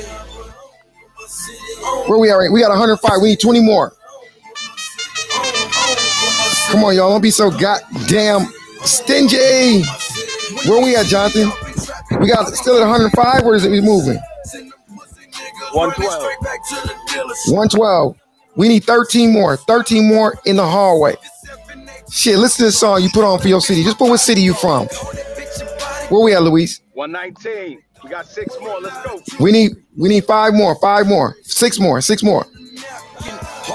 Where we at? Right? We got 105. We need 20 more. Come on, y'all. Don't be so goddamn stingy. Where we at, Jonathan? We got still at 105. Where is it? We moving? 112. 112. We need 13 more. 13 more in the hallway. Shit, listen to this song you put on for your city. Just put what city you from. Where we at, Luis? 119. We got six more. Let's go. We need we need five more, five more, six more, six more.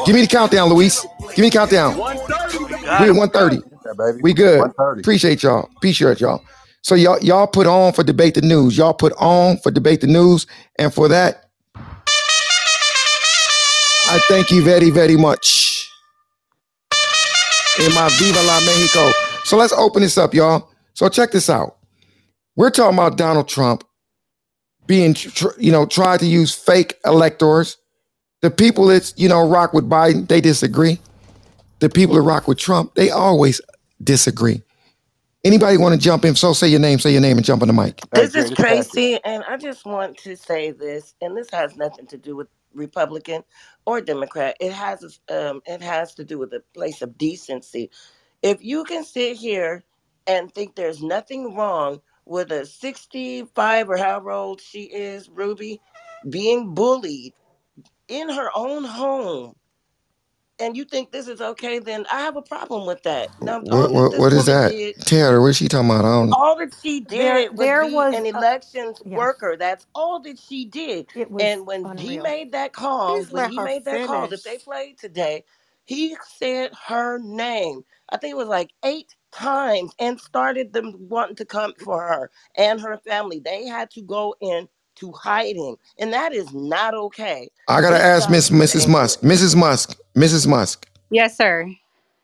Give me the countdown, Luis. Give me the countdown. 130. We We got at 130. Yeah, baby. We good. 130. Appreciate y'all. Appreciate y'all. So y'all y'all put on for debate the news. Y'all put on for debate the news, and for that, I thank you very very much. In my Viva la Mexico. So let's open this up, y'all. So check this out. We're talking about Donald Trump being, you know, tried to use fake electors. The people that you know rock with Biden, they disagree. The people that rock with Trump, they always disagree. Anybody want to jump in? So say your name, say your name, and jump on the mic. This is this Tracy, and I just want to say this, and this has nothing to do with Republican or Democrat. It has um, it has to do with a place of decency. If you can sit here and think there's nothing wrong with a 65 or however old she is, Ruby, being bullied in her own home, and you think this is okay, then I have a problem with that. Now, all What that what, this what is woman that? did Taylor, what is she talking about? I don't know. all that she There, did was there be was an a, elections yes, worker. That's all that she did. it was And when he unreal. made that call, Please when let he her made that call that they played today, he said her name. I think it was like eight times and started them wanting to come for her and her family. They had to go into hiding. And that is not okay. I gotta This ask Miss is Mrs. Musk. dangerous. Mrs. Musk. Mrs. Musk. Yes, sir.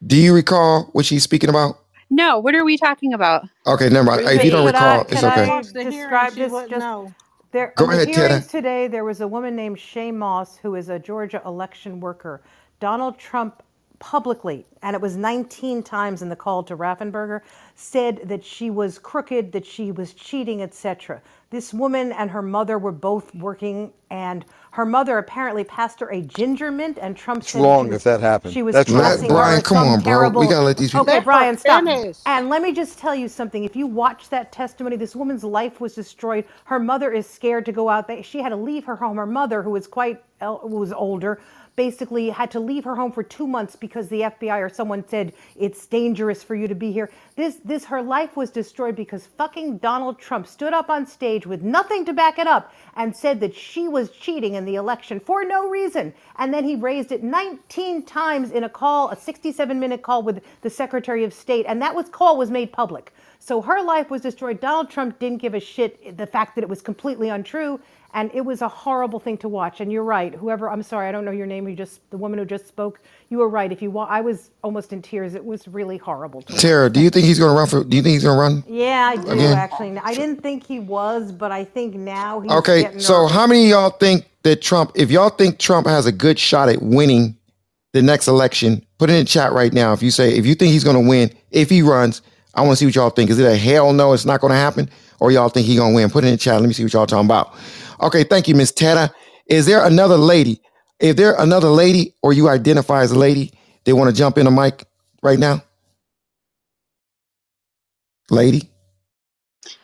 Do you recall what she's speaking about? No, what are we talking about? Okay, never mind. If you don't Could I recall, it's could okay. I Lost the hearing, describe she this wouldn't just know. there Go on the ahead, Ted. hearings today there was a woman named Shaye Moss who is a Georgia election worker. Donald Trump publicly, and it was 19 times in the call to Raffensperger, said that she was crooked, that she was cheating, etc. This woman and her mother were both working, and her mother apparently passed her a ginger mint, and Trump It's said wrong was, if that happened. she was That's wrong. passing her Brian, come some on, bro. terrible. We gotta let these people. Okay, oh, Brian, stop. finish. And let me just tell you something. If you watch that testimony, this woman's life was destroyed. Her mother is scared to go out. She had to leave her home. Her mother, who was quite el- who was older, basically had to leave her home for two months because the FBI or someone said it's dangerous for you to be here. This this her life was destroyed because fucking Donald Trump stood up on stage with nothing to back it up and said that she was cheating in the election for no reason. And then he raised it 19 times in a call, a 67 minute call with the Secretary of State, and that was call was made public. So her life was destroyed. Donald Trump didn't give a shit the fact that it was completely untrue. And it was a horrible thing to watch. And you're right. Whoever, I'm sorry, I don't know your name. You just, the woman who just spoke, you were right. If you, want, I was almost in tears. It was really horrible. Tara, do you think he's going to run for? Do you think he's going to run? Yeah, I do Again? actually. I didn't think he was, but I think now he's Okay, getting so nervous. how many of y'all think that Trump? If y'all think Trump has a good shot at winning the next election, put it in the chat right now. If you say if you think he's going to win, if he runs, I want to see what y'all think. Is it a hell no? It's not going to happen, or y'all think he going to win? Put it in the chat. Let me see what y'all talking about. Okay, thank you, Miss Tetta. Is there another lady? Is there another lady, or you identify as a lady? They want to jump in the mic right now. Lady,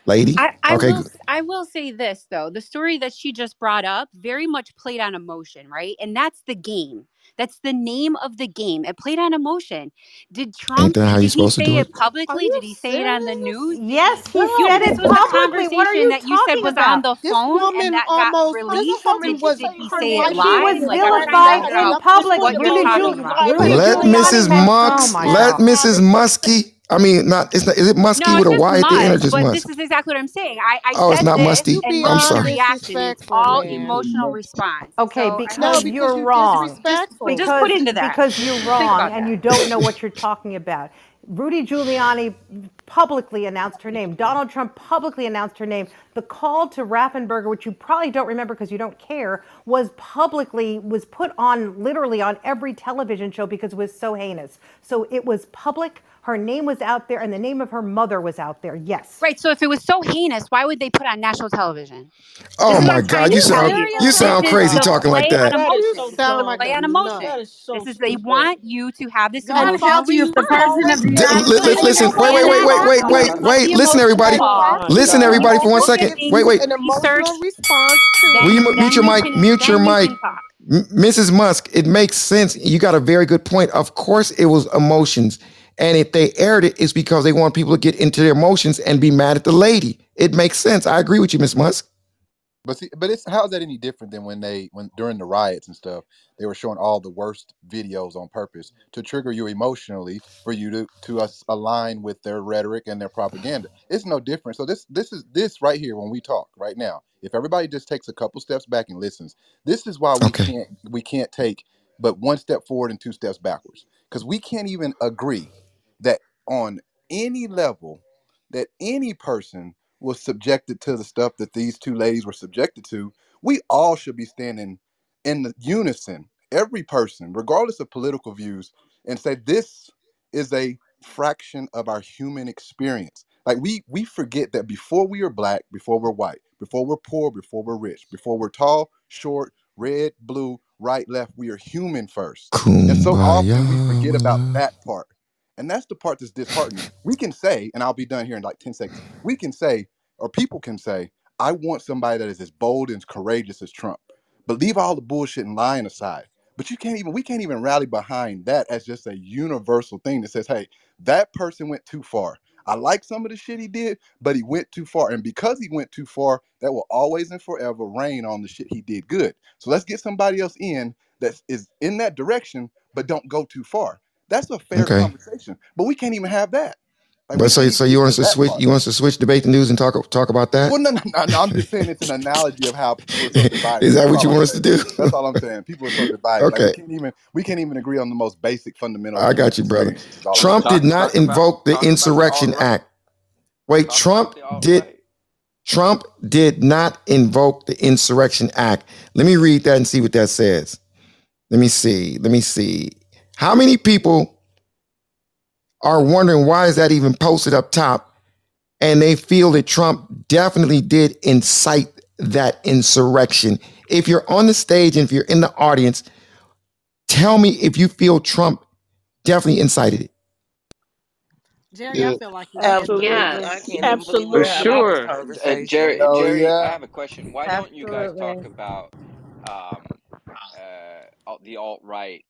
lady. I, I okay, will I will say this though. The story that she just brought up very much played on emotion, right? And that's the game. That's the name of the game. It played on emotion. Did Trump ain't that how did you he supposed to say do it it? publicly? Did he say it on the news? Yes, he You, said this it was a publicly. What are conversation you that you said talking was on about? the This phone woman and that almost. This released. woman Did, was. did he say it life She was was? Like I'm trying to vilified in public. what you're was talking Giul- about. Rudy Let Mrs. had. Oh Mux, let Mrs. Muskie. I mean, not it's not. Is it Muskie No, with it's a just Y at the end or just but Musk? this is exactly what I'm saying. I, I Oh, it's not this Musty. You I'm knee jerk all sorry. reaction. All man. emotional response. Okay, So I No, because hope because you're you wrong. disrespectful. just put Because into that. because you're wrong and you don't know what you're talking about. Rudy Giuliani publicly announced her name. Donald Trump publicly announced her name. The call to Raffensperger, which you probably don't remember because you don't care, was publicly was put on literally on every television show because it was so heinous. So it was public. Her name was out there, and the name of her mother was out there. Yes. Right. So if it was so heinous, why would they put on national television? Oh is my God, you sound you. you sound is crazy the talking like play on that. That is emotion. sounding like play a on nut. emotion. That is so This is they want you to have this Y'all emotion. talk If the too person of the much. D- United li- li- States listen, wait, wait, wait, wait, wait, wait, wait. Listen, everybody. Listen, everybody, for one look at second. things, Wait, wait. An research, response. Will you mute your mic? Mute your mic. M- Mrs. Musk, it makes sense. You got a very good point. Of course, it was emotions. And if they aired it, it's because they want people to get into their emotions and be mad at the lady. It makes sense. I agree with you, Miss Musk. But see, but it's how's that any different than when they when during the riots and stuff they were showing all the worst videos on purpose to trigger you emotionally for you to to us align with their rhetoric and their propaganda. It's no different. So this this is this right here when we talk right now. If everybody just takes a couple steps back and listens, this is why we Okay. can't we can't take but one step forward and two steps backwards because we can't even agree that on any level that any person was subjected to the stuff that these two ladies were subjected to, we all should be standing in the unison, every person, regardless of political views, and say this is a fraction of our human experience. Like we we forget that before we are black, before we're white, before we're poor, before we're rich, before we're tall, short, red, blue, right, left, we are human first. And so often we forget about that part. And that's the part that's disheartening. We can say, and I'll be done here in like 10 seconds. We can say, or people can say, I want somebody that is as bold and courageous as Trump. But leave all the bullshit and lying aside. But you can't even, we can't even rally behind that as just a universal thing that says, hey, that person went too far. I like some of the shit he did, but he went too far. And because he went too far, that will always and forever rain on the shit he did good. So let's get somebody else in that is in that direction, but don't go too far. That's a fair Okay. conversation. But we can't even have that. Like But so so you want us to switch part. you want us to switch debate the news and talk talk about that? Well, no, no, no, no. I'm just saying it's an analogy of how people are so divided. Is that That's what you I'm want us to do? That's all I'm saying. People are so divided. Like we okay. can't even we can't even agree on the most basic fundamental I got you, brother. experiences. Is all I'm Trump did not invoke the Insurrection Act. Wait, Trump did Trump did not invoke the Insurrection Act. Let me read that and see what that says. Let me see. Let me see. How many people are wondering why is that even posted up top? And they feel that Trump definitely did incite that insurrection. If you're on the stage and if you're in the audience, tell me if you feel Trump definitely incited it. Jerry, I feel like you Absolutely. did. I can't even believe Absolutely. For sure. Uh, conversation. Jerry, Oh Jerry, I have a question. Why don't you guys talk about um, uh, the alt right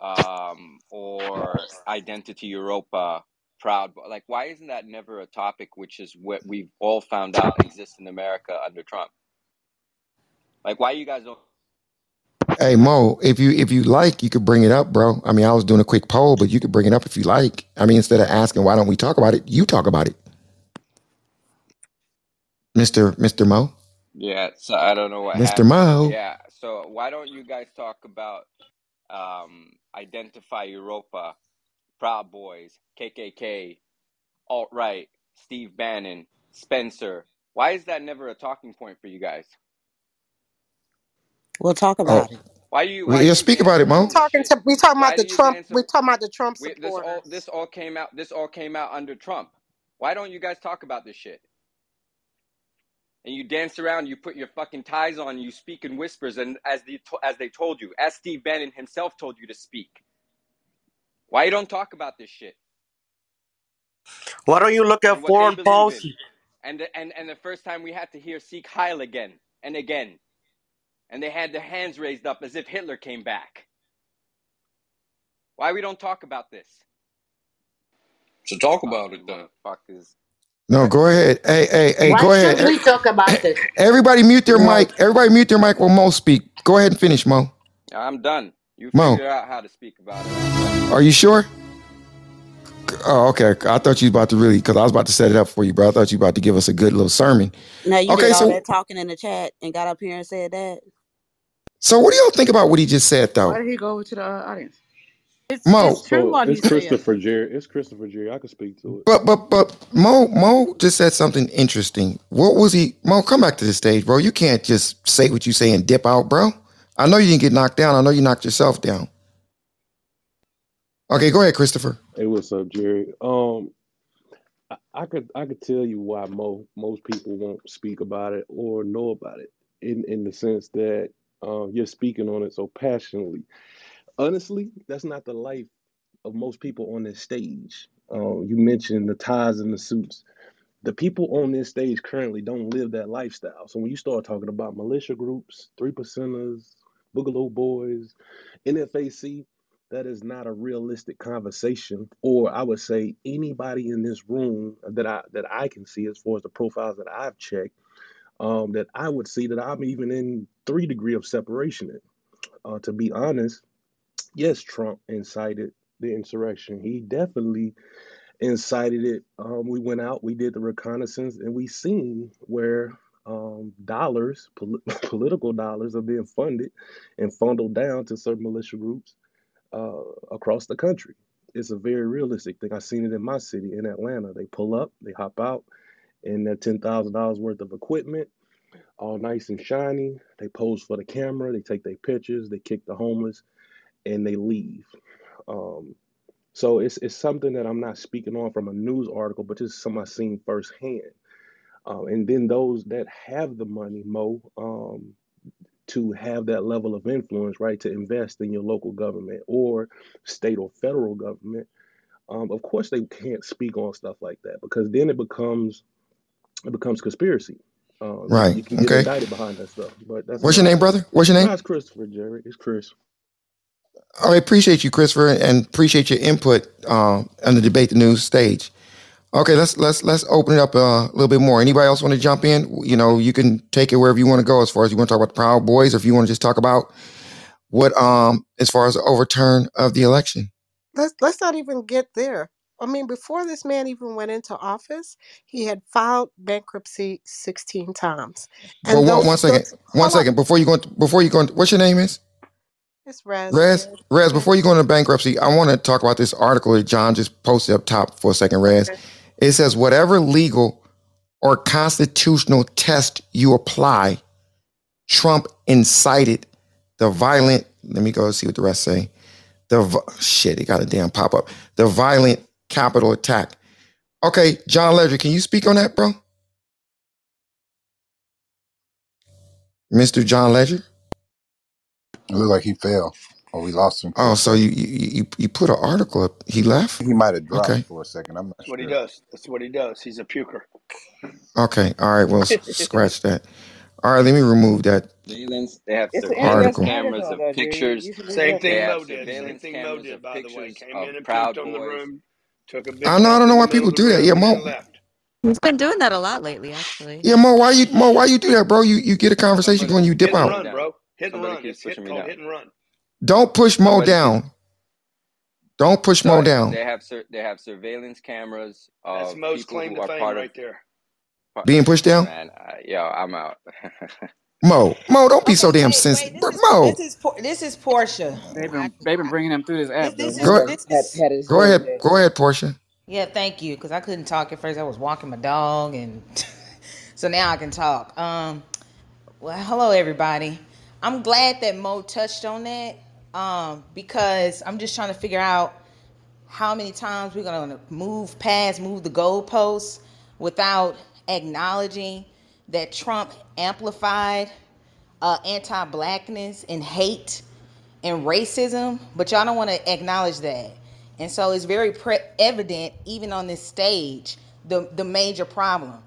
um, or Identity Europa, Proud? Like, why isn't that never a topic? Which is what we've all found out exists in America under Trump. Like, why you guys don't? Hey Mo, if you if you like, you could bring it up, bro. I mean, I was doing a quick poll, but you could bring it up if you like. I mean, instead of asking why don't we talk about it, you talk about it, Mister Mister Mo, Yeah, so I don't know what Mister happened. Mo. Yeah, so why don't you guys talk about um, Identity Europa, Proud Boys, KKK, alt right, Steve Bannon, Spencer? Why is that never a talking point for you guys? We'll talk Oh, about it. Why you well, why yeah, you speak about it, around Mo. this talking to we talking Why about the Trump. dance? We ar- talking about the Trump We, this all this all came out. This all came out under Trump. Why don't you guys talk about this shit? And you dance around. You put your fucking ties on. You speak in whispers, and as the as they told you, as Steve Bannon himself told you to speak. Why you don't talk about this shit Why don't you look at and foreign believe in? policy? And the, and and the first time we had to hear "Sieg Heil again and again, and they had their hands raised up as if Hitler came back. Why we don't talk about this? So talk about it then. Motherfuckers. No, go ahead. Hey, hey, hey, Why go ahead. shouldn't we talk about this? Everybody mute their No. mic. Everybody mute their mic while Mo speak. Go ahead and finish, Mo. I'm done. You Mo. figure out how to speak about it. I'm done. Are you sure? Oh, okay. I thought you was about to really, because I was about to set it up for you, bro. I thought you were about to give us a good little sermon. Now you Okay, did all so that talking in the chat and got up here and said that. so what do y'all think about what he just said, though? Why did he go over to the uh, audience? It's, Mo. it's true So what it's said. Christopher Jerry. It's Christopher Jerry. I can speak to it. But but but Mo Mo just said something interesting. What was he? Mo, come back to the stage, bro. You can't just say what you say and dip out, bro. I know you didn't get knocked down. I know you knocked yourself down. Okay, go ahead, Christopher. Hey, what's up, Jerry? Um, I, I could I could tell you why mo, most people won't speak about it or know about it in in the sense that um, you're speaking on it so passionately. Honestly, that's not the life of most people on this stage. Um, you mentioned the ties and the suits. The people on this stage currently don't live that lifestyle. So when you start talking about militia groups, three percenters, Boogaloo Boys, NFAC, that is not a realistic conversation. Or I would say anybody in this room that I that I can see as far as the profiles that I've checked, um, that I would see that I'm even in three degree of separation in. Uh, to be honest, yes, Trump incited the insurrection. He definitely incited it. Um, we went out, we did the reconnaissance, and we seen where um, dollars, pol- political dollars, are being funded and funneled down to certain militia groups uh, across the country. It's a very realistic thing. I've seen it in my city, in Atlanta. They pull up, they hop out, and their ten thousand dollars worth of equipment, all nice and shiny. They pose for the camera, they take their pictures, they kick the homeless, and they leave. Um, so it's it's something that I'm not speaking on from a news article, but just something I've seen firsthand. Uh, and then those that have the money, Mo, um, to have that level of influence, right, to invest in your local government or state or federal government, um, of course they can't speak on stuff like that because then it becomes it becomes conspiracy. Um, Right. you can get Okay. indicted behind that stuff. But that's What's your name, brother? What's your No, name? it's Christopher Jerry. It's Chris. I appreciate you, Christopher, and appreciate your input um, on the debate the news stage. Okay, let's let's let's open it up uh, a little bit more. Anybody else want to jump in? You know, you can take it wherever you want to go. As far as you want to talk about the Proud Boys, or if you want to just talk about what, um, as far as the overturn of the election. Let's let's not even get there. I mean, before this man even went into office, he had filed bankruptcy sixteen times, and one, those one second, those- one hold on, second before you go. Into, before you go. Into, what's your name is? It's Res. Rez, Rez, before you go into bankruptcy, I want to talk about this article that John just posted up top for a second, Rez. It says, whatever legal or constitutional test you apply, Trump incited the violent, let me go see what the rest say, The shit, it got a damn pop up. The violent Capitol attack. Okay, John Legere, can you speak on that, bro? Mr. John Legere? It looked like he fell or we lost him. Oh, so you you you, you put an article up. He left? He might have dropped Okay. for a second. I'm not That's what he sure. does. That's what he does. He's a puker. Okay. All right. Well, s- scratch that. All right. Let me remove that Surveillance. They have It's an surveillance article. cameras of pictures. Same They thing have Mo did. Same surveillance thing Mo cameras did, of by the way. pictures Came of in and Proud on the Boys. room, took a big I know. I dump don't know in why middle people of the do that. Yeah, room, and Mo. left. He's been doing that a lot lately, actually. Yeah, Mo. Why you Mo? Why you do that, bro? You you get a conversation going, you dip Hit and out. run, bro. Hit and Somebody run. keeps It's hit, me called down. hit and run. Don't push Mo Somebody keeps down. Don't push Mo down. they have sur- they have surveillance cameras That's of Mo's people claim who to fame right of. there. part- Being pushed down. Man, uh, yo, I'm out. Mo, Mo, don't be so damn sensitive. Mo, This is this is Portia. They've been they've been bringing them through this app. This, this though. is this is go ahead, go ahead, Portia. Yeah, thank you. Because I couldn't talk at first. I was walking my dog, and so now I can talk. Um, well, hello everybody. I'm glad that Mo touched on that. Um, because I'm just trying to figure out how many times we're gonna move past, move the goalposts without acknowledging that Trump amplified uh, anti-blackness and hate and racism, but y'all don't want to acknowledge that. And so it's very pre- evident, even on this stage, the the major problem.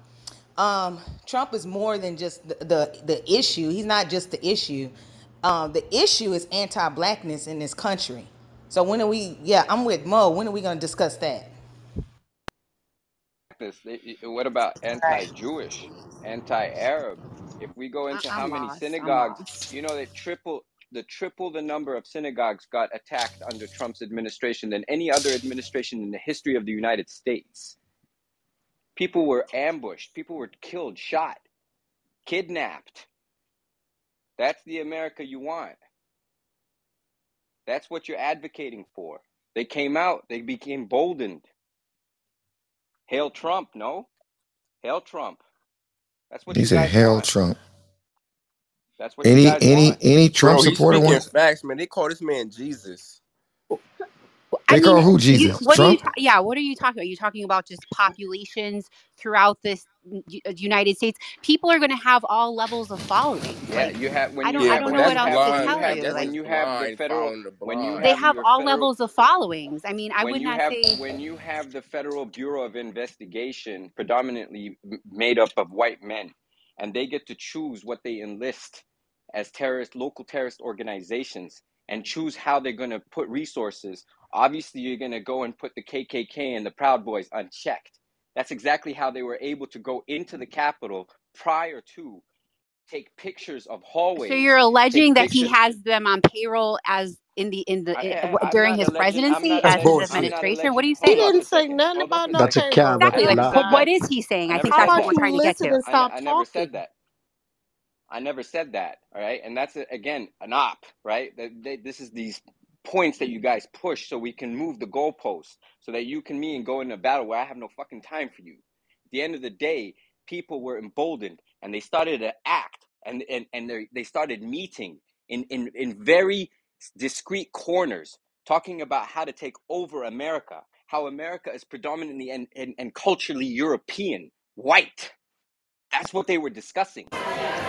Um, Trump is more than just the, the the issue. He's not just the issue. Um, the issue is anti-blackness in this country. So when are we? Yeah, I'm with Mo. When are we going to discuss that? This. they- What about anti-Jewish, anti-Arab? If we go into I- how I'm many lost. I'm synagogues, lost. you know, they triple the triple the number of synagogues got attacked under Trump's administration than any other administration in the history of the United States. People were ambushed. People were killed, shot, kidnapped. That's the America you want. That's what you're advocating for. They came out, they became boldened. Hail Trump, no? Hail Trump. That's what He said, Hail want. Trump." That's what Any any want. any Trump Bro, supporter wants. facts, man. They call this man Jesus. I They call mean, who you, Jesus? what are you? Trump? Yeah, what are you talking about? Are you talking about just populations throughout this uh, United States? People are going to have all levels of followings. Yeah, Like you have when I you don't, I Yeah, have don't know when what you else have to when you tell have Like you. Like when you have the federal the when you blind. they have have all federal levels of followings. I mean, I would not have say when you have the federal bureau of investigation predominantly made up of white men and they get to choose what they enlist as terrorist local terrorist organizations and choose how they're going to put resources obviously you're going to go and put the kkk and the proud boys unchecked that's exactly how they were able to go into the capitol prior to take pictures of hallways. so. You're alleging take that he has them on payroll as in the in the I, i- I, w- I'm during his alleging. Presidency not as his alleging. I'm bullshit. not administration. What do you say? He Hold saying? up didn't say nothing about a no That's a second. payroll. camera. I Exactly. Like, never Not what, said what that. is he saying? I I think How that's what about we're trying to get to. and I, stop I never said that. I never said that. All right. And that's, again, an op, right? This is these points that you guys push so we can move the goalposts so that you can me and go in a battle where I have no fucking time for you. At the end of the day, people were emboldened and they started to act and, and, and they they started meeting in, in, in very discreet corners talking about how to take over America, how America is predominantly and, and, and culturally European, white. That's what they were discussing.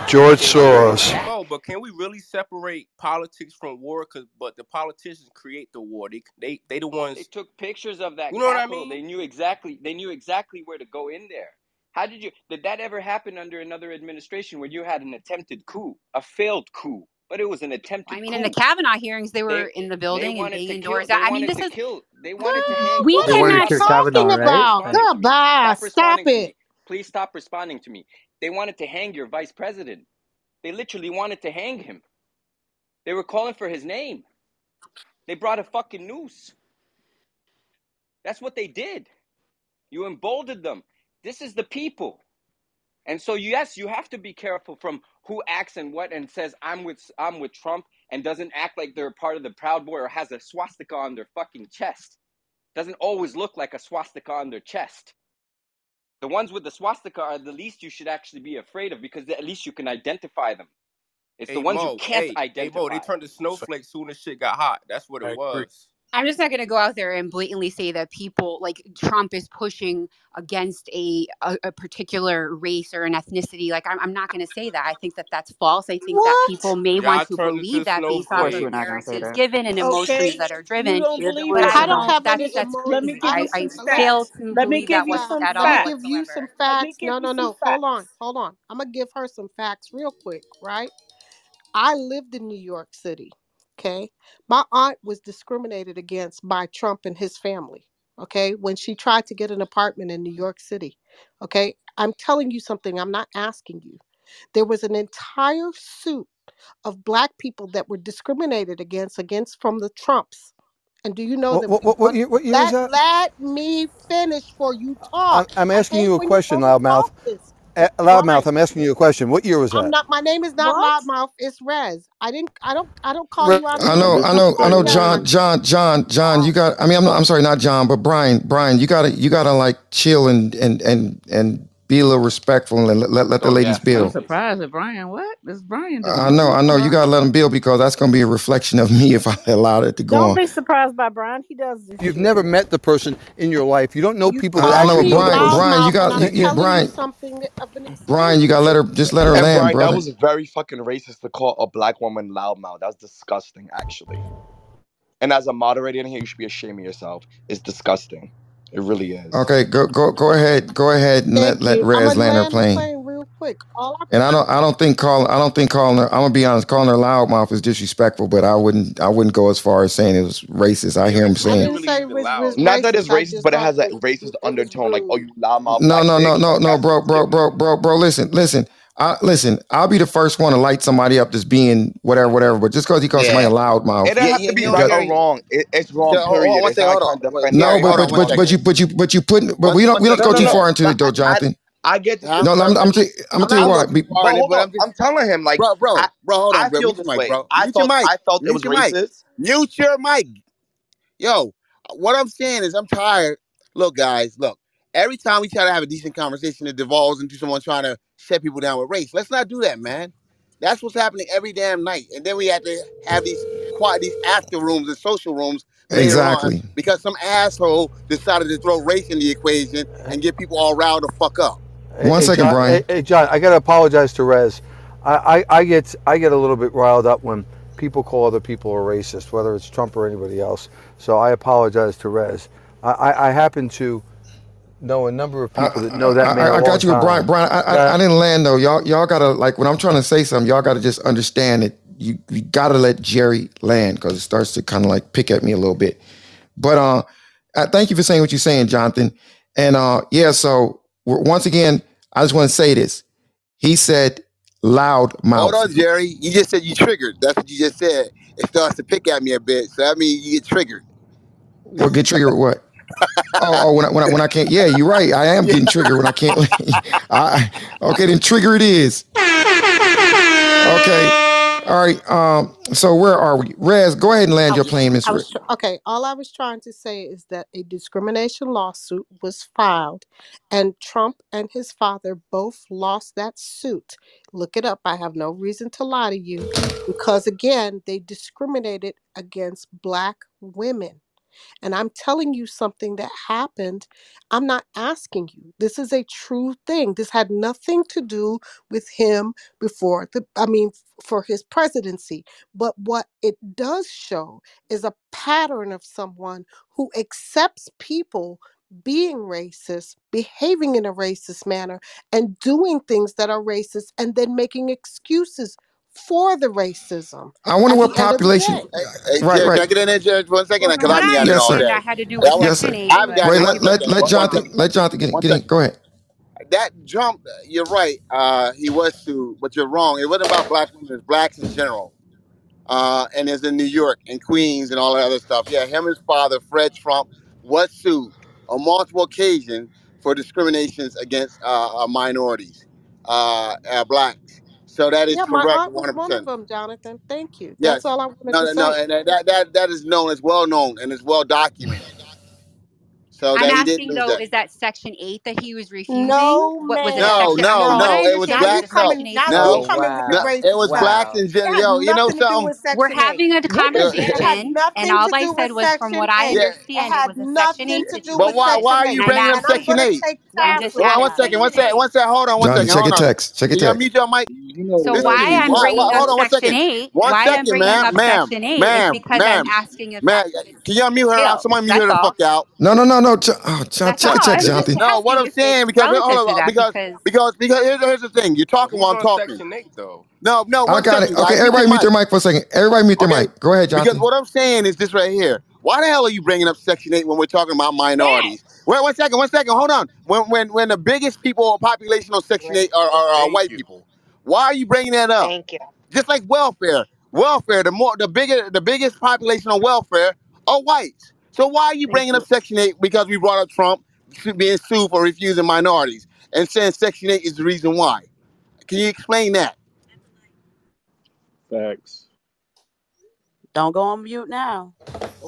George Soros. Oh, but can we really separate politics from war? Cause but the politicians create the war. They they they the ones. They took pictures of that You know what I mean? They knew exactly. They knew exactly where to go in there. How did you? Did that ever happen under another administration where you had an attempted coup, a failed coup, but it was an attempted coup. I attempted mean, in the? Kavanaugh hearings, they were They in the building and wanted to banging kill. doors. I I mean, this to is kill. They wanted to hang. we Hold They up a wanted cannot. to second. talking Kavanaugh, right? Stop about? responding to me. Goodbye. Stop Stop responding to it. Please stop responding to me. They wanted to hang your vice president. They literally wanted to hang him. They were calling for his name. They brought a fucking noose. That's what they did. You emboldened them. This is the people. And so yes, you have to be careful from who acts and what and says I'm with I'm with Trump and doesn't act like they're part of the Proud Boy or has a swastika on their fucking chest. Doesn't always look like a swastika on their chest. The ones with the swastika are the least you should actually be afraid of because at least you can identify them. It's Hey the ones you can't hey, hey Mo, they turned to snowflakes soon as shit got hot. That's what I it agree. was. I'm just not going to go out there and blatantly say that people like Trump is pushing against a a, a particular race or an ethnicity. Like I'm, I'm not going to say that. I think that that's false. I think that people may Y'all want to believe that based Of off course, of you're snowflakes. not gonna narratives given and emotions Okay, that are you driven. don't But I it that. I don't don't have That's any that's Let me give I I, you I some some fail facts. facts. to Let me believe give that you one Facts. Let me give you some whatsoever. Let me facts. No, no, no. Hold on. Hold on. I'm going to give her some facts real quick, right? I lived in New York City. Okay. My aunt was discriminated against by Trump and his family. Okay. When she tried to get an apartment in New York City. Okay. I'm telling you something. I'm not asking you. There was an entire suit of black people that were discriminated against against from the Trumps. And do you know What them what what, what year? What year was Let that? let me finish for you I'm, talk. I'm I asking you a when you question, loudmouth. this. Eh, Loudmouth, I'm asking you a question. What year was I'm that? not my name is not What? Loudmouth, it's Rez. I didn't I don't I don't call Re- you out of I know. I I know, I know, you out of John, John, John, John. You got. I mean, I'm not. I'm sorry, not John, but Brian. Brian, you gotta, you gotta like chill and and and and be a little respectful and let let, let the Oh ladies yeah, I'm surprised at Brian. What? What is Brian I know, I know. You gotta let them build because that's gonna be a reflection of me if I allowed it to go Don't on. be surprised by Brian. He does this You've shit. never met the person in your life. You don't know You people that I, I call know, actually but me know the Brian. Brian, you got, I'm you, you, Brian, something of an Brian, you gotta let her, just let her And land, Brian, that was very fucking racist to call a black woman loudmouth. That's disgusting, actually. And as a moderator in here, you should be ashamed of yourself. It's disgusting. It really is. Okay, go, go, go ahead, go ahead and let Thank let you. I'm Rez land her plane. plane real quick. All I And I don't, I don't think calling, I don't think calling her. I'm gonna be honest, calling her loudmouth is disrespectful, but I wouldn't, I wouldn't go as far as saying it was racist. I hear him I saying, didn't literally say it even was, loud. was Not that racist. it's I racist, just but it thought has a it, racist it was undertone. Like, oh, rude. you loudmouth no, black no, no, bitch. no, no, that's bro, bro, bro, bro, bro. Listen, listen. I listen. I'll be the first one to light somebody up as being whatever, whatever. But just because he calls somebody a Yeah. loudmouth, It don't have to be know, right or wrong. It, it's wrong, Jerry, hold on, period. one It's second. Hold on. trying to Wait, defend no, Jerry, but hold on but but but you but you but you put but One, we don't we don't have second. to No, go no, too no. far into it though, Jonathan. I get that I'm, this No, I'm, I'm I'm, gonna I'm tell not you No, why. going Be- far but hold on. I'm just, I'm telling him like bro, I bro, bro. Hold on, I bro. feel Mute your this mic, way. bro. I Mute thought mic. I felt it was your mic. racist. Mute your mic. Yo, what I'm saying is, I'm tired. Look, guys, look. Every time we try to have a decent conversation, it devolves into someone trying to shut people down with race. Let's not do that, man. That's what's happening every damn night. And then we have to have these quiet, these after rooms and social rooms exactly. because some asshole decided to throw race in the equation and get people all riled the fuck up. Hey, One hey, second, John. Hey, Brian. hey, John. I gotta apologize to Rez. I, I, I get I get a little bit riled up when people call other people a racist, whether it's Trump or anybody else. So I apologize to Rez. I, I, I happen to know a number of I, people that know that man I, a I long got you with Brian. Brian, I, I, I didn't land though. Y'all, y'all gotta like when I'm trying to say something. Y'all gotta just understand it. you, you gotta let Jerry land because it starts to kind of like pick at me a little bit. But uh, I thank you for saying what you're saying, Jonathan. And uh, yeah, so once again, I just want to say this. He said loud mouth. Hold on, Jerry. You just said you triggered. That's what you just said. It starts to pick at me a bit. So I mean, you get triggered. Well, get triggered? What? Oh, oh, when I, when I, when I can't. Yeah, you're right. I am getting triggered when I can't. I, okay, then trigger it is. Okay. All right. Um. So where are we? Rez, go ahead and land I your was, plane, Miss. I Re- was tr- okay. All I was trying to say is that a discrimination lawsuit was filed, and Trump and his father both lost that suit. Look it up. I have no reason to lie to you, because again, they discriminated against black women. And I'm telling you something that happened, I'm not asking you. This is a true thing. This had nothing to do with him before the, I mean, for his presidency. But what it does show is a pattern of someone who accepts people being racist, behaving in a racist manner, and doing things that are racist, and then making excuses for the racism I wonder at what the end of the population. day. Hey, hey, Right, Jerry, can right. I get in there, Jerry, for one second? Well, Because from I've what been I at all Yes, understand, sir. day. that had to do That with one, Yes, sir. discrimination, I've but got Wait, it. I One let can let second. let One, one Jonathan second. let Jonathan get One get in. second. Go ahead. That jump, you're right. Uh, he was sued, but you're wrong. It wasn't about black women. It's blacks in general. uh, and is in New York and Queens and all that other stuff. Yeah, him and his father, Fred Trump, was sued on multiple occasions for discriminations against uh, uh, minorities, uh, uh, blacks. So that is Yeah, my correct, aunt was one 100%. of them, Jonathan. Thank you. That's Yes. all I wanted No, to no, no, say. and that that that is known, it's well known, and it's well documented. So I'm that he didn't asking though, that. is that Section 8 that he was refusing? No, What was it. No, no, From what I no. No. It was understand, Now it was black. a No, coming. Section 8 Now you no, coming with situation. the no. It was stuff. blacks Wow. in It general. Yo, you know nothing to do something? We're having a Yeah, It had conversation, and all I said was from what I 8. yeah. It understand, it had was Section nothing 8 to do But with why? Why are you And I'm bringing up Section going asking, to Eight? take I'm task just with Hold on one that. asking second. One you. second. One second. Hold on. One Jonathan, second. check your text. Check your Can you text. unmute your mic? You know So why lady. I'm You Why, know why, bringing up hold on one Section 8, why I'm second, bringing up Section 8 is Ma'am. because I'm asking if Ma'am. that's what Can you unmute her? entail. Somebody mute her the fuck out. No, no, no, no. Ch- oh, John, That's check all. your text, I'm just No, what asking I'm if it's saying because hold relative to on that because because because because here's, here's the thing. You're But talking who's while I'm on talking. Section 8 though? No, no, I one got it. second, Okay, guys. Mute your everybody mute mic. their mic for a second. Everybody mute their Okay, mic. Go ahead, John. because Jonathan. what I'm saying is this right here. Why the hell are you bringing up Section 8 when we're talking about minorities? Wait, one second, one second. Hold on. When when when the biggest people population on Section 8 are, are, are Thank white you. people. Why are you bringing that up? thank you. Just like welfare. Welfare, the more the bigger the biggest population on welfare are whites. So why are you bringing up Section 8 because we brought up Trump being sued for refusing minorities and saying Section 8 is the reason why? Can you explain that? Facts. Don't go on mute now.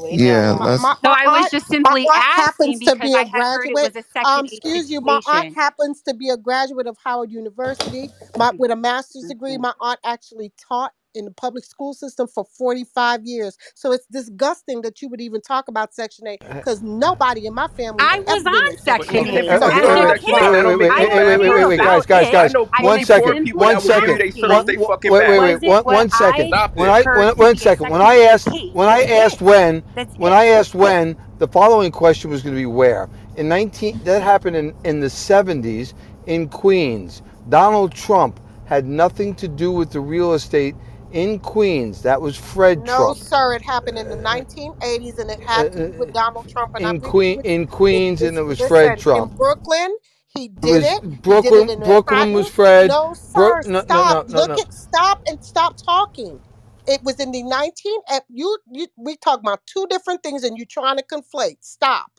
Yeah, My, let's. my, so my I was aunt, just my simply aunt asking happens to because be I a had heard it was graduate. a Section Um, 8 excuse you, my aunt situation. happens to be a graduate of Howard University, my, with a master's degree. My aunt actually taught in the public school system for 45 years. So it's disgusting that you would even talk about Section 8 because nobody in my family I was ever been in on But Section Section even 8. if 8 you Uh, So was okay, as wait, on a wait, stop Section 8, wait, that kid. wait, don't wait, make wait, I you wait, a was wait, bad wait, wait, there wait, person. guys, about guys, it. I guys. know I One was plenty poor second, people one that simply would give you second. their son off One, their asking fucking wait, wait, back. wait. was it One, what one second. I When. I, when, heard to one be a second. When Section I 8 asked, when I asked when, That's when it. I asked when, the following question was going to be where. In 19, that happened in in the 70s in Queens. Donald Trump had nothing to do with the real estate in Queens. That was Fred Trump. No, Trump. sir. It happened in the 1980s, and it Uh, had to uh, do with Donald Trump. And in Queen it. in It Queens, and it was Fred Listen, in Trump. Brooklyn, he It did was it. He did it Brooklyn. in Brooklyn was Fred. No, Brook. sir. No, no, Stop. no, no, Look no. at. Stop and stop talking. It was in the 19. eh, You, you. We talk about two different things, and you're trying to conflate. Stop.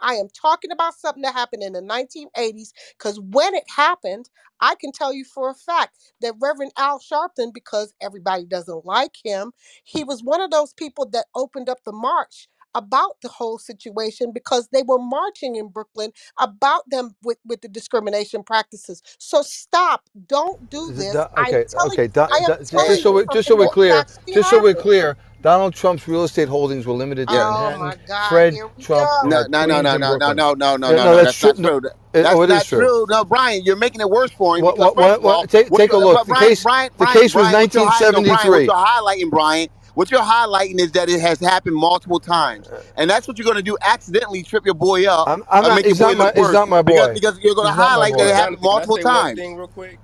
I am talking about something that happened in the 1980s because when it happened, I can tell you for a fact that Reverend Al Sharpton, because everybody doesn't like him, he was one of those people that opened up the march about the whole situation because they were marching in Brooklyn about them with, with the discrimination practices. So stop. Don't do D- this. Don- I am Okay, telling okay. I am Don, just telling so you we, just so we're clear, just so we're clear, Donald Trump's real estate holdings were limited to yeah. Oh my God, Fred Trump. No, no, no, no, no, no, no, no, no, no, no, no. that's That's true. not No, true. it, oh, That's it is not true. true. No, Brian, you're making it worse for him What, because what, what, all, what, take what take a look. The Brian, case Brian, the Brian, case was Brian, what you're highlighting, Brian, what you're highlighting, Brian, what you're highlighting is that it has happened multiple times, uh, and that's what you're going to do. Accidentally trip your boy up I'm I'm not. make your boy not my. look He's worse not my boy. because you're going to He's not my highlight that it happened Jonathan, can I multiple times. thing real quick?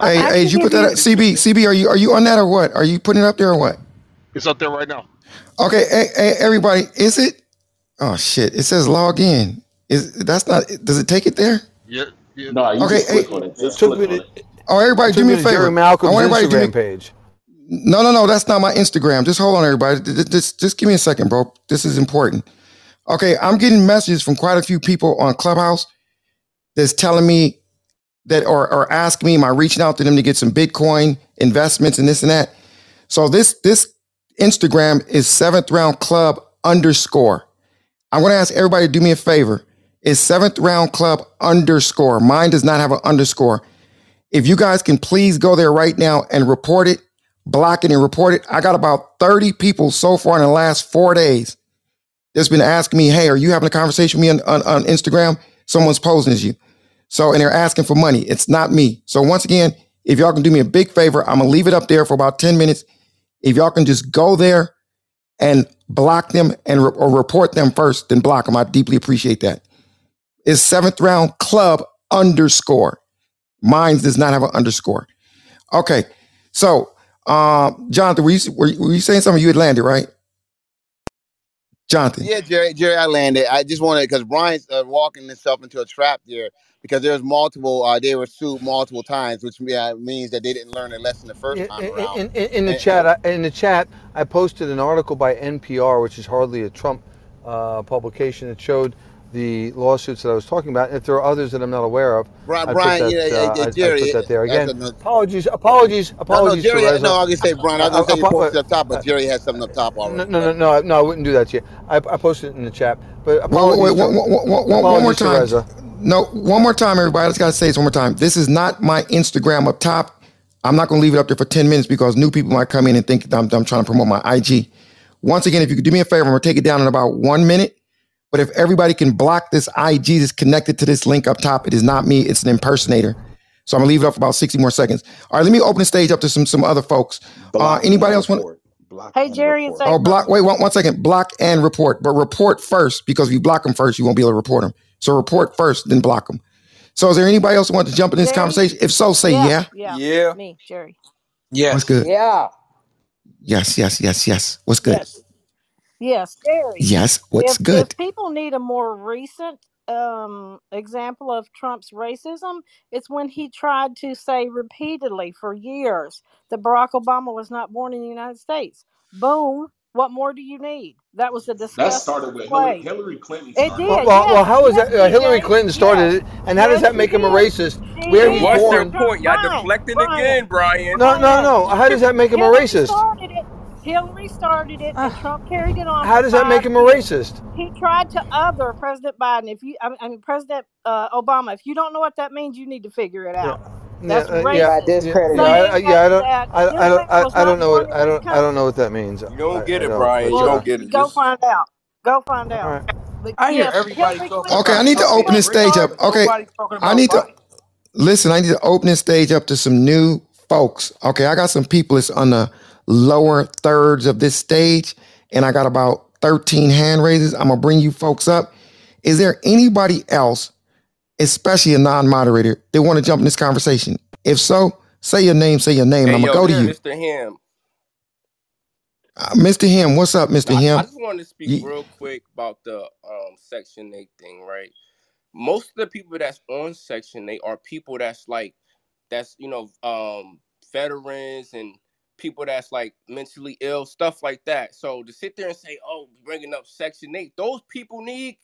Well, Hey, I hey, did you put that? Up? you. This is CB. CB, are you are you on that or what? Are you putting it up there or what? It's up there right now. Okay, hey, hey, everybody, is it? Oh shit! It says log in. Is that's not? Does it take it there? Yeah, yeah. No, you Okay, just hey, click on it. Just took click me on to. it. Oh, everybody, do me me a to Jerry favor. I Malcolm's want everybody to do me. Page. No, no, no, that's not my Instagram. Just hold on, everybody. Just, just give me a second, bro. This is important. Okay, I'm getting messages from quite a few people on Clubhouse that's telling me that or, or asking me, am I reaching out to them to get some Bitcoin investments and this and that? So this this Instagram is seventh round club underscore. I'm gonna ask everybody to do me a favor. It's seventh round club underscore. Mine does not have an underscore. If you guys can please go there right now and report it, block it and report it. I got about 30 people so far in the last four days that's been asking me, hey, are you having a conversation with me on, on, on Instagram? Someone's posing as you. So, and they're asking for money. It's not me. So once again, if y'all can do me a big favor, I'm gonna leave it up there for about 10 minutes. If y'all can just go there and block them and re- or report them first, then block them. I deeply appreciate that. It's seventh round club underscore. Mine does not have an underscore. Okay. So, um, Jonathan, were you, were were you saying something? You had landed, right? Jonathan. Yeah, Jerry, Jerry, I landed. I just wanted because Brian's uh, walking himself into a trap there because there's multiple. Uh, they were sued multiple times, which yeah, means that they didn't learn their lesson the first In, time around. in, in, in the And, chat, I, in the chat, I posted an article by NPR, which is hardly a Trump uh, publication, that showed the lawsuits that I was talking about. If there are others that I'm not aware of, Brian, I put Brian that, you know, uh, uh, I, I Jerry, put that there again. another. Apologies, apologies, No, no, apologies to Jerry. No, I was gonna say Brian. I was Uh, gonna say you apo- posted up top, but Jerry had something up top already. no, no, no, no, I wouldn't do that to you. I, I posted it in the chat, but Wait, apologies wait, to, one, one, one, one, one more apologies to time. Reza. No, one more time, everybody. I just gotta say this one more time. This is not my Instagram up top. I'm not gonna leave it up there for 10 minutes because new people might come in and think that I'm, I'm trying to promote my IG. Once again, if you could do me a favor, I'm gonna take it down in about one minute. But if everybody can block this IG that's connected to this link up top, it is not me, it's an impersonator. So I'm gonna leave it up for about 60 more seconds. All right, let me open the stage up to some some other folks. Uh, anybody else want? Block Hey, Jerry, it's Oh, block. Wait, one, one second. Block and report, but report first because if you block them first, you won't be able to report them. So report first, then block them. So is there anybody else who wants to jump in this Jerry? conversation? If so, say yeah. Yeah. Yeah. Me, Jerry. Yeah. What's good? Yeah. Yes, yes, yes, yes. What's good? Yes. Yes, Jerry. Yes. What's if, good? If people need a more recent um, example of Trump's racism, it's when he tried to say repeatedly for years that Barack Obama was not born in the United States. Boom. What more do you need? That was a That started with Hillary. Hillary Clinton. It Started. Well, did. well, well Yes. how is Yes, that? Uh, Hillary DJ. Clinton started Yes. it, and how does that she make him a racist? She Where did. he's What's your born? point? Y'all deflecting Brian, again, Brian. No, no, no. How does that make him a Hillary racist? Started it. Hillary started it, and Trump carried it on How does that make him a racist? He tried to other President Biden. If you, I mean, I mean President uh, Obama. If you don't know what that means, you need to figure it out. yeah, That's uh, yeah, By yeah, racist. yeah. I, I, yeah, I don't, that I, I don't, I, I don't know what, I don't, I don't know what that means. Go get I it, don't. Brian. You Well, uh, don't get it. go Just find out. Go find out. right. But I hear everybody talking Clinton. Okay, I need to open being this stage up. Okay, I about need to listen. I need to open this stage up to some new folks. Okay, I got some people that's on the lower thirds of this stage, and I got about 13 hand raises. I'm gonna bring you folks up. Is there anybody else, especially a non-moderator, that want to jump in this conversation? If so, say your name, say your name, hey, I'm gonna go to you. Mr. Ham. Uh, Mr. Him, what's up, Mr. I, I just wanted to speak You- real quick about the um Section 8 thing, right? Most of the people that's on Section 8 are people that's like that's you know um veterans and people that's like mentally ill, stuff like that. So to sit there and say, "Oh, bringing up Section 8, those people need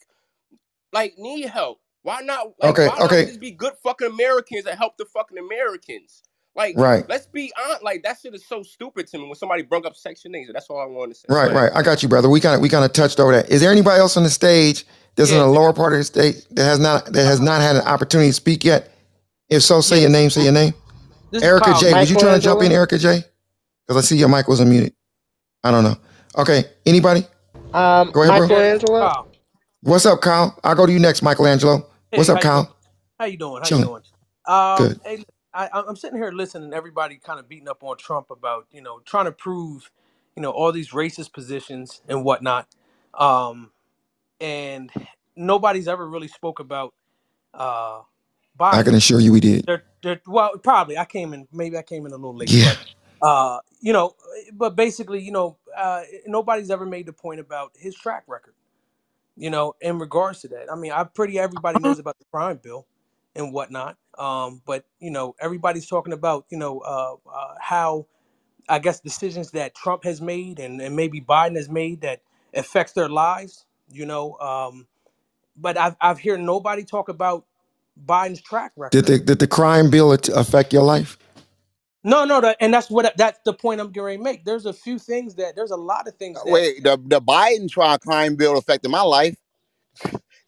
like need help. Why not? Like, Okay, why not okay. just be good fucking Americans that help the fucking Americans? Like, Right. let's be on. Like, that shit is so stupid to me when somebody brought up Section 8. That's all I wanted to say. Right, right. I got you, brother. We kind of we kind of touched over that. Is there anybody else on the stage that's in the lower part of the stage that has not that has not had an opportunity to speak yet? If so, say Yeah. your name, say your name. This Erica Kyle. J, was you trying to jump in, Erica J? Because I see your mic was unmuted. I don't know. Okay, anybody? Um, Go ahead, bro. Michelangelo. Kyle. What's up, Kyle? I'll go to you next, Michelangelo. Hey, What's how up, you? Kyle? How you doing? How you Chilling. doing? Um, Good. hey, I, I'm sitting here listening. to Everybody kind of beating up on Trump about you know trying to prove you know all these racist positions and whatnot. Um, and nobody's ever really spoke about uh, I can assure you we did. They're, they're, well, probably I came in. Maybe I came in a little late, Yeah. but uh, you know, but basically, you know, uh, nobody's ever made the point about his track record. You know, in regards to that, I mean, I pretty everybody knows about the crime bill and whatnot. Um, but you know, everybody's talking about you know uh, uh, how I guess decisions that Trump has made and, and maybe Biden has made that affects their lives. You know, um, but I've I've heard nobody talk about Biden's track record. Did the did the crime bill at- affect your life? No, no, that, and that's what that's the point I'm getting ready to make. There's a few things that there's a lot of things uh, that Wait, the the Biden trial crime bill affected my life.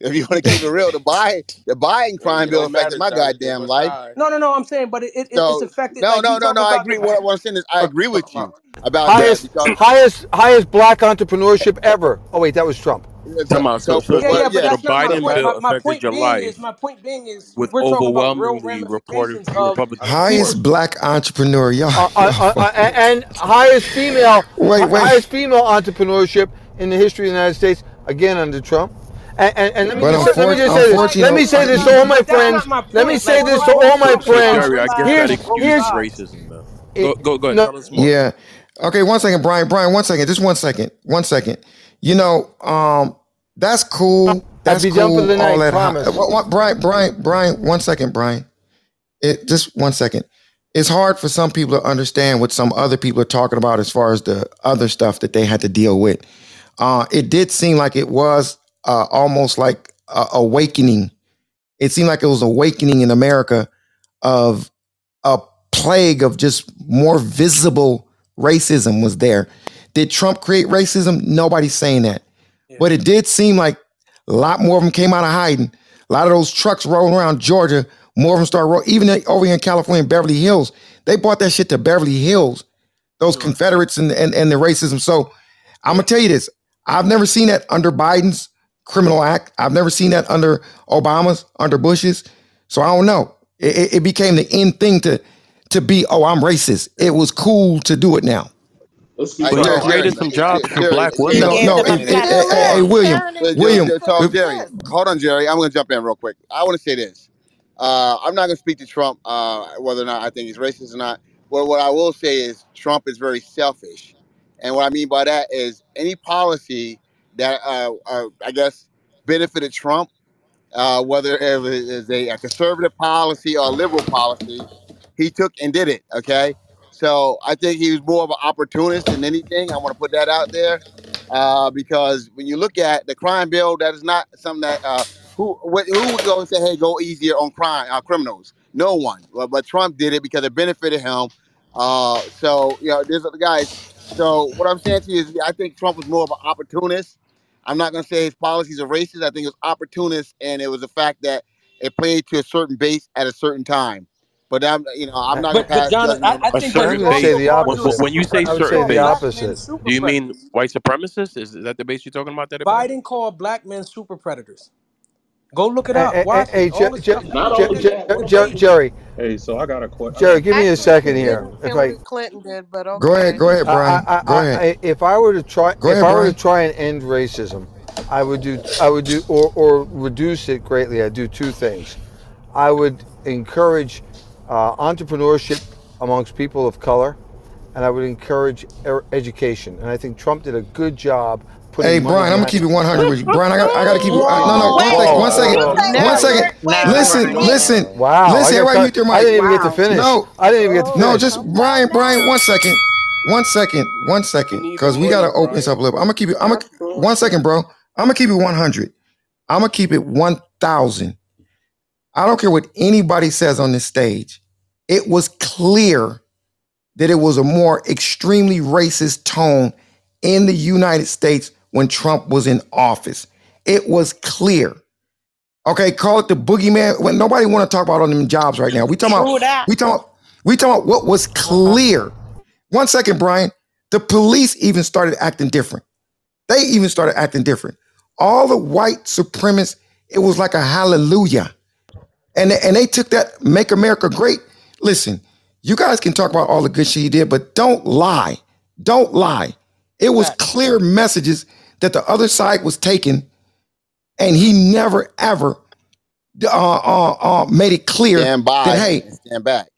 If you want to keep it real, the Biden the Biden crime It bill don't matter, affected my Jonathan, goddamn but life. all right. no, no, no. I'm saying, but it, it, it- it's So affected. no, Like no, you no, talk no. I about agree. the What, what I'm saying is, I agree with you about about that Highest, because highest, highest black entrepreneurship ever. Oh wait, that was Trump. So, Come on, so so so Yeah, yeah, but the yeah. that's not my Biden point. But My, bill my affected point your being is my point being is with we're talking about real overwhelmingly reported ramifications of Republican Highest support. black entrepreneur, y'all. Uh, uh, uh, uh, and highest female, Wait, wait. highest female entrepreneurship in the history of the United States, again under Trump. And, and, and let me But just say, let me just say this. Let me say this to all my that's friends. not my Let me point. say Like, this we're to all my talking So friends. Jerry, I guess Here's that excuses here's racism though. Go go go ahead. No. Tell us more. Yeah. Okay, one second, Brian. Brian, one second. Just one second. One second. You know, um, that's cool. That's be cool. all night, that. promise. What, what, Brian, Brian, Brian. One second, Brian. It just one second. It's hard for some people to understand what some other people are talking about as far as the other stuff that they had to deal with. Uh, it did seem like it was uh, almost like a awakening. It seemed like it was awakening in America of a plague of just more visible racism was there. Did Trump create racism? Nobody's saying that. Yeah. But it did seem like a lot more of them came out of hiding. A lot of those trucks rolling around Georgia, more of them started rolling. Even over here in California, Beverly Hills, they brought that shit to Beverly Hills. Those sure. Confederates and, and, and the racism. So I'm gonna tell you this. I've never seen that under Biden's criminal act. I've never seen that under Obama's, under Bush's. So I don't know. It, it became the end thing to to be, oh, I'm racist. It was cool to do it now. Let's be but you created some jobs for black women. No, no, hey, William, William, Jerry, hold on, Jerry. I'm going to jump in real quick. I want to say this. Uh, I'm not going to speak to Trump, uh, whether or not I think he's racist or not. Well, what I will say is Trump is very selfish, and what I mean by that is any policy that uh, uh I guess benefited Trump, uh, whether it is a, a conservative policy or a liberal policy, he took and did it. Okay, so I think he was more of an opportunist than anything. I want to put that out there uh, because when you look at the crime bill, that is not something that uh, who who would go and say, "Hey, go easier on crime uh, criminals." No one. But, but Trump did it because it benefited him. Uh, so you know, there's other guys. So what I'm saying to you is, I think Trump was more of an opportunist. I'm not going to say his policies are racist. I think it was opportunist, and it was the fact that it played to a certain base at a certain time. But I'm, you know, I'm not. But, but John, I, I think certain base, say the opposite. When you say certain base, the opposite. Do you mean white supremacists? Is that the base you're talking about? That Biden called black men super predators. Go look it up. Hey, Watch hey, hey Jerry. Hey, so I got a question. Jerry, give me a second here. If I Clinton did, but okay. Go ahead, go ahead, Brian. I, I, go ahead. if I were to try, go if ahead, I were to try and end racism, I would do, I would do, or or reduce it greatly. I'd do two things. I would encourage uh, entrepreneurship amongst people of color, and I would encourage er- education. And I think Trump did a good job. Hey Brian, I'm gonna keep it 100 with you. Brian, I got, I got to keep it. Uh, no, no, one second, one second, one second. Listen, listen. Wow. Listen, everybody mute your mic. I didn't even wow. get to finish. No, I didn't even get to finish. No, just Brian, Brian, one second, one second, one second, because we gotta open this up a little. I'm gonna keep it. I'm gonna one second, bro. I'm gonna keep it 100. I'm gonna keep it 1,000. I don't care what anybody says on this stage it was clear that it was a more extremely racist tone in the United States when Trump was in office. It was clear. Okay, call it the boogeyman. When nobody want to talk about on them jobs right now. We talking True about that. we talking we talking about what was uh-huh. clear. One second, Brian. The police even started acting different. They even started acting different. All the white supremacists, it was like a hallelujah. And, and they took that make America great listen, you guys can talk about all the good shit he did, but don't lie. Don't lie. It was clear messages that the other side was taking, and he never ever uh, uh, uh, made it clear stand by, that hey, stand back.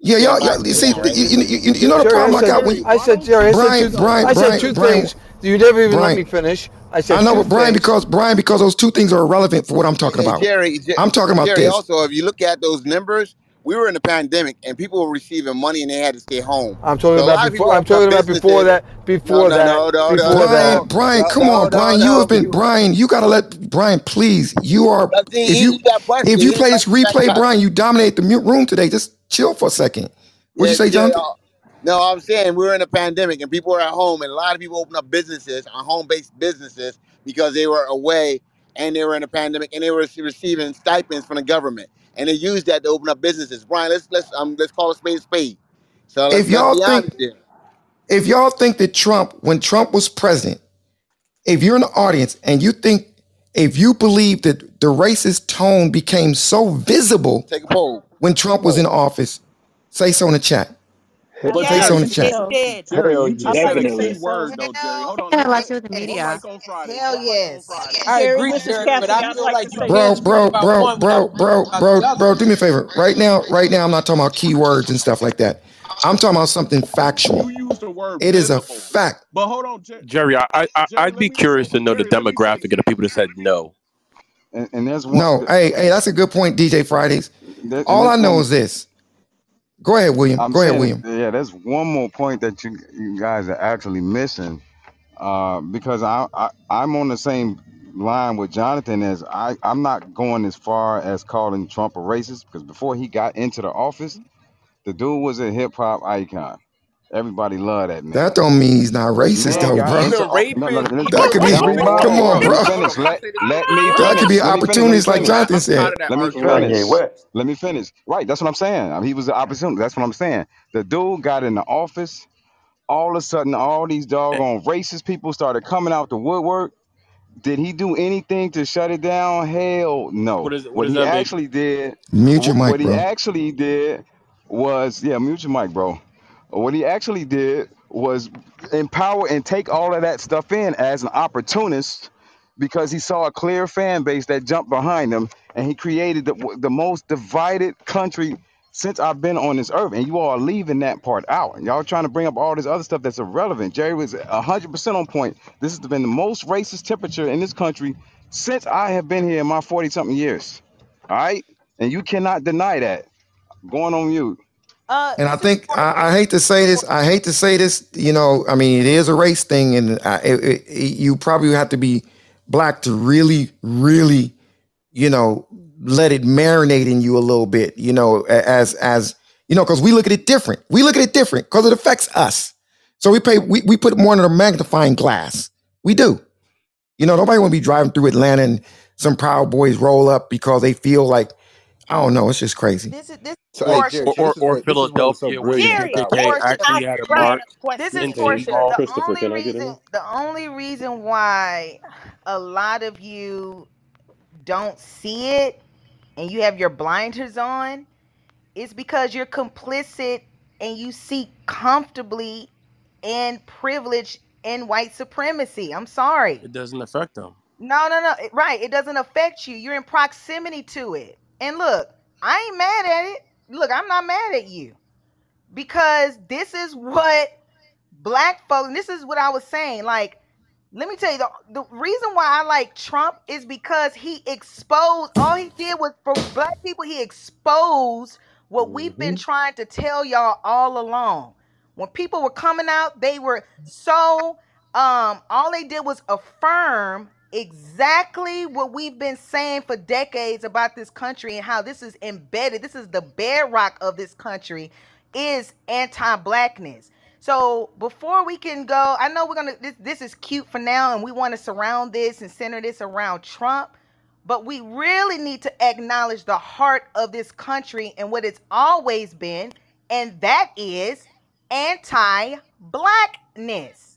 Yeah, y'all, y'all you see, you, you, you, know the Jerry, problem I, said, I got when I said, Jerry, I Brian, said two, Brian, I said two Brian, things. You never even Brian, let me finish. I said, I know, but Brian, things. because Brian, because those two things are irrelevant for what I'm talking Hey, about. Jerry, I'm talking about Jerry. this. Also, if you look at those numbers, we were in the pandemic and people were receiving money and they had to stay home. I'm talking so about before. I'm talking about before that. Before no, that. No, no, before no, Brian, Brian, come on, Brian. You have been Brian. You gotta let Brian, please. You are if you if you play this replay, Brian, you dominate the room today. Just chill for a second. What'd you say, Jonathan? No, I'm saying we were in a pandemic and people were at home, and a lot of people opened up businesses, uh, home-based businesses, because they were away and they were in a pandemic and they were receiving stipends from the government, and they used that to open up businesses. Brian, let's let's um let's call a spade a spade. So let's, if y'all think if y'all think that Trump, when Trump was president, if you're in the audience and you think if you believe that the racist tone became so visible take a poll when Trump was in office, say so in the chat. But Say Jerry, so in the chat. just, did. Jerry, you just said a Definitely. key word though, Jerry. Hold on, Yeah, Jerry. like with the One media. mic on Friday. Hell One mic on yes. Friday. I Jerry, agree, Mrs. Jerry, but Cassidy, I I'd feel like like to you say can't Bro, speak bro, about bro, one bro, without bro, speaking about bro, the other. bro. Do me a favor. Right now, right now, I'm not talking about keywords and stuff like that. I'm talking about something factual. You used the word It is a visible. fact. But hold on, Jer- Jerry, I, I, I- Jerry, I'd let be me curious to know the Jerry, let me say, demographic of the people that said no. And, and there's one. No, hey, hey, that's a good point, DJ Fridays. There, and All I there's know one. is this. Go ahead, William. I'm Go ahead, saying, William. yeah, there's one more point that you, you guys are actually missing, uh, because I, I I'm on the same line with Jonathan as I, I'm not going as far as calling Trump a racist because before he got into the office, the dude was a hip hop icon. Everybody loved that man. That don't mean he's not racist though, bro. No, no, no, That could be. Come on, bro. finish. Let, let me That could be Let me finish. Let opportunities, like finish. Jonathan said. tired of that Let me argument. finish. Let me finish. Right, that's what I'm saying. I mean, he was an opportunity. That's what I'm saying. The dude got in the office. All of a sudden, all these doggone racist people started coming out the woodwork. Did he do anything to shut it down? Hell no. What is what What he that mean? actually did, Mute your wh- mic, what he actually did was, yeah, mute your mic, bro. What he actually did was empower and take all of that stuff in as an opportunist because he saw a clear fan base that jumped behind him and he created the, the most divided country since I've been on this earth. And you all are leaving that part out. Y'all trying to bring up all this other stuff that's irrelevant. Jerry was 100% on point. This has been the most racist temperature in this country since I have been here in my 40 something years. All right? And you cannot deny that. Going on mute. Uh, And I think I, I hate to say this. I hate to say this. You know, I mean, it is a race thing, and I, it, it, you probably have to be black to really, really, you know, let it marinate in you a little bit. You know, as as you know, because we look at it different. We look at it different because it affects us. So we pay. We we put more under a magnifying glass. We do. You know, nobody want to be driving through Atlanta and some Proud Boys roll up because they feel like I don't know. It's just crazy. this is this is So, hey, Portia. Jerry, Or or, or what this is what was so Philadelphia, where the brilliant Jerry, KKK actually I had a Brian, march a question. This is Portia. The Christopher, only can I get in? reason, the only reason why a lot of you don't see it and you have your blinders on is because you're complicit and you see comfortably in privilege and white supremacy. I'm sorry. It doesn't affect them. No, no, no. Right. It doesn't affect you. You're in proximity to it. And look, I ain't mad at it. Look, I'm not mad at you because this is what black folks, and this is what I was saying. Like, let me tell you, the, the reason why I like Trump is because he exposed, all he did was for black people, he exposed what we've been hmm trying to tell y'all all along. When people were coming out, they were so, um, all they did was affirm exactly what we've been saying for decades about this country and how this is embedded. This is the bedrock of this country is anti-blackness. So before we can go, I know we're gonna this, this is cute for now, and we want to surround this and center this around Trump, but we really need to acknowledge the heart of this country and what it's always been, and that is anti-blackness.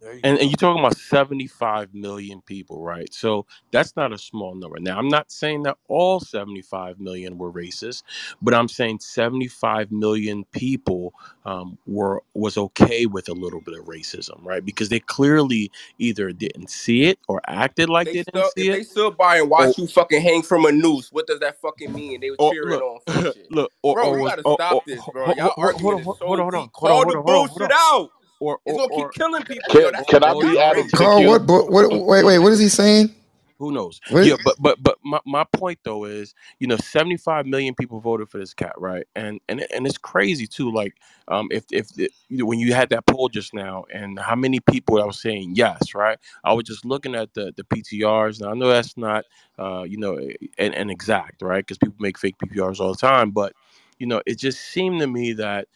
There you And, go. and you're talking about 75 million people, right? So that's not a small number. Now, I'm not saying that all 75 million were racist, but I'm saying 75 million people um, were was okay with a little bit of racism, right? Because they clearly either didn't see it or acted like They they didn't still, see if it, they stood by and or watch you fucking hang from a noose, what does that fucking mean? They were or cheering look, on shit. look, or, Bro, or was gotta or, stop or, this, hold, bro. hold, Y'all hold, argument on, is hold so on, hold on, deep. hold on, Call hold the on, hold on, hold bullshit on, out. Or It's or gonna keep killing people. Can That's can I be that's added to the Carl, queue? what? What? what wait, wait. What is he saying? Who knows? What? Yeah, but but but my, my point though is, you know, 75 million people voted for this cat, right? And and and it's crazy too. Like, um, if if the, when you had that poll just now, and how many people I was saying yes, right? I was just looking at the the PTRs. Now I know that's not, uh, you know, an, an exact, right? Because people make fake PTRs all the time, but you know, it just seemed to me that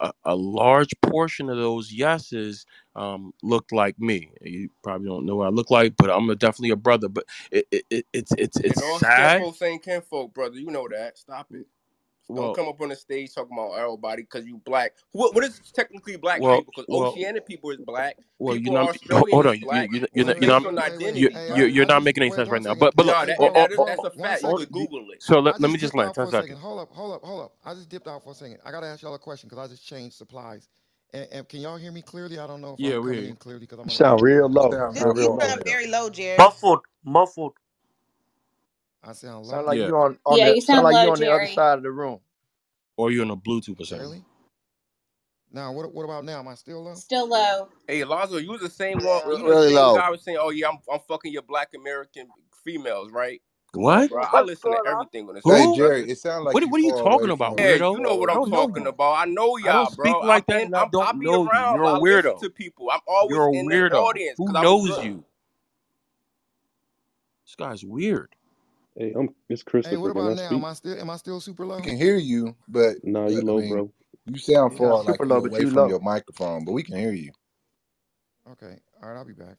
a, a large portion of those yeses um, looked like me. You probably don't know what I look like, but I'm a, definitely a brother. But it, it, it it's it's it's all sad. kinfolk saying kinfolk, brother. You know that. Stop it. Don't Well, come up on the stage talking about everybody because you black. What what is technically black well, people? Because well, Oceanic people is black. well. You know, ho- Australian hold is on. You black. you you're Wait, not you're not on wait, wait. you identity, you're, you're not making any sense right now. But but I, look, No, that or, and hold up, hold that's up a fact. You could. Google it. so let, I let me just just dipped land for a second. Hold up, hold up, hold up. I just dipped out for a second. I gotta ask y'all a question because I just changed supplies. And, and can y'all hear me clearly? I don't know if Yeah, I'm we hear coming in clearly because I'm You in a sound real low. sound You very real low. low. very low, Jerry. Muffled, muffled. I sound Sound like Yeah, you on on Yeah, the you sound sound like you low, on the other side of the room. or you're on a Bluetooth or something. Really? Now, what what about now? Am I still low? Still low. Hey, Alonzo, you was the same one. Re- really same low. guy was saying, "Oh yeah, I'm I'm fucking your black American females, right?" What? bro. I listen to everything on this Hey. Jerry, it sounds like What you what are you talking about, from. Yeah, weirdo? you know what I I'm don't know talking you. about. I know I don't y'all, speak bro. I'm like that, and I I'm, I don't be know you. around. You're a I listen weirdo. to people. I'm always You're a in the weirdo. audience Who because I was knows you? This guy's weird. Hey, I'm it's Chris. Hey, what about now? speak? Am I still am I still super low? I can hear you, but Nah, you I low, mean, bro. you sound far Not like super you low, but away you from low. your microphone, but we can hear you. Okay. All right, I'll be back.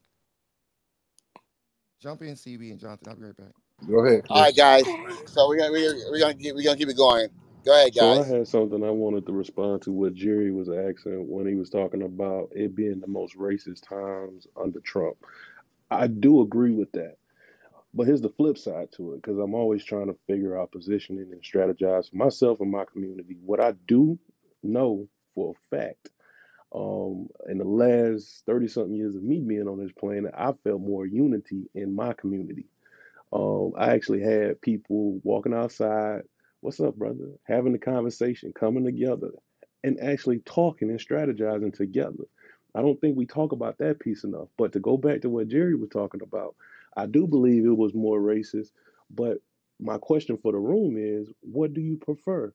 Jump in, CB and Jonathan. I'll be right back. Go ahead, All right, guys. So we're gonna we're gonna we're gonna keep, we're gonna keep it going. Go ahead, guys. So I had something I wanted to respond to what Jerry was asking when he was talking about it being the most racist times under Trump. I do agree with that. But here's the flip side to it, because I'm always trying to figure out positioning and strategize for myself and my community. What I do know for a fact, um, in the last 30 something years of me being on this planet, I felt more unity in my community. Um, I actually had people walking outside, what's up, brother? Having a conversation, coming together, and actually talking and strategizing together. I don't think we talk about that piece enough. But to go back to what Jerry was talking about, I do believe it was more racist. But my question for the room is what do you prefer?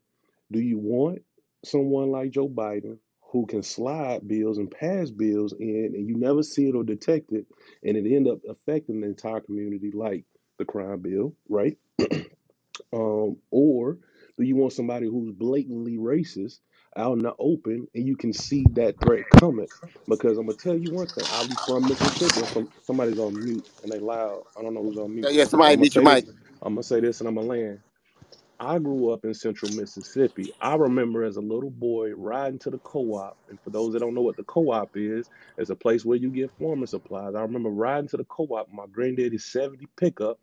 Do you want someone like Joe Biden who can slide bills and pass bills in and you never see it or detect it and it end up affecting the entire community like the crime bill, right? Um, or do you want somebody who's blatantly racist out in the open and you can see that threat coming? Because I'm gonna tell you one thing, I'm from Mississippi. I'm somebody's on mute and they loud. I don't know who's on mute. yeah, somebody beat your mic. I'm gonna say this and I'm gonna land. I grew up in central Mississippi. I remember as a little boy riding to the co op. And for those that don't know what the co op is, it's a place where you get farming supplies. I remember riding to the co op, my granddaddy's 70 pickup.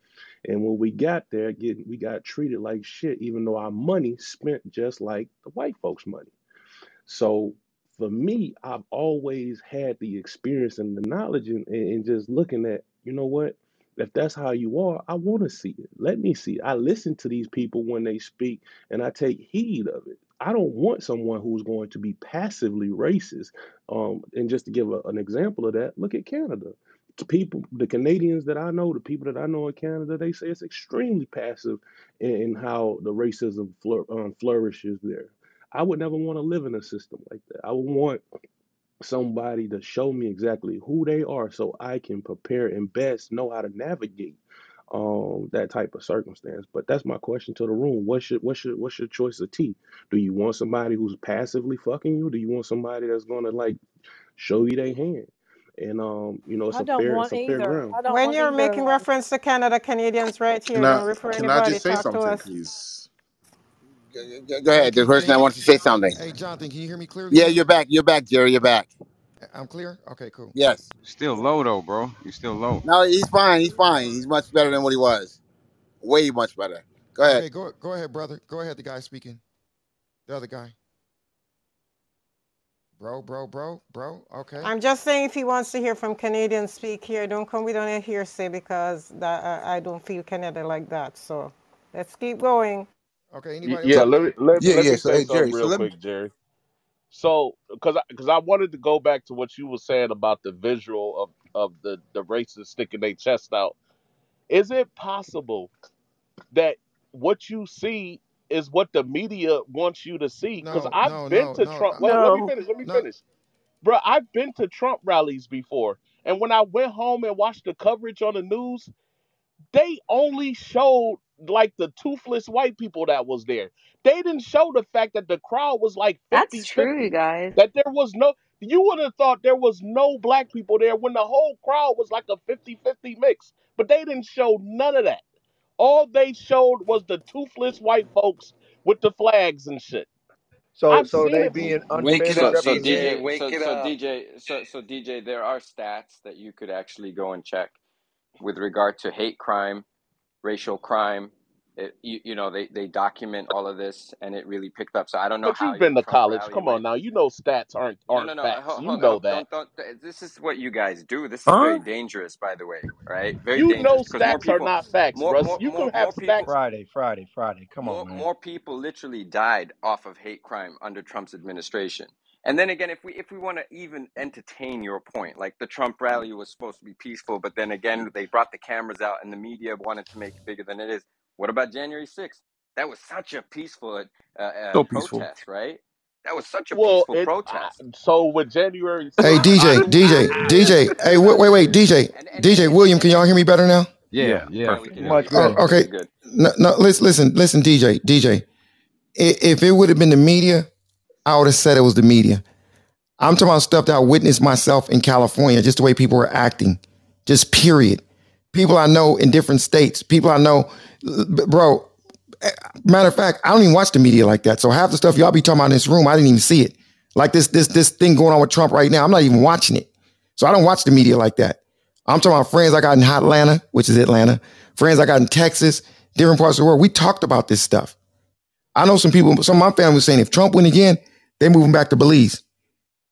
And when we got there, getting, we got treated like shit, even though our money spent just like the white folks' money. So for me, I've always had the experience and the knowledge and, and just looking at, you know what? If that's how you are, I want to see it. Let me see. I listen to these people when they speak and I take heed of it. I don't want someone who's going to be passively racist. Um, and just to give a- an example of that, look at Canada. The people, the Canadians that I know, the people that I know in Canada, they say it's extremely passive in, in how the racism um, flourishes there. I would never want to live in a system like that. I would want somebody to show me exactly who they are so I can prepare and best know how to navigate um that type of circumstance. But that's my question to the room. What's your what's your what's your choice of tea? Do you want somebody who's passively fucking you? Do you want somebody that's gonna like show you their hand? And um, you know, it's I a don't fair it's want a fair either. ground. I don't When want you're either. making reference to Canada, Canadians right Can here, I don't refer can I anybody, just say talk to something, us. please? Go, go- go ahead. The can can person that you? wants to say something. Hey, Jonathan, can you hear me clearly Yeah, you're back. You're back, Jerry. You're back. I'm clear. Okay, cool. Yes. Still low though, bro. You're still low. No, he's fine. He's fine. He's much better than what he was. Way much better. Go ahead. Okay, go go ahead, brother. Go ahead. The guy speaking. The other guy. Bro, bro, bro, bro. Okay. I'm just saying if he wants to hear from Canadians speak here, don't come with any hearsay because that, I, I don't feel Canada like that. So let's keep going. Okay. Y- Anybody Yeah, So let me let, yeah, let yeah. me So say hey, something Jerry. So real let me. quick, Jerry. So, because I, because I wanted to go back to what you were saying about the visual of of the the racists sticking their chest out. Is it possible that what you see is what the media wants you to see? Because No, I've no, been no, to no, Trump. uh, Wait, let me no, finish. Let me no. finish, bro. I've been to Trump rallies before, and when I went home and watched the coverage on the news, they only showed like the toothless white people that was there. They didn't show the fact that the crowd was like That's fifty-fifty. true, you guys. That there was no, you would have thought there was no black people there when the whole crowd was like a fifty-fifty mix. But they didn't show none of that. All they showed was the toothless white folks with the flags and shit. So, I've so they it. being Wake it so so represented. DJ so so DJ so so DJ there are stats that you could actually go and check with regard to hate crime, racial crime. It, you, you know they, they document all of this and it really picked up. So I don't know But how you've been to college. Come on now. You know stats aren't No no aren't no. uh, facts. Hold, You know hold, that. don't don't. This is what you guys do. This is Huh? very dangerous, by the way. Right? very You dangerous know because more stats are not facts, more Russ. more You more can have more people stats. Friday, Friday, Friday. Come on, man. more people literally died off of hate crime under Trump's administration. And then again, if we if we want to even entertain your point, like the Trump rally was supposed to be peaceful, but then again they brought the cameras out and the media wanted to make it bigger than it is. What about January sixth? That was such a peaceful uh, uh, So peaceful. protest, right? That was such a Well, peaceful it I, protest. so with January 6th, Hey, DJ, DJ, DJ. Hey, wait, wait, wait, DJ, And and and DJ and William. Can y'all hear me better now? Yeah, Yeah, yeah. Now we perfect. can Yeah. hear Oh, okay. Good. Good. No, no, listen, listen, listen, DJ, DJ. If it would have been the media, I would have said it was the media. I'm talking about stuff that I witnessed myself in California, just the way people were acting, just period. People I know in different states, people I know, bro. eh, Matter of fact, I don't even watch the media like that. So half the stuff y'all be talking about in this room, I didn't even see it. Like this, this, this thing going on with Trump right now, I'm not even watching it. So I don't watch the media like that. I'm talking about friends I got in Atlanta, which is Atlanta, friends I got in Texas, different parts of the world. We talked about this stuff. I know some people, some of my family was saying if Trump win again, they moving back to Belize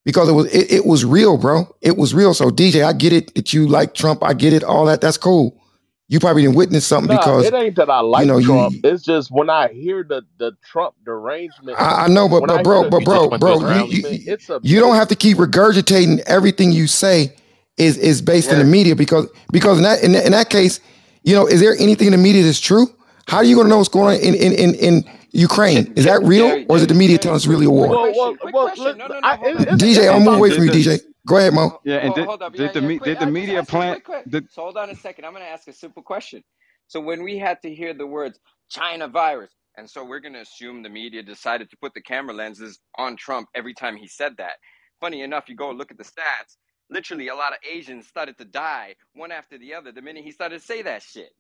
because it was it, it was real, bro. It was real. So DJ, I get it that you like Trump. I get it. All that. That's cool. You probably didn't witness something Nah, because it ain't that I like you know Trump. you. It's just when I hear the the Trump derangement, I, I know, but but bro, but You bro, bro, you you you don't have to keep regurgitating everything you say is is based in the media because because in that in, that- in that case, you know, is there anything in the media that's true? How are you going to know what's going on in in in, in Ukraine? Is that real, Jerry, or is it the media Jerry, telling us quick, really a war? Well, well, well. question. Let, No, no, I, no. Hold it, up, it's DJ. DJ, I'm up, And, gonna wait up. you, DJ. Go ahead, Mo. Yeah, and ho- did Hold up, did yeah, the yeah, me quick. did the I media ask a plant quick, quick. the So hold on a second. I'm gonna ask a simple question. So when we had to hear the words China virus, and so we're gonna assume the media decided to put the camera lenses on Trump every time he said that. Funny enough, you go look at the stats. Literally, a lot of Asians started to die one after the other the minute he started to say that shit.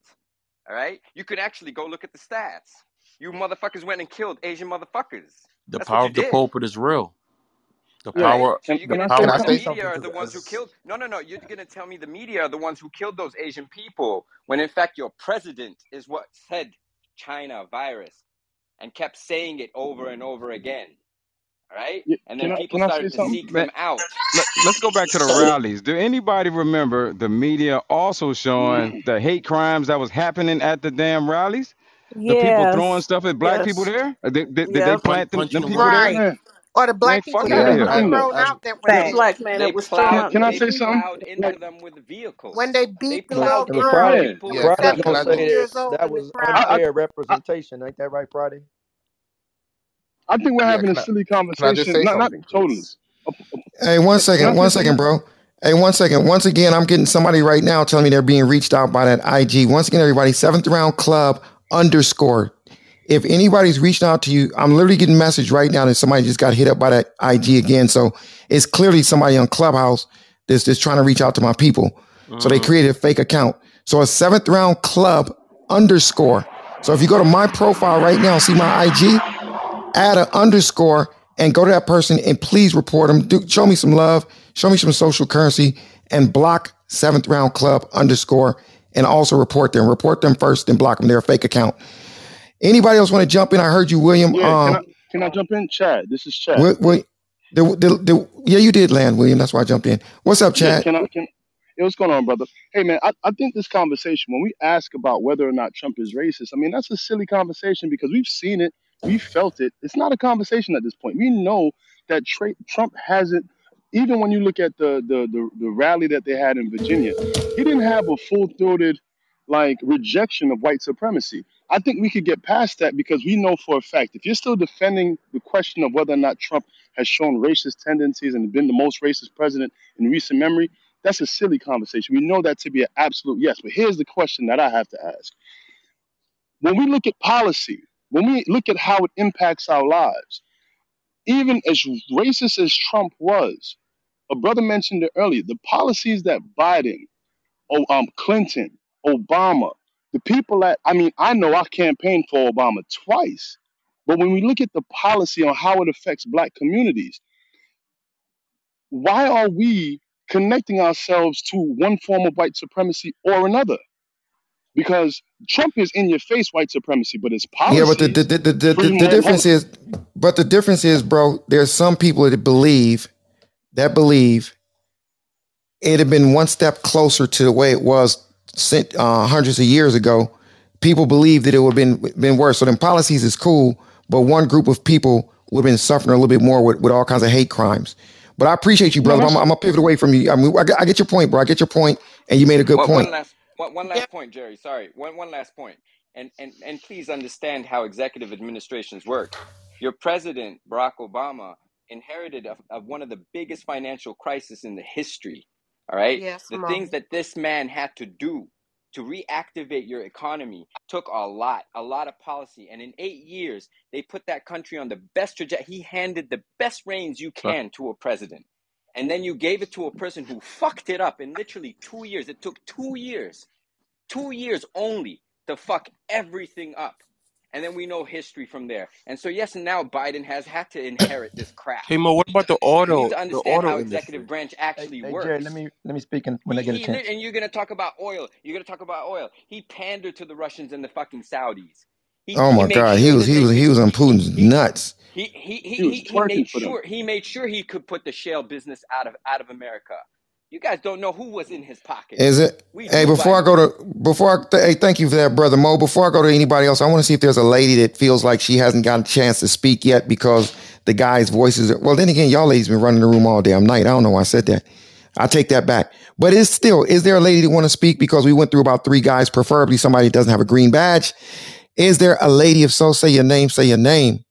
All right, you could actually go look at the stats. You motherfuckers went and killed Asian motherfuckers. The That's power of the did. pulpit is real. The All right. power, So you're the gonna tell me the say power. something? media are the ones who killed? No, no, no. You're gonna tell me the media are the ones who killed those Asian people when in fact your president is what said China virus and kept saying it over and over again. All right. Yeah, And then I people I started to something? seek Man, them out. let, let's go back to the rallies. Do anybody remember the media also showing mm. the hate crimes that was happening at the damn rallies? The people throwing stuff at black people there? Uh, Did, did, did they plant them, them people women. there? Or the Man, black people fuck can that out were of one here. thing I, though? thrown out that were That yo, Asian. black man they that was Can, thrown plowed can I say something? into Like, them with vehicles. When they They beat the But little plowed but into them girl yeah. people who with yeah, was Yeah, can I 17 say vehicles. years old That was I. I unfair I representation. Ain't that right, Friday? I think we're yeah. having a silly I conversation. Not not something, totally. Hey, one Can, can I second, say one second, bro. Hey, one second. Once again, I'm getting somebody right now telling me they're being reached out by that IG. Once again, everybody, seventh round club underscore. If anybody's reaching out to you, I'm literally getting message right now that somebody just got hit up by that IG again. So it's clearly somebody on Clubhouse that's just trying to reach out to my people. So they Mm. created a fake account. So a seventh round club underscore. So if you go to my profile right now, see my IG, add an underscore and go to that person and please report them. Do, show me some love, show me some social currency, and block seventh round club underscore and also report them. Report them first, then block them. They're a fake account. Anybody else want to jump in? I heard you, William. Yeah. Can I Um, can I jump in? Chad, this is Chad. what, what, the, the, the, yeah, you did land, William. That's why I jumped in. What's up, Yeah. Chad? Can I can? Hey, what's going on, brother? Hey, man, I, I think this conversation, when we ask about whether or not Trump is racist, I mean, that's a silly conversation because we've seen it, we felt it. It's not a conversation at this point. We know that tra- Trump hasn't, even when you look at the, the, the, the rally that they had in Virginia, he didn't have a full throated, like, rejection of white supremacy. I think we could get past that because we know for a fact if you're still defending the question of whether or not Trump has shown racist tendencies and been the most racist president in recent memory, that's a silly conversation. We know that to be an absolute yes. But here's the question that I have to ask. When we look at policy, when we look at how it impacts our lives, even as racist as Trump was, a brother mentioned it earlier, the policies that Biden, oh, um, Clinton, Obama, the people that, I mean, I know I campaigned for Obama twice, but when we look at the policy on how it affects black communities, why are we connecting ourselves to one form of white supremacy or another? Because Trump is in your face white supremacy, but it's his Yeah, but the, the, the, the, the, free the difference is, but the difference is, bro, there's some people that believe, that believe it had been one step closer to the way it was sent, uh, hundreds of years ago. People believe that it would have been been worse. So then policies is cool, but one group of people would have been suffering a little bit more with, with all kinds of hate crimes. But I appreciate you, brother. that's I'm, I'm gonna pivot away from you. I mean, I get, I get your point, bro. I get your point, and you made a good One, point. one last one, one Yeah. last point, Jerry. Sorry. One one last point. And and and please understand how executive administrations work. Your president, Barack Obama, inherited of, of one of the biggest financial crises in the history. All right? Yes, The Mo. things that this man had to do to reactivate your economy took a lot, a lot of policy. And in eight years, they put that country on the best trajectory. He handed the best reins you can to a president. And then you gave it to a person who fucked it up in literally two years. It took two years, two years only to fuck everything up. And then we know history from there. And so, yes, now Biden has had to inherit this crap. Hey Mo, what about the You auto need to the understand auto how industry? executive branch Hey, actually hey, Jared, let me let me speak in, when I get a chance. and you're gonna talk about oil. You're gonna talk about oil. He pandered to the Russians and the fucking Saudis. He Oh he my made God, he sure was that he they was could. he was on He he Putin's he nuts. he he he He was he, he twerking made for them. sure he made sure he could put the shale business out of out of America. You guys don't know who was in his pocket. Is it? We Hey, do before by I go to before I th- hey, thank you for that, brother Mo. Before I go to anybody else, I want to see if there's a lady that feels like she hasn't gotten a chance to speak yet because the guy's voices. Are, well, then again, y'all ladies been running the room all damn night. I don't know why I said that. I take that back. But it's still, is there a lady that want to speak? Because we went through about three guys, preferably somebody that doesn't have a green badge. Is there a lady? If so, say your name. Say your name.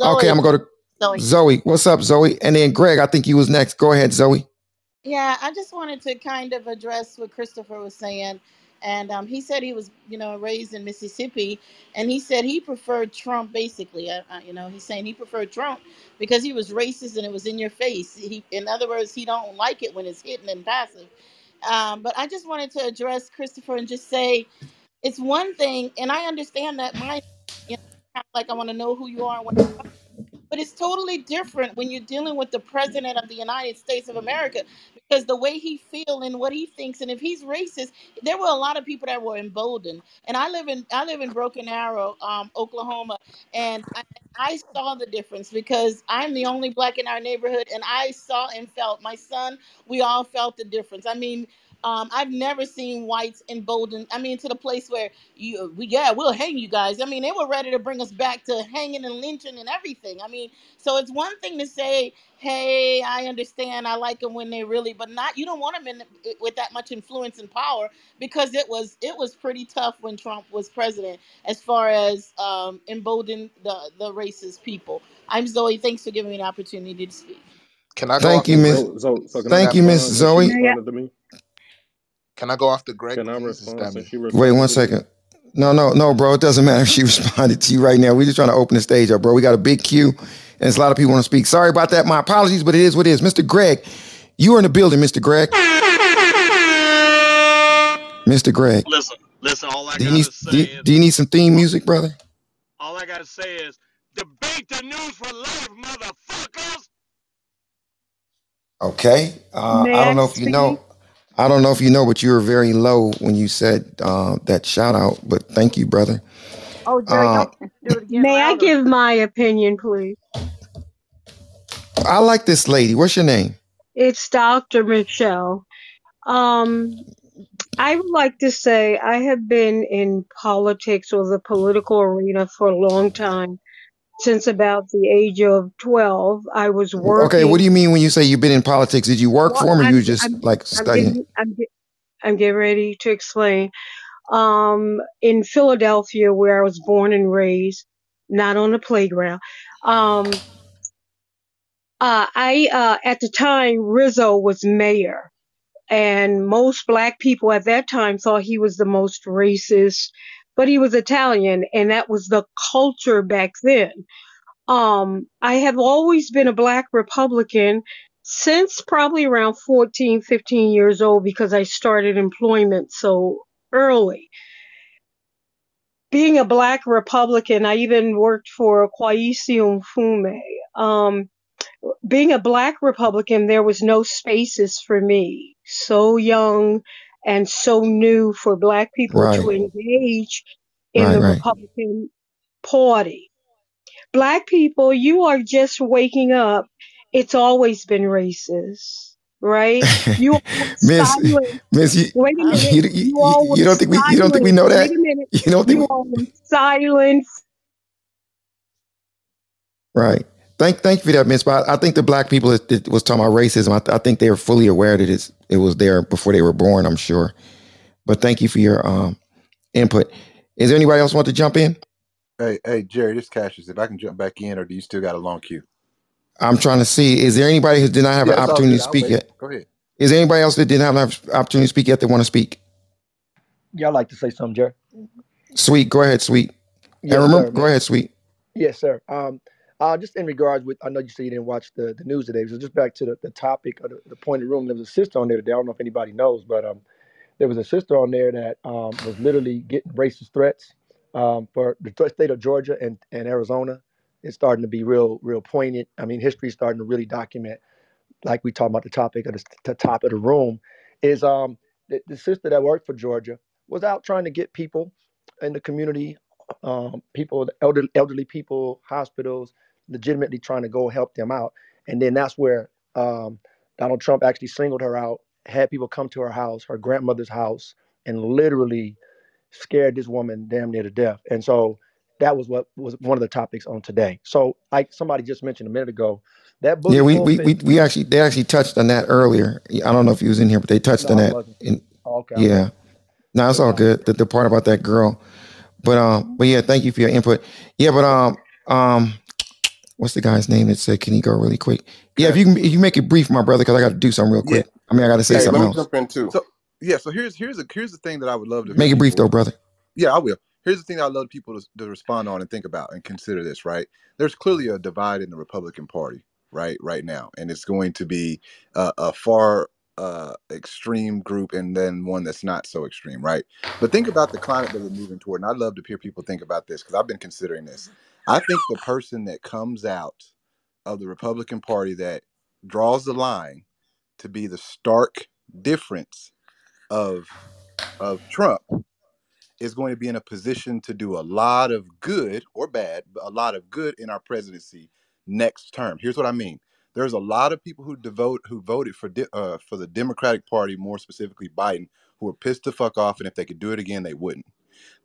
Okay, I'm gonna go to Zoe. Zoe. What's up, Zoe? And then Greg. I think you was next. Go ahead, Zoe. Yeah, I just wanted to kind of address what Christopher was saying. And um, he said he was, you know, raised in Mississippi, and he said he preferred Trump. Basically, uh, uh, you know, he's saying he preferred Trump because he was racist and it was in your face. He, in other words, he don't like it when it's hidden and passive. Um, but I just wanted to address Christopher and just say it's one thing, and I understand that my, you know, like I want to know who you are and what but it's totally different when you're dealing with the president of the United States of America because the way he feel and what he thinks and if he's racist there were a lot of people that were emboldened and I live in I live in Broken Arrow um, Oklahoma and I, I saw the difference because I'm the only black in our neighborhood and I saw and felt my son we all felt the difference. I mean um, I've never seen whites emboldened. I mean, to the place where you, we, yeah, we'll hang you guys. I mean, they were ready to bring us back to hanging and lynching and everything. I mean, so it's one thing to say, hey, I understand, I like them when they really, but not. You don't want them in with that much influence and power because it was it was pretty tough when Trump was president as far as um, embolden the the racist people. I'm Zoe. Thanks for giving me the opportunity to speak. Can I Thank you, the Miss. So, so, so can I Thank you, Miss respond since she Zoe. Responded to me? Can I go after Greg, Can I please? Is respond that since me? she Wait responded one to me? second. No, no, no, bro. It doesn't matter if she responded to you right now. We're just trying to open the stage up, bro. We got a big queue, and there's a lot of people want to speak. Sorry about that. My apologies, but it is what it is. Mr. Greg, you are in the building, Mr. Greg. Mr. Greg, Listen, listen. All I do you need gotta say do you, is, do you need some theme music, brother? all I gotta say is, debate the news for life, motherfuckers. Okay. Uh, May I I don't know if you speak? Know. I don't know if you know, but you were very low when you said uh, that shout out. But thank you, brother. Oh, Jerry, Uh, don't do it again May I give my opinion, please? I like this lady. What's your name? It's Dr. Michelle. Um, I would like to say I have been in politics or the political arena for a long time. Since about the age of 12, I was working. Okay. What do you mean when you say you've been in politics? Did you work Well, for him, or you I'm, were just I'm, like I'm studying? getting, I'm, get- I'm getting ready to explain. Um, in Philadelphia, where I was born and raised, not on the playground. Um, uh, I, uh, at the time, Rizzo was mayor and most black people at that time thought he was the most racist, but he was Italian and that was the culture back then. Um, I have always been a black Republican since probably around 14, 15 years old because I started employment so early. Being a black Republican, I even worked for Kweisi Mfume. Um, being a black Republican, there was no spaces for me. So young and so new for black people Right. to engage in Right. the Right. Republican Party. Black people, you are just waking up. It's always been racist, right? You Miss. Miss, you, Wait a minute. you, you, You you don't think we you don't think we know that? Wait a. You don't think we, silent right? Thank thank you for that, Miss. But I think the black people that, was talking about racism. I, I think they were fully aware that it's, it was there before they were born. I'm sure. But thank you for your um input. Is there anybody else want to jump in? Hey, hey, Jerry, this Cassius. If I can jump back in, or do you still got a long queue? I'm trying to see. Is there anybody who did not have Yeah, an opportunity to speak yet? Go ahead. Is there anybody else that didn't have an opportunity to speak yet that want to speak? Yeah, I'd like to say something, Jerry. Sweet, go ahead, sweet. And remember, sir, go man. ahead, sweet. Yes, sir. Um, uh, just in regards with, I know you said you didn't watch the, the news today. So just back to the, the topic of the, the point of the room. There was a sister on there today. I don't know if anybody knows, but um, there was a sister on there that um, was literally getting racist threats um, for the th- state of Georgia and, and Arizona. It's starting to be real, real poignant. I mean, history's starting to really document like we talked about the topic of the, the top of the room, is um the, the sister that worked for Georgia was out trying to get people in the community, um, people, elderly, elderly people, hospitals, legitimately trying to go help them out. And then that's where um, Donald Trump actually singled her out, had people come to her house, her grandmother's house, and literally scared this woman damn near to death. And so that was what was one of the topics on today. So, like somebody just mentioned a minute ago, that Yeah, we, we, we, we actually they actually touched on that earlier. I don't know if he was in here, but they touched No, on that. In, Oh, okay, yeah, no, it's all good. The, the part about that girl, but um, but yeah, thank you for your input. Yeah, but um, um, what's the guy's name that said, "Can he go really quick?" Yeah, if you can, if you make it brief, my brother, because I got to do something real quick. Yeah, quick. I mean, I got to say yeah. Hey, let something me else. jump in too. So yeah, so here's here's a here's the thing that I would love to Make it brief people. though, brother. Yeah, I will. Here's the thing that I'd love people to, to respond on and think about and consider this. Right, there's clearly a divide in the Republican Party right right now, and it's going to be a, a far uh, extreme group and then one that's not so extreme. Right, but think about the climate that we're moving toward, and I'd love to hear people think about this because I've been considering this. I think the person that comes out of the Republican Party that draws the line to be the stark difference of of Trump is going to be in a position to do a lot of good or bad, but a lot of good in our presidency next term. Here's what I mean. There's a lot of people who devote who voted for de- uh, for the Democratic Party, more specifically Biden, who are pissed the fuck off, and if they could do it again, they wouldn't.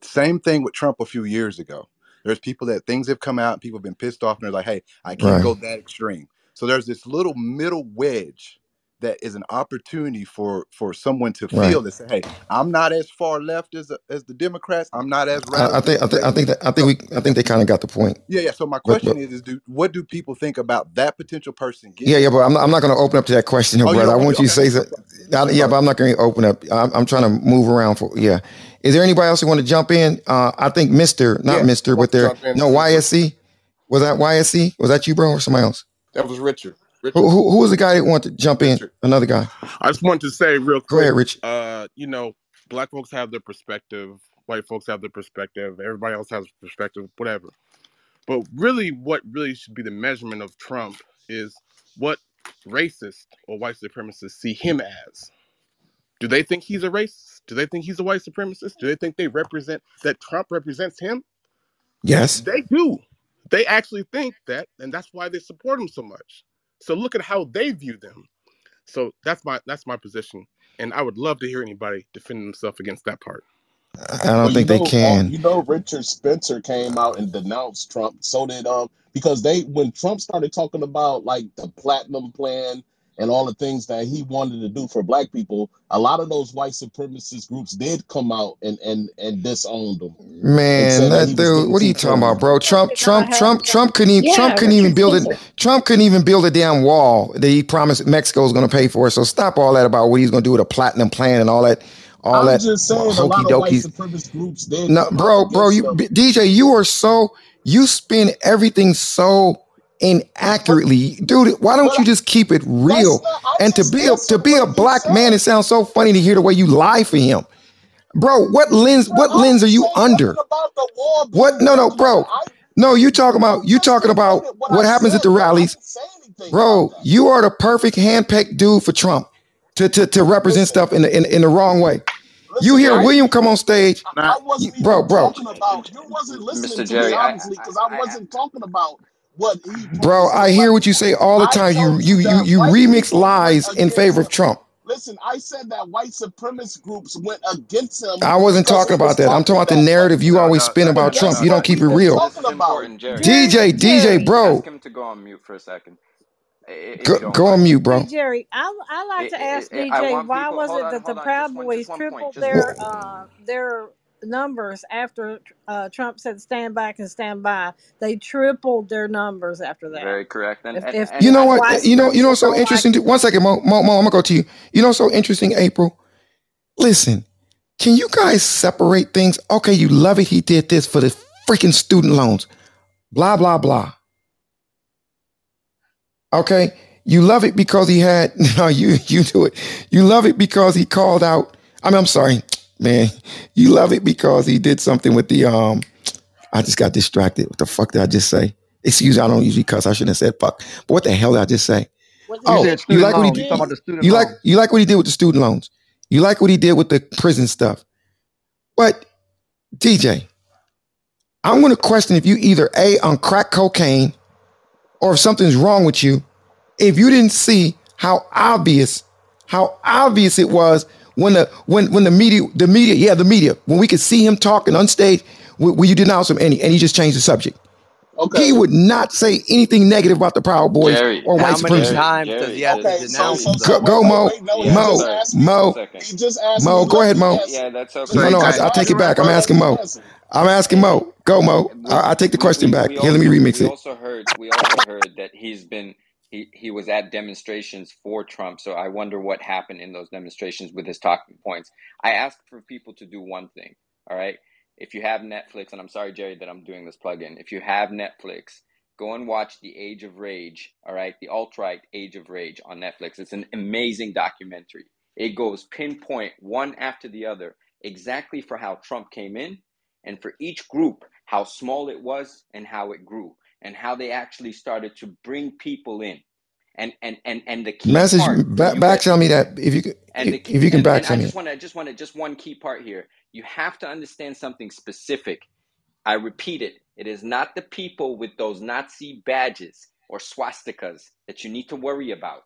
Same thing with Trump a few years ago. There's people that things have come out and people have been pissed off and they're like, hey, I can't Right. go that extreme. So there's this little middle wedge that is an opportunity for for someone to Right. feel that say, hey, I'm not as far left as the, as the Democrats. I'm not as I, I think I think I they. think that I think we I think they kind of got the point. yeah, yeah. So my question but is, is do what do people think about that potential person yeah, getting yeah, in but I'm not, I'm not going to open up to that question, Oh, brother. I want to? you to Okay, say that. Yeah, but. I'm not going to open up. I'm, I'm trying to move around for yeah. Is there anybody else who want to jump in? Uh, I think Mister, not Yeah, Mister, but there. No. YSC. Was that YSC? Was that you, bro, or somebody else? That was Richard. Who who, who was the guy that wanted to jump in? Richard. Another guy. I just wanted to say real Go ahead, quick, Rich. uh, you know, black folks have their perspective, white folks have their perspective, everybody else has perspective, whatever. But really, what really should be the measurement of Trump is what racist or white supremacists see him as. Do they think he's a racist? Do they think he's a white supremacist? Do they think they represent that Trump represents him? Yes. They do. They actually think that, and that's why they support him so much. So look at how they view them. So that's my that's my position, and I would love to hear anybody defend themselves against that part. I I don't Well, you think they know, uh, can. you know, Richard Spencer came out and denounced Trump. So did um because they when Trump started talking about like the platinum plan and all the things that he wanted to do for black people, a lot of those white supremacist groups did come out and and and disowned him Man, that that dude, what are you talking about, bro? Trump, Trump, Trump, Trump couldn't even Trump couldn't even build it. Trump couldn't even build a damn wall that he promised Mexico was going to pay for. So stop all that about what he's going to do with a platinum plan and all that, all I'm that just saying a hokey lot of white supremacist groups did No, bro, bro, you DJ, you are so you spin everything so inaccurately, dude. Why don't you just keep it real? And to be a to be a black man, it sounds so funny to hear the way you lie for him, bro. What lens? What lens are you under? nothing about the war What? No, no, bro. No, you talking about you you talking about what what happens at the rallies, didn't say anything about bro. You are the perfect handpicked dude for Trump to to, to represent stuff in the in, in the wrong way. You hear I William come on stage, I, I wasn't bro, bro, talking about you wasn't listening Mr. to me Jerry, I, I, obviously because I I, I wasn't talking about what he bro. promised to I hear what you say all the time. You you you you that you white remix lies in favor of. Trump. Listen, I said that white supremacist groups went against him I wasn't talking he was about that. I'm talking talking about the narrative you no, always no, spin no, about no, Trump. no, You no. don't what keep we've it real. This talking is about. important, Jerry. DJ, Jerry, DJ, Jerry, bro, Ask him to go on mute for a second, i- if go, go on mute, bro. Hey Jerry, I I like I, to ask I I DJ why people. was Hold it on, that the. Proud Just one, just Boys tripled their uh their numbers after uh, Trump said stand back and stand by? They tripled their numbers after that. Very correct. And If and if You know what? white You know you know supremacists so don't like interesting. it, One second, Mo, Mo, Mo, I'm gonna go to you. You know so interesting, April. Listen, Can you guys separate things? Okay, you love it. He did this for the freaking student loans. Blah, blah, blah. Okay. You love it because he had no, you you do it. You love it because he called out. I mean, I'm sorry, man. You love it because he did something with the um. I just got distracted. What the fuck did I just say? Excuse me, I don't usually cuss. I shouldn't have said fuck. But what the hell did I just say? Oh, you like what he did? You like you like what he did with the student loans. You like what he did with the prison stuff. But DJ, I'm going to question if you either a on crack cocaine or if something's wrong with you if you didn't see how obvious, how obvious it was when the when when the media, the media, yeah, the media, when we could see him talking on stage, will you denounce him and he, and he just changed the subject. Okay. He would not say anything negative about the Proud Boys Jerry, or white how many supremacy. times does he have Okay, to so denounce so them? so Go, go wait wait Mo, wait no he Yeah, Mo, just asked Mo, One second. he just asked Mo. me Go ahead, Mo. Yeah, that's okay. no, I, just I take it back. I'm asking Mo. I'm asking Mo. Go, Mo. I, I take the question we, back. we Here, let me also remix we it. also heard we also heard that he's been he, he was at demonstrations for Trump. So I wonder what happened in those demonstrations with his talking points. I ask for people to do one thing. All right. If you have Netflix, and I'm sorry, Jerry, that I'm doing this plug-in. If you have Netflix, go and watch The Age of Rage. All right, the alt-right Age of Rage on Netflix. It's an amazing documentary. It goes pinpoint one after the other, exactly for how Trump came in, and for each group, how small it was and how it grew, and how they actually started to bring people in. And and and and the key Message part, back, back channel me that if you could, if, key, if you can and, back and I me. just want to just want to just one key part here. You have to understand something specific. I repeat it. It is not the people with those Nazi badges or swastikas that you need to worry about.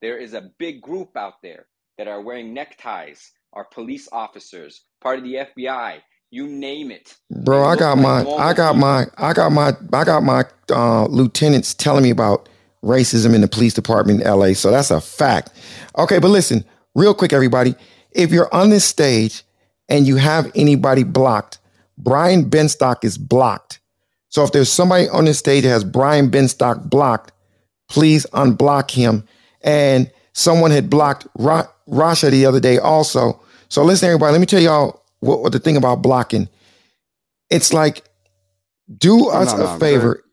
There is a big group out there that are wearing neckties, are police officers, part of the FBI, you name it. Bro, I got like my, I got my, I got my, I got my uh, lieutenants telling me about racism in the police department in LA. So that's a fact. Okay, but listen, real quick, everybody. If you're on this stage and you have anybody blocked, Brian Benstock is blocked. So if there's somebody on this stage that has Brian Benstock blocked, please unblock him. And someone had blocked Ra- Rasha the other day also. So listen, everybody, let me tell y'all what, what the thing about blocking. It's like do us no, a no, favor.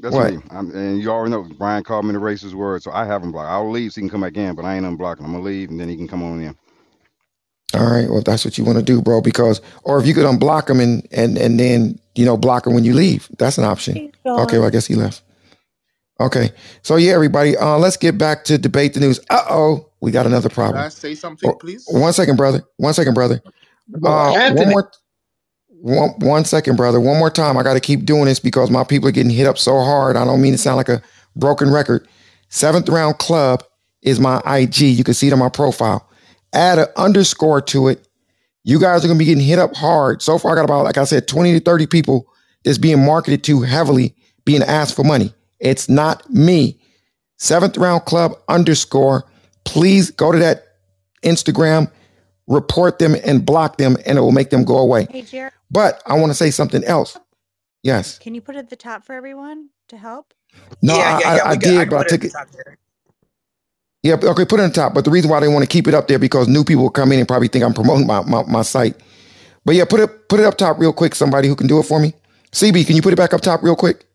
That's What? me. I'm, and you already know Brian called me the racist word, so I have him blocked. I'll leave so he can come back in, but I ain't unblocking. I'm gonna leave and then he can come on in. All right. Well, if that's what you want to do, bro. Because, or if you could unblock him and and and then you know block him when you leave, that's an option. Okay. Well, I guess he left. Okay. So yeah, everybody. Uh, let's get back to debate the news. Uh oh, we got another Could problem. I say something, Oh, please? One second, brother. One second, brother. Uh, one more. One, one second, brother. One more time. I got to keep doing this because my people are getting hit up so hard. I don't mean to sound like a broken record. Seventh round club is my IG. You can see it on my profile. Add an underscore to it. You guys are going to be getting hit up hard. So far, I got about, like I said, 20 to 30 people that's being marketed to heavily, being asked for money. It's not me. Seventh round club underscore. Please go to that Instagram, report them and block them, and it will make them go away. Hey, Jared, But I want to say something else. Yes. can you put it at the top for everyone to help? No, Yeah, I, yeah, yeah. I I did, can but I put it took it. top. Yeah, okay, put it on top. But the reason why they want to keep it up there because new people will come in and probably think I'm promoting my, my, my site. But yeah, put it put it up top real quick. Somebody who can do it for me. CB, can you put it back up top real quick?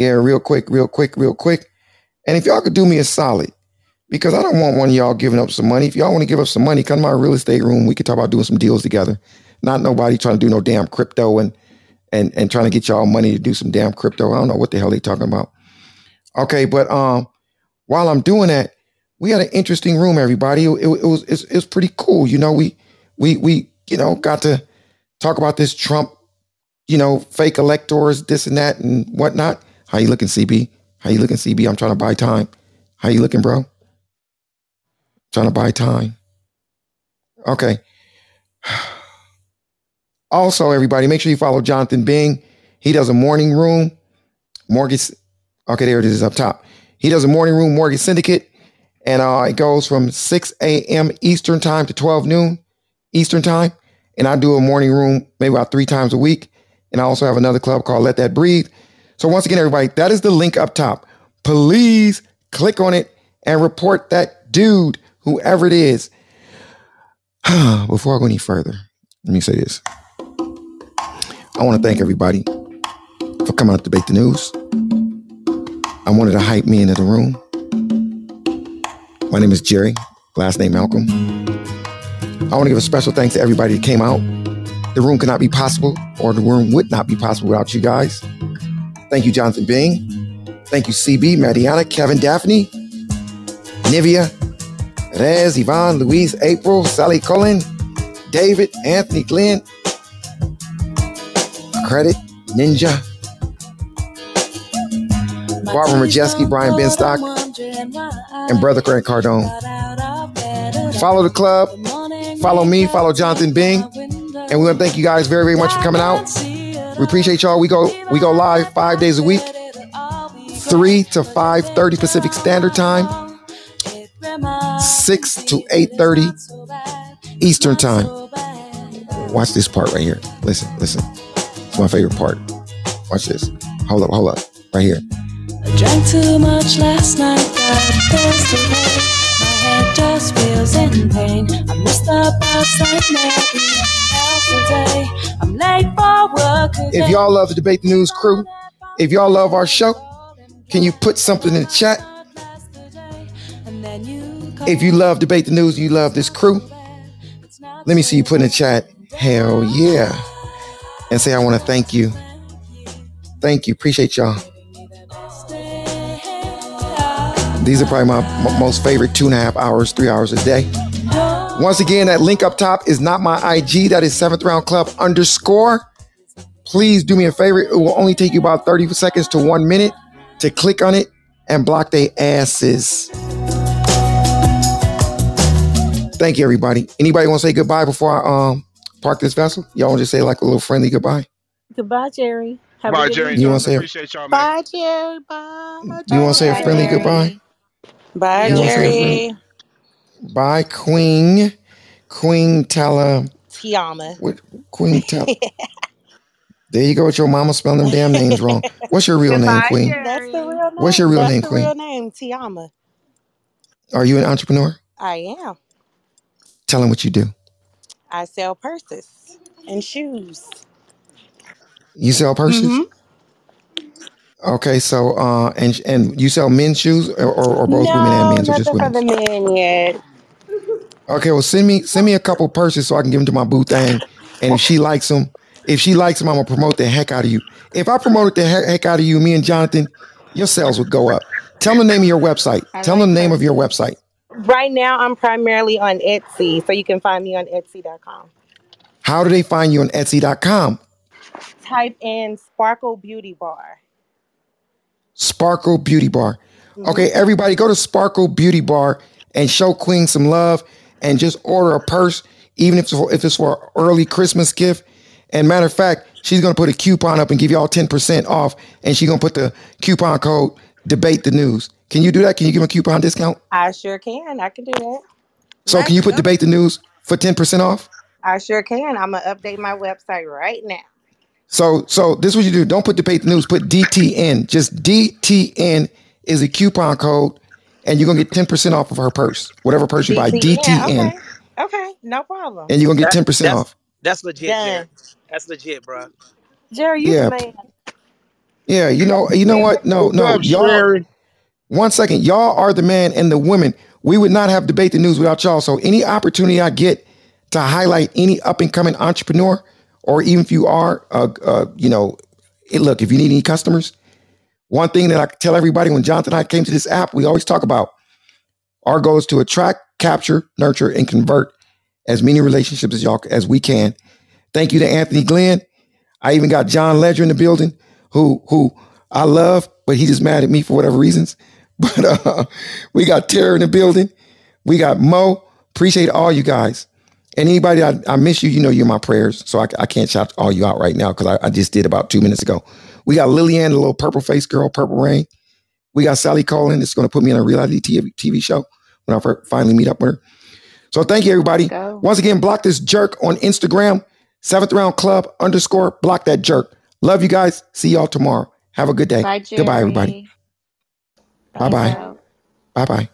Yeah, real quick, real quick, real quick. And if y'all could do me a solid, because I don't want one of y'all giving up some money. If y'all want to give up some money, come to my real estate room. We could talk about doing some deals together. Not nobody trying to do no damn crypto and and and trying to get y'all money to do some damn crypto. I don't know what the hell they talking about. Okay, but um, while I'm doing that, we had an interesting room. Everybody, it, it, it was it's, it's pretty cool. You know, we we we you know got to talk about this Trump, you know, fake electors, this and that and whatnot. How you looking, CB? How you looking, CB? I'm trying to buy time. How you looking, bro? Trying to buy time. Okay. Also, everybody, make sure you follow Jonathan Bing. He does a morning room, mortgage. Okay, there it is up top. He does a morning room mortgage syndicate, and uh, it goes from 6 a.m. Eastern time to 12 noon Eastern time. And I do a morning room maybe about three times a week. And I also have another club called Let That Breathe. So once again, everybody, that is the link up top. Please click on it and report that dude, whoever it is. Before I go any further, let me say this. I want to thank everybody for coming out to debate the news. I wanted to hype me into the room. My name is Jerry, last name Malcolm. I want to give a special thanks to everybody that came out. The room could not be possible, or the room would not be possible without you guys. Thank you, Jonathan Bing. Thank you, CB, Mariana, Kevin, Daphne, Nivea, Rez, Yvonne, Louise, April, Sally Cullen, David, Anthony, Glenn, Credit, Ninja, Barbara Majeski, Brian Benstock, and Brother Grant Cardone. Follow the club, follow me, follow Jonathan Bing, and we want to thank you guys very, very much for coming out. We appreciate y'all. We go we go live five days a week, three to five thirty Pacific Standard Time, six to eight thirty Eastern Time. Watch this part right here. Listen, listen. It's my favorite part. Watch this. Hold up, hold up. Right here. I drank too much last night, got thirsty. My head just feels in pain. I missed the bus and maybe today. I'm late for work. If y'all love the Debate the News crew, if y'all love our show, can you put something in the chat? If you love Debate the News, you love this crew, let me see you put in the chat. Hell yeah. And say, I want to thank you. Thank you. Appreciate y'all. These are probably my m- most favorite two and a half hours, three hours a day. Once again, that link up top is not my IG. That is seventh round club underscore. Please do me a favor. It will only take you about 30 seconds to one minute to click on it and block their asses. Thank you, everybody. Anybody want to say goodbye before I um park this vessel? Y'all want to just say like a little friendly goodbye? Goodbye, Jerry. Have a Bye, good Jerry and You evening. want to Jonathan. say a, Appreciate y'all, man. Bye, Jerry. Bye. you want to say a friendly Jerry. goodbye? Bye, You want to say a friendly Jerry. bye, Queen, Queen Tella, Tiama. what Queen Tella? There you go with your mama spelling them damn names wrong. What's your real name, Goodbye, Queen? That's the Jerry. real What's your name. real That's name, the real name, Tiama. Are you an entrepreneur? I am. Tell them what you do. I sell purses and shoes. You sell purses? hmm Okay, so uh, and and you sell men's shoes or, or, or both women and No, men's or just nothing for women's? the men yet. Okay, well send me send me a couple purses so I can give them to my boo thing. And if she likes them, if she likes them, I'm gonna promote the heck out of you. If I promoted the heck, heck out of you, me and Jonathan, your sales would go up. Tell them the name of your website. I Tell them like the name of your purses. website. Right now, I'm primarily on Etsy, so you can find me on Etsy.com. How do they find you on Etsy.com? Type in Sparkle Beauty Bar. Sparkle Beauty Bar. hmm Okay, everybody go to Sparkle Beauty Bar and show Queen some love and just order a purse, even if it's for, if it's for an early Christmas gift. And matter of fact, she's gonna put a coupon up and give y'all 10% off, and she's gonna put the coupon code debate the news. Can you do that? Can you give a coupon discount? I sure can. I can do that. So can you put debate the news for 10% off? I sure can. I'm gonna update my website right now. So so this is what you do. Don't put debate the news, put DTN. Just DTN is a coupon code, and you're gonna get 10% off of her purse. Whatever purse you buy, DTN. DTN. Okay. Okay. No problem. And you're gonna get 10% off. that's legit, Jerry. That's legit, bro. Jerry, you Yeah. man. Yeah, you know, you know what? No, no, up, y'all. One second, y'all are the man and the women. We would not have debate the news without y'all. So any opportunity I get to highlight any up and coming entrepreneur, or even if you are, uh, uh, you know, it, look, if you need any customers, one thing that I tell everybody when Jonathan and I came to this app, we always talk about our goal is to attract, capture, nurture, and convert as many relationships as y'all as we can. Thank you to Anthony Glenn. I even got John Ledger in the building, who who I love, but he just mad at me for whatever reasons. But uh, we got Tara in the building. We got Mo. Appreciate all you guys. And anybody I, I miss you, you know you're my prayers. So I, I can't shout all you out right now because I, I just did about two minutes ago. We got Lillian, the little purple face girl, Purple Rain. We got Sally Colin that's going to put me on a reality TV, TV show when I finally meet up with her. So thank you, everybody. Go. Once again, block this jerk on Instagram, seventh round club underscore block that jerk. Love you guys. See y'all tomorrow. Have a good day. Bye, Goodbye, everybody. Bye bye. Bye bye.